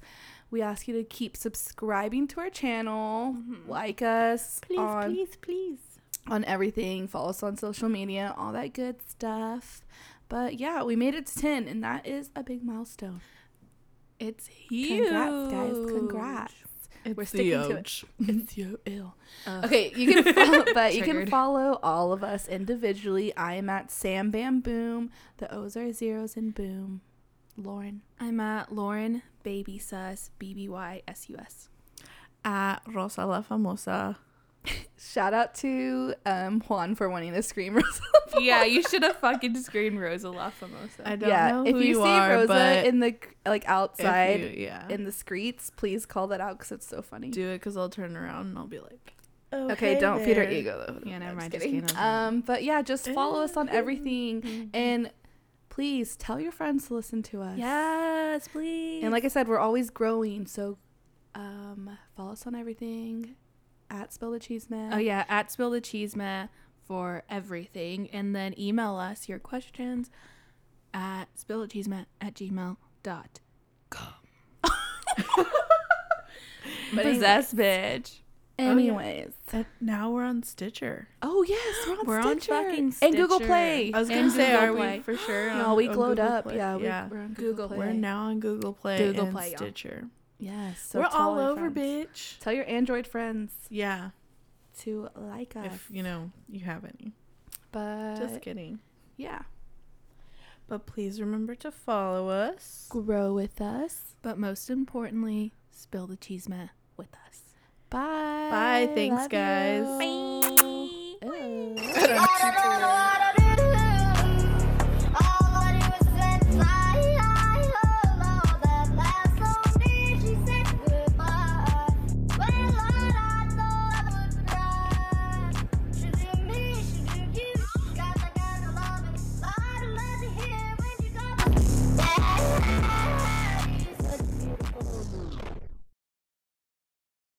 We ask you to keep subscribing to our channel, mm-hmm. like us on, please, please. on everything, follow us on social media, all that good stuff. But yeah, we made it to 10, and that is a big milestone. It's huge. Congrats, guys. Congrats. It's We're sticking to it. It's yo ill. Ugh. Okay, you can follow, but you can follow all of us individually. I am at Sam Bam Boom. The O's are zeros and Boom. Lauren. I'm at Lauren Baby Sus B B Y S U S. At Rosa la Famosa. Shout out to um, Juan for wanting to scream Rosa. Yeah, you should have fucking screamed Rosa La Famosa. I don't yeah, know if who you, you, see are, Rosa but in the like outside you- yeah, in the streets, please call that out because it's so funny. do it because I'll turn around and I'll be like, okay, hey don't feed her ego though. Yeah, never I'm mind, just just kidding. kidding. Um, but yeah, just follow us on everything and please tell your friends to listen to us. Yes, please. And like I said, we're always growing, so um, follow us on everything at Spill the Cheese Man. Oh yeah, at Spill the Cheeseman for everything. And then email us your questions at spill spillthecheeseman at gmail dot But Possessed bitch. Oh, anyways, And now we're on Stitcher. oh yes, we're on We're on Stitcher. and Google Play. I was gonna And say, Google are Play. we for sure? no, on- we glowed up. Play? Yeah, we, yeah. we're on Google Google Play. We're now on Google Play Google and Play, y'all. Stitcher. Yes, so we're all over, friends. bitch. Tell your Android friends Yeah, to like us. if you know you have any. but Just kidding. yeah, But please remember to follow us. grow with us. But most importantly, spill the cheeseman with us. Bye. Bye. Thanks, Love guys. you. Bye. Ew.